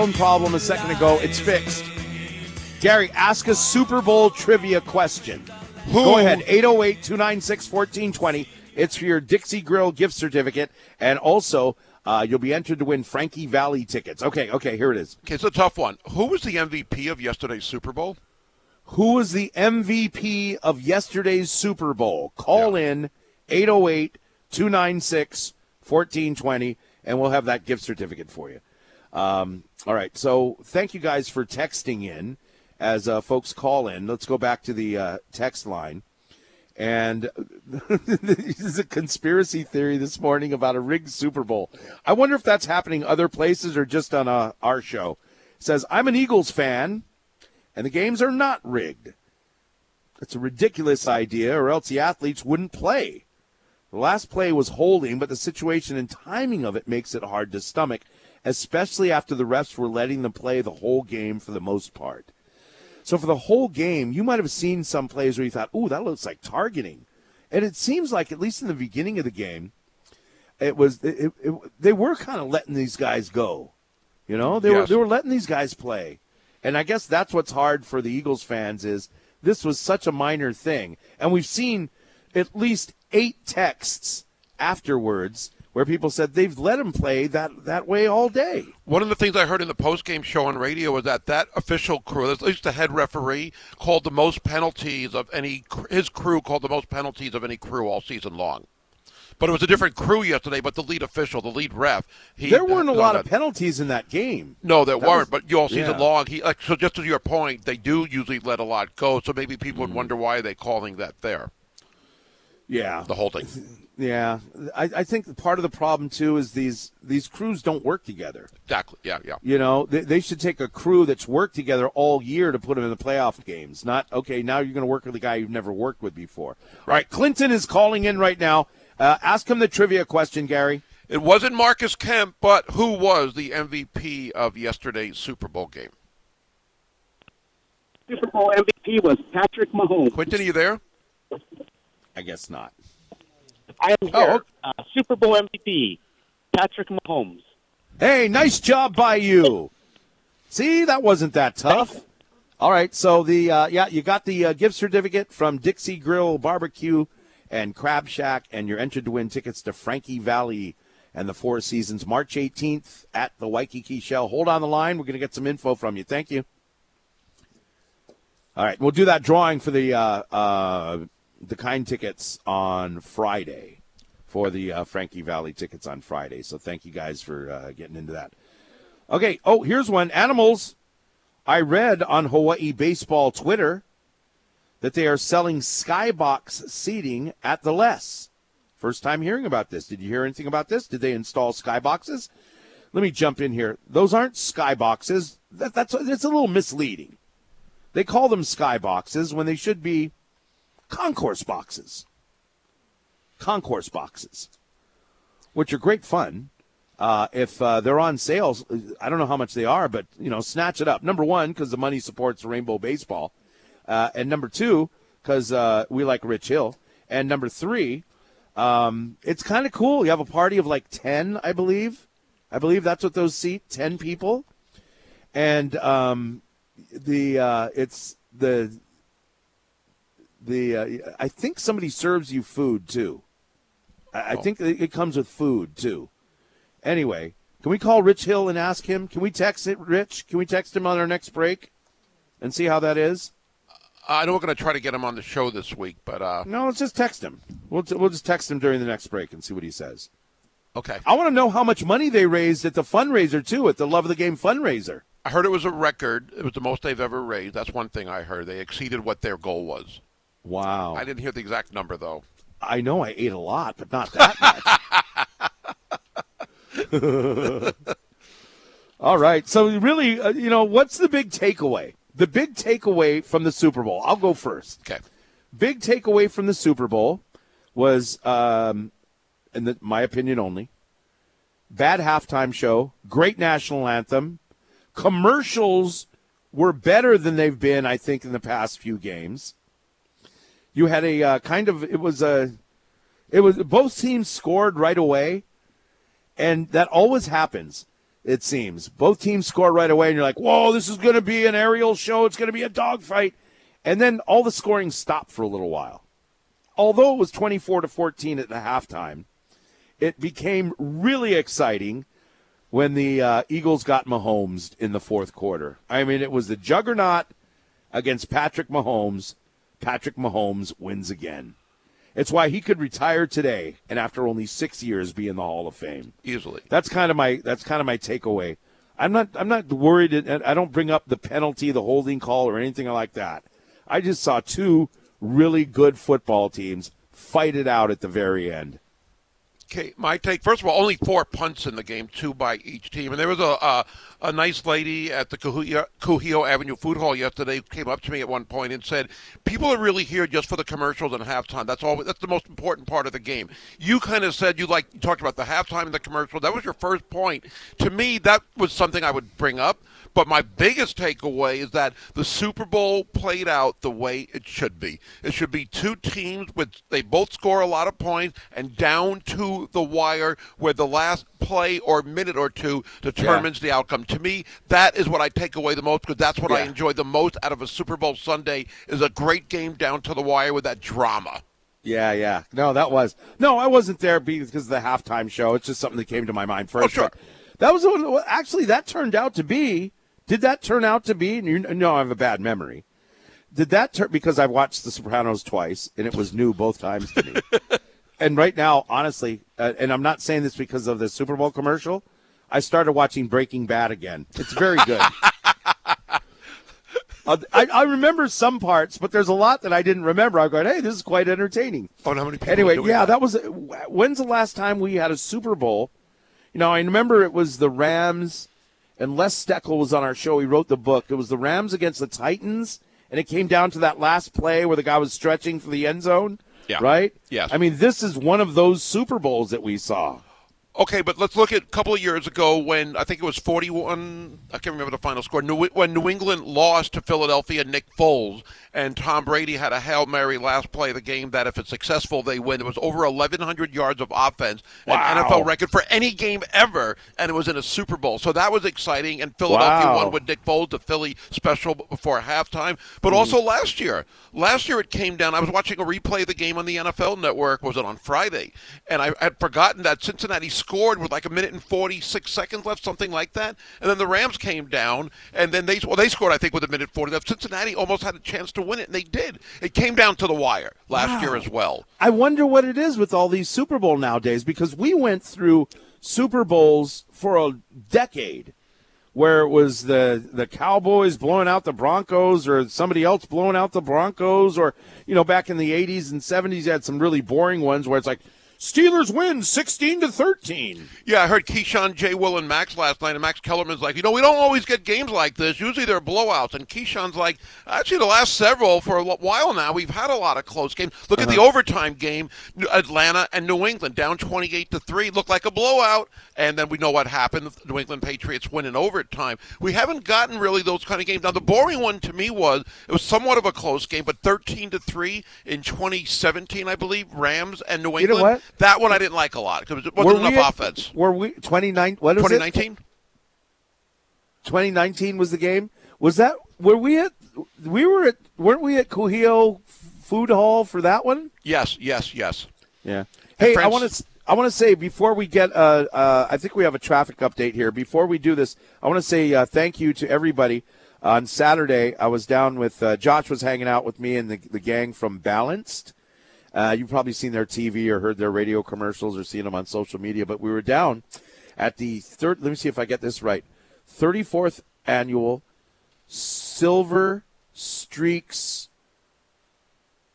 B: Phone problem a second ago. It's fixed. Gary, ask a Super Bowl trivia question. Go ahead, 808 296 1420. It's for your Dixie Grill gift certificate, and also uh, you'll be entered to win Frankie Valli tickets. Okay, okay, here it is.
C: Okay, it's a tough one. Who was the MVP of yesterday's Super Bowl?
B: Who was the MVP of yesterday's Super Bowl? Call in 808 296 1420, and we'll have that gift certificate for you. Um, all right, so thank you guys for texting in as uh, folks call in. Let's go back to the uh, text line. And this is a conspiracy theory this morning about a rigged Super Bowl. I wonder if that's happening other places or just on uh, our show. It says, I'm an Eagles fan, and the games are not rigged. It's a ridiculous idea, or else the athletes wouldn't play. The last play was holding, but the situation and timing of it makes it hard to stomach, especially after the refs were letting them play the whole game for the most part. So for the whole game, you might have seen some plays where you thought, "Ooh, that looks like targeting," and it seems like at least in the beginning of the game, it was it, it, they were kind of letting these guys go. You know, they were they were letting these guys play, and I guess that's what's hard for the Eagles fans is this was such a minor thing, and we've seen at least eight texts afterwards where people said they've let him play that that way all day.
C: One of the things I heard in the post-game show on radio was that that official crew, at least the head referee, called the most penalties of any. His crew called the most penalties of any crew all season long. But it was a different crew yesterday. But the lead official, the lead ref, he
B: there weren't a
C: on
B: lot of
C: that-
B: penalties in that game.
C: No, there
B: That
C: weren't.
B: was-
C: but you all season
B: yeah.
C: long, he like so. Just to your point, they do usually let a lot go. So maybe people
B: Mm-hmm.
C: would wonder why are they calling that there,
B: Yeah,
C: the holding.
B: yeah. I, I think part of the problem too is these these crews don't work together.
C: Exactly. Yeah, yeah.
B: You know, they, they should take a crew that's worked together all year to put them in the playoff games. Not okay. Now you're going to work with a guy you've never worked with before. All right, Clinton is calling in right now. Uh, ask him the trivia question, Gary.
C: It wasn't Marcus Kemp, but who was the MVP of yesterday's Super Bowl game?
J: Super Bowl MVP was Patrick Mahomes.
C: Quentin, are you there?
B: I guess not.
J: I am here.
B: Oh, okay.
J: uh, Super Bowl MVP, Patrick Mahomes.
B: Hey, nice job by you. See, that wasn't that tough. All right, so the uh, yeah, you got the uh, gift certificate from Dixie Grill Barbecue and Crab Shack, and you're entered to win tickets to Frankie Valli and the Four Seasons March 18th at the Waikiki Shell. Hold on the line. We're going to get some info from you. Thank you. All right, we'll do that drawing for the uh, uh, the kind tickets on Friday for the uh, Frankie Valli tickets on Friday. So thank you guys for uh, getting into that. Okay. Oh, here's one. Animals. I read on Hawaii Baseball Twitter that they are selling skybox seating at the Les. First time hearing about this. Did you hear anything about this? Did they install skyboxes? Let me jump in here. Those aren't skyboxes. That, that's it's a little misleading. They call them skyboxes when they should be concourse boxes. Concourse boxes, which are great fun. Uh, if uh, they're on sales, I don't know how much they are, but you know, snatch it up. Number one, because the money supports Rainbow Baseball, uh, and number two, because uh, we like Rich Hill, and number three, um, it's kind of cool. You have a party of like ten, I believe. I believe that's what those seat ten people, and um, the uh, it's the the uh, I think somebody serves you food too. I, I think it comes with food too. Anyway, can we call Rich Hill and ask him? Can we text it, Rich? Can we text him on our next break and see how that is?
C: I know we're going to try to get him on the show this week, but uh,
B: No, let's just text him. We'll, we'll just text him during the next break and see what he says.
C: okay.
B: I want to know how much money they raised at the fundraiser too, at the Love of the Game fundraiser.
C: I heard it was a record. It was the most they've ever raised. That's one thing I heard. They exceeded what their goal was.
B: Wow.
C: I didn't hear the exact number though.
B: I know I ate a lot, but not that much. All right. So really, uh, you know, what's the big takeaway? The big takeaway from the Super Bowl. I'll go first.
C: Okay.
B: Big takeaway from the Super Bowl was, um, in the, my opinion only, bad halftime show, great national anthem, commercials were better than they've been, I think, in the past few games. You had a uh, kind of it was a it was both teams scored right away, and that always happens. It seems both teams score right away, and you're like, "Whoa, this is going to be an aerial show. It's going to be a dogfight," and then all the scoring stopped for a little while. Although it was 24 to 14 at the halftime, it became really exciting when the uh, Eagles got Mahomes in the fourth quarter. I mean, it was the juggernaut against Patrick Mahomes. Patrick Mahomes wins again. It's why he could retire today and after only six years be in the Hall of Fame.
C: Easily.
B: That's kind of my that's kind of my takeaway. I'm not I'm not worried. I don't bring up the penalty, the holding call, or anything like that. I just saw two really good football teams fight it out at the very end.
C: Okay, my take. First of all, only four punts in the game, two by each team, and there was a a, a nice lady at the Kuhio, Kuhio Avenue Food Hall yesterday who came up to me at one point and said, "People are really here just for the commercials and halftime. That's all. That's the most important part of the game." You kind of said you like you talked about the halftime and the commercial. That was your first point. To me, that was something I would bring up. But my biggest takeaway is that the Super Bowl played out the way it should be. It should be two teams with they both score a lot of points and down to the wire where the last play or minute or two determines the outcome. To me, that is what I take away the most because that's what I
B: Yeah.
C: enjoy the most out of a Super Bowl Sunday is a great game down to the wire with that drama.
B: Yeah, yeah. No, that was no. I wasn't there because of the halftime show. It's just something that came to my mind first.
C: Oh,
B: sure. That was the one. Actually, that turned out to be. Did that turn out to be? know, I have a bad memory. Did that turn because I've watched The Sopranos twice and it was new both times to me. and right now, honestly, uh, and I'm not saying this because of the Super Bowl commercial. I started watching Breaking Bad again. It's very good. Uh, I, I remember some parts, but there's a lot that I didn't remember. I'm going, hey, this is quite entertaining.
C: Oh, how many
B: Anyway, yeah,
C: that?
B: that was. When's the last time we had a Super Bowl? You know, I remember it was the Rams, and Les Steckel was on our show. He wrote the book. It was the Rams against the Titans, and it came down to that last play where the guy was stretching for the end zone.
C: Yeah.
B: Right?
C: Yes.
B: I mean, this is one of those Super Bowls that we saw.
C: Okay, but let's look at a couple of years ago when I think it was 41. I can't remember the final score. New, when New England lost to Philadelphia, Nick Foles and Tom Brady had a hail mary last play of the game that if it's successful they win. It was over 1,100 yards of offense,
B: Wow.
C: an NFL record for any game ever, and it was in a Super Bowl. So that was exciting. And Philadelphia
B: Wow.
C: won with Nick Foles, the Philly special before halftime. But
B: Mm.
C: also last year, last year it came down. I was watching a replay of the game on the NFL Network. Was it on Friday? And I had forgotten that Cincinnati scored with like a minute and forty six seconds left, something like that. And then the Rams came down, and then they well they scored I think with a minute forty left. Cincinnati almost had a chance to win it, and they did. It came down to the wire last year as well.
B: I wonder what it is with all these Super Bowl nowadays because we went through Super Bowls for a decade where it was the the Cowboys blowing out the Broncos or somebody else blowing out the Broncos or you know back in the 80s and 70s you had some really boring ones where it's like Steelers win 16 to 13.
C: Yeah, I heard Keyshawn, J. Will, and Max last night, and Max Kellerman's like, you know, we don't always get games like this. Usually they're blowouts. And Keyshawn's like, actually, the last several for a while now, we've had a lot of close games. Look at the uh-huh. overtime game, Atlanta and New England down twenty-eight to three, looked like a blowout, and then we know what happened. The New England Patriots win in overtime. We haven't gotten really those kind of games. Now, the boring one to me was it was somewhat of a close game, but thirteen to three in twenty seventeen, I believe, Rams and New
B: know
C: England.
B: what?
C: That one I didn't like a lot because it wasn't enough
B: we
C: offense.
B: Were we 29 what is it?
C: 2019?
B: 2019 was the game. Was that were we at we were at weren't we at Kuhio Food Hall for that one?
C: Yes, yes, yes.
B: Yeah. Hey, I want to. I want to say before we get, uh, uh, I think we have a traffic update here. Before we do this, I want to say uh, thank you to everybody. On Saturday, I was down with uh, Josh was hanging out with me and the, the gang from Balanced. Uh, you've probably seen their TV or heard their radio commercials or seen them on social media. But we were down at the third. Let me see if I get this right. Thirty fourth annual Silver Streaks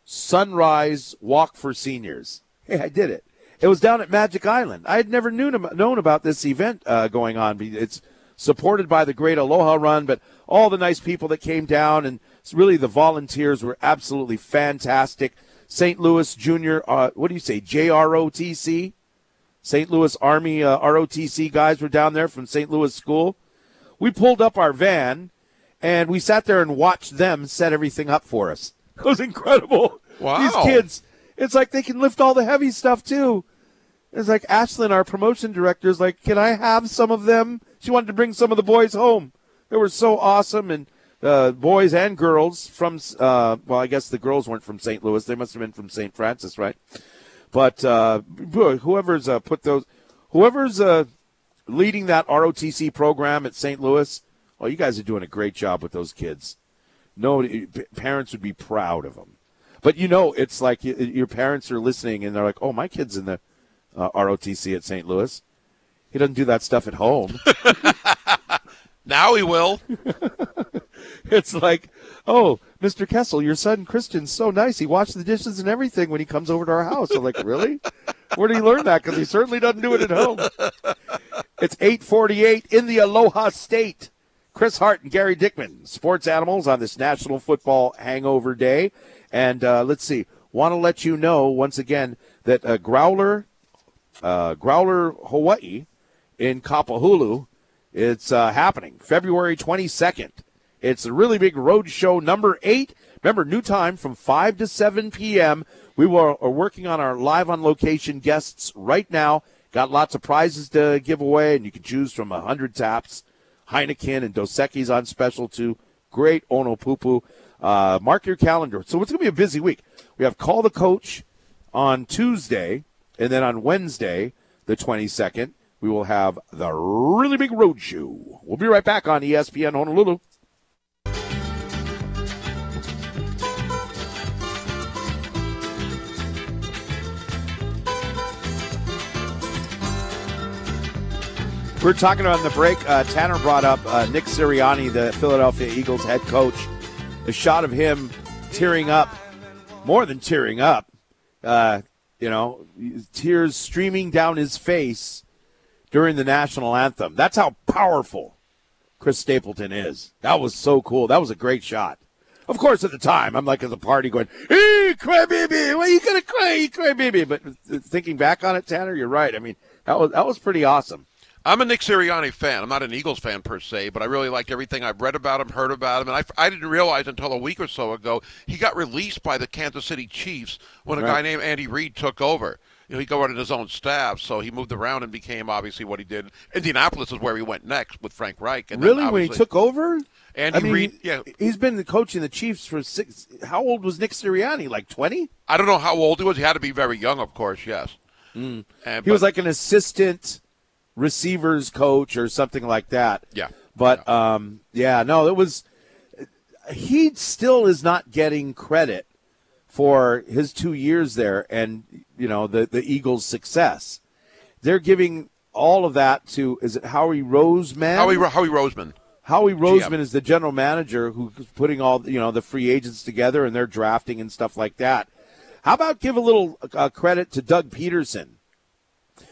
B: Sunrise Walk for Seniors. Hey, I did it. It was down at Magic Island. I had never knew, known about this event uh, going on. It's supported by the Great Aloha Run, but all the nice people that came down and really the volunteers were absolutely fantastic. St. Louis Junior, uh, what do you say, JROTC? St. Louis Army uh, ROTC guys were down there from St. Louis School. We pulled up our van and we sat there and watched them set everything up for us. It was incredible.
C: Wow.
B: These kids, it's like they can lift all the heavy stuff too. It's like Ashlyn, our promotion director, is like, can I have some of them? She wanted to bring some of the boys home. They were so awesome, and uh, boys and girls from, uh, well, I guess the girls weren't from St. Louis. They must have been from St. Francis, right? But uh, whoever's uh, put those, whoever's uh, leading that ROTC program at St. Louis, well, you guys are doing a great job with those kids. No, parents would be proud of them. But you know, it's like your parents are listening and they're like, "Oh, my kid's in the uh, ROTC at St. Louis. He doesn't do that stuff at home."
C: now he will.
B: it's like, "Oh, Mr. Kessel, your son Christian's so nice. He washes the dishes and everything when he comes over to our house." I'm like, "Really? Where did he learn that? Because he certainly doesn't do it at home." It's 8:48 in the Aloha State. Chris Hart and Gary Dickman, sports animals on this National Football Hangover Day. And uh, let's see, want to let you know once again that uh, Growler, uh, Growler Hawaii in Kapahulu, it's uh, happening February 22nd. It's a really big road show number eight. Remember, new time from 5 to 7 p.m. We are working on our live on location guests right now. Got lots of prizes to give away, and you can choose from 100 taps Heineken and Dos Equis on special too. Great Ono Pupu. Uh, mark your calendar. So it's going to be a busy week. We have Call the Coach on Tuesday, and then on Wednesday, the 22nd, we will have the really big road show. We'll be right back on ESPN Honolulu. We're talking about in the break. Uh, Tanner brought up uh, Nick Sirianni, the Philadelphia Eagles head coach. A shot of him tearing up, more than tearing up. Uh, you know, tears streaming down his face during the national anthem. That's how powerful Chris Stapleton is. That was so cool. That was a great shot. Of course, at the time, I'm like at the party going, "Hey, crybaby, why you gonna cry, crybaby?" But thinking back on it, Tanner, you're right. I mean, that was that was pretty awesome.
C: I'm a Nick Sirianni fan. I'm not an Eagles fan per se, but I really like everything I've read about him, heard about him, and I, I didn't realize until a week or so ago he got released by the Kansas City Chiefs when a
B: Right.
C: guy named Andy Reid took over. You know, he of his own staff, so he moved around and became obviously what he did. Indianapolis is where he went next with Frank Reich. And
B: really, when he took over,
C: Andy
B: I mean,
C: Reid, yeah.
B: he's been coaching the Chiefs for six. How old was Nick Sirianni? Like twenty?
C: I don't know how old he was. He had to be very young, of course. Yes. And,
B: He was like an assistant receivers coach or something like that.
C: Yeah.
B: But um, yeah, no, it was. He still is not getting credit for his two years there, and you know the the Eagles' success. They're giving all of that to is it Howie Roseman?
C: Howie, Howie Roseman.
B: Howie Roseman
C: GM.
B: is the general manager who's putting all you know the free agents together and they're drafting and stuff like that. How about give a little uh, credit to Doug Pederson?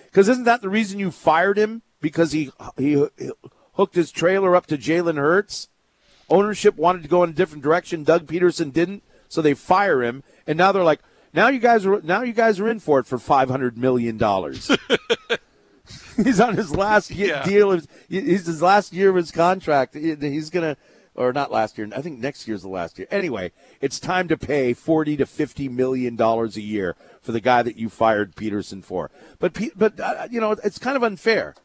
B: Because isn't that the reason you fired him? Because he he, he hooked his trailer up to Jalen Hurts. Ownership wanted to go in a different direction. Doug Pederson didn't, so they fire him. And now they're like, now you guys are now you guys are in for it for five hundred million dollars. he's on his last
C: Yeah.
B: deal. Of, he's his last year of his contract. He's gonna, or not last year. I think next year's the last year. Anyway, it's time to pay forty to fifty million dollars a year for the guy that you fired Pederson for. But but uh, you know it's kind of unfair.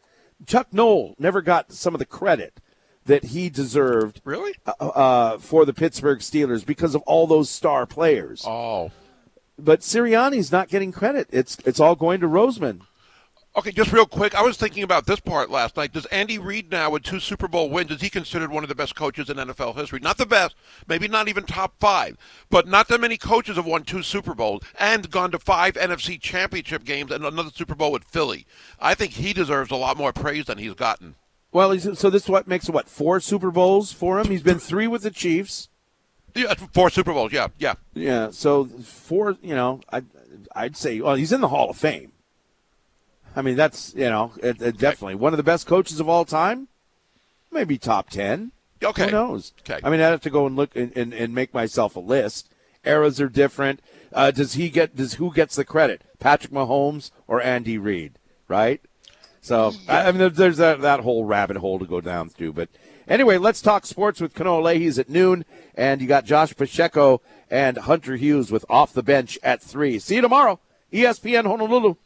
B: Chuck Noll never got some of the credit that he deserved
C: Really?
B: uh, uh, for the Pittsburgh Steelers because of all those star players.
C: Oh.
B: But Sirianni's not getting credit. It's it's all going to Roseman.
C: Okay, just real quick, I was thinking about this part last night. Does Andy Reid now, with two Super Bowl wins, is he considered one of the best coaches in NFL history? Not the best, maybe not even top five, but not that many coaches have won two Super Bowls and gone to five NFC championship games and another Super Bowl with Philly. I think he deserves a lot more praise than he's gotten.
B: Well, he's, so this is what makes what four Super Bowls for him. He's been three with the Chiefs.
C: Yeah, four Super Bowls. Yeah, yeah.
B: Yeah, so four, you know, I, I'd say, well, he's in the Hall of Fame. I mean, that's you know, it, it definitely one of the best coaches of all time. Maybe top ten.
C: Okay.
B: Who knows?
C: Okay.
B: I mean, I'd have to go and look and, and, and make myself a list. Eras are different. Uh, does he get? Does who gets the credit? Patrick Mahomes or Andy Reid? Right. So I, I mean, there's that that whole rabbit hole to go down through. But anyway, let's talk sports with Kanoa Leahey's at noon, and you got Josh Pacheco and Hunter Hughes with off the bench at three. See you tomorrow, ESPN Honolulu.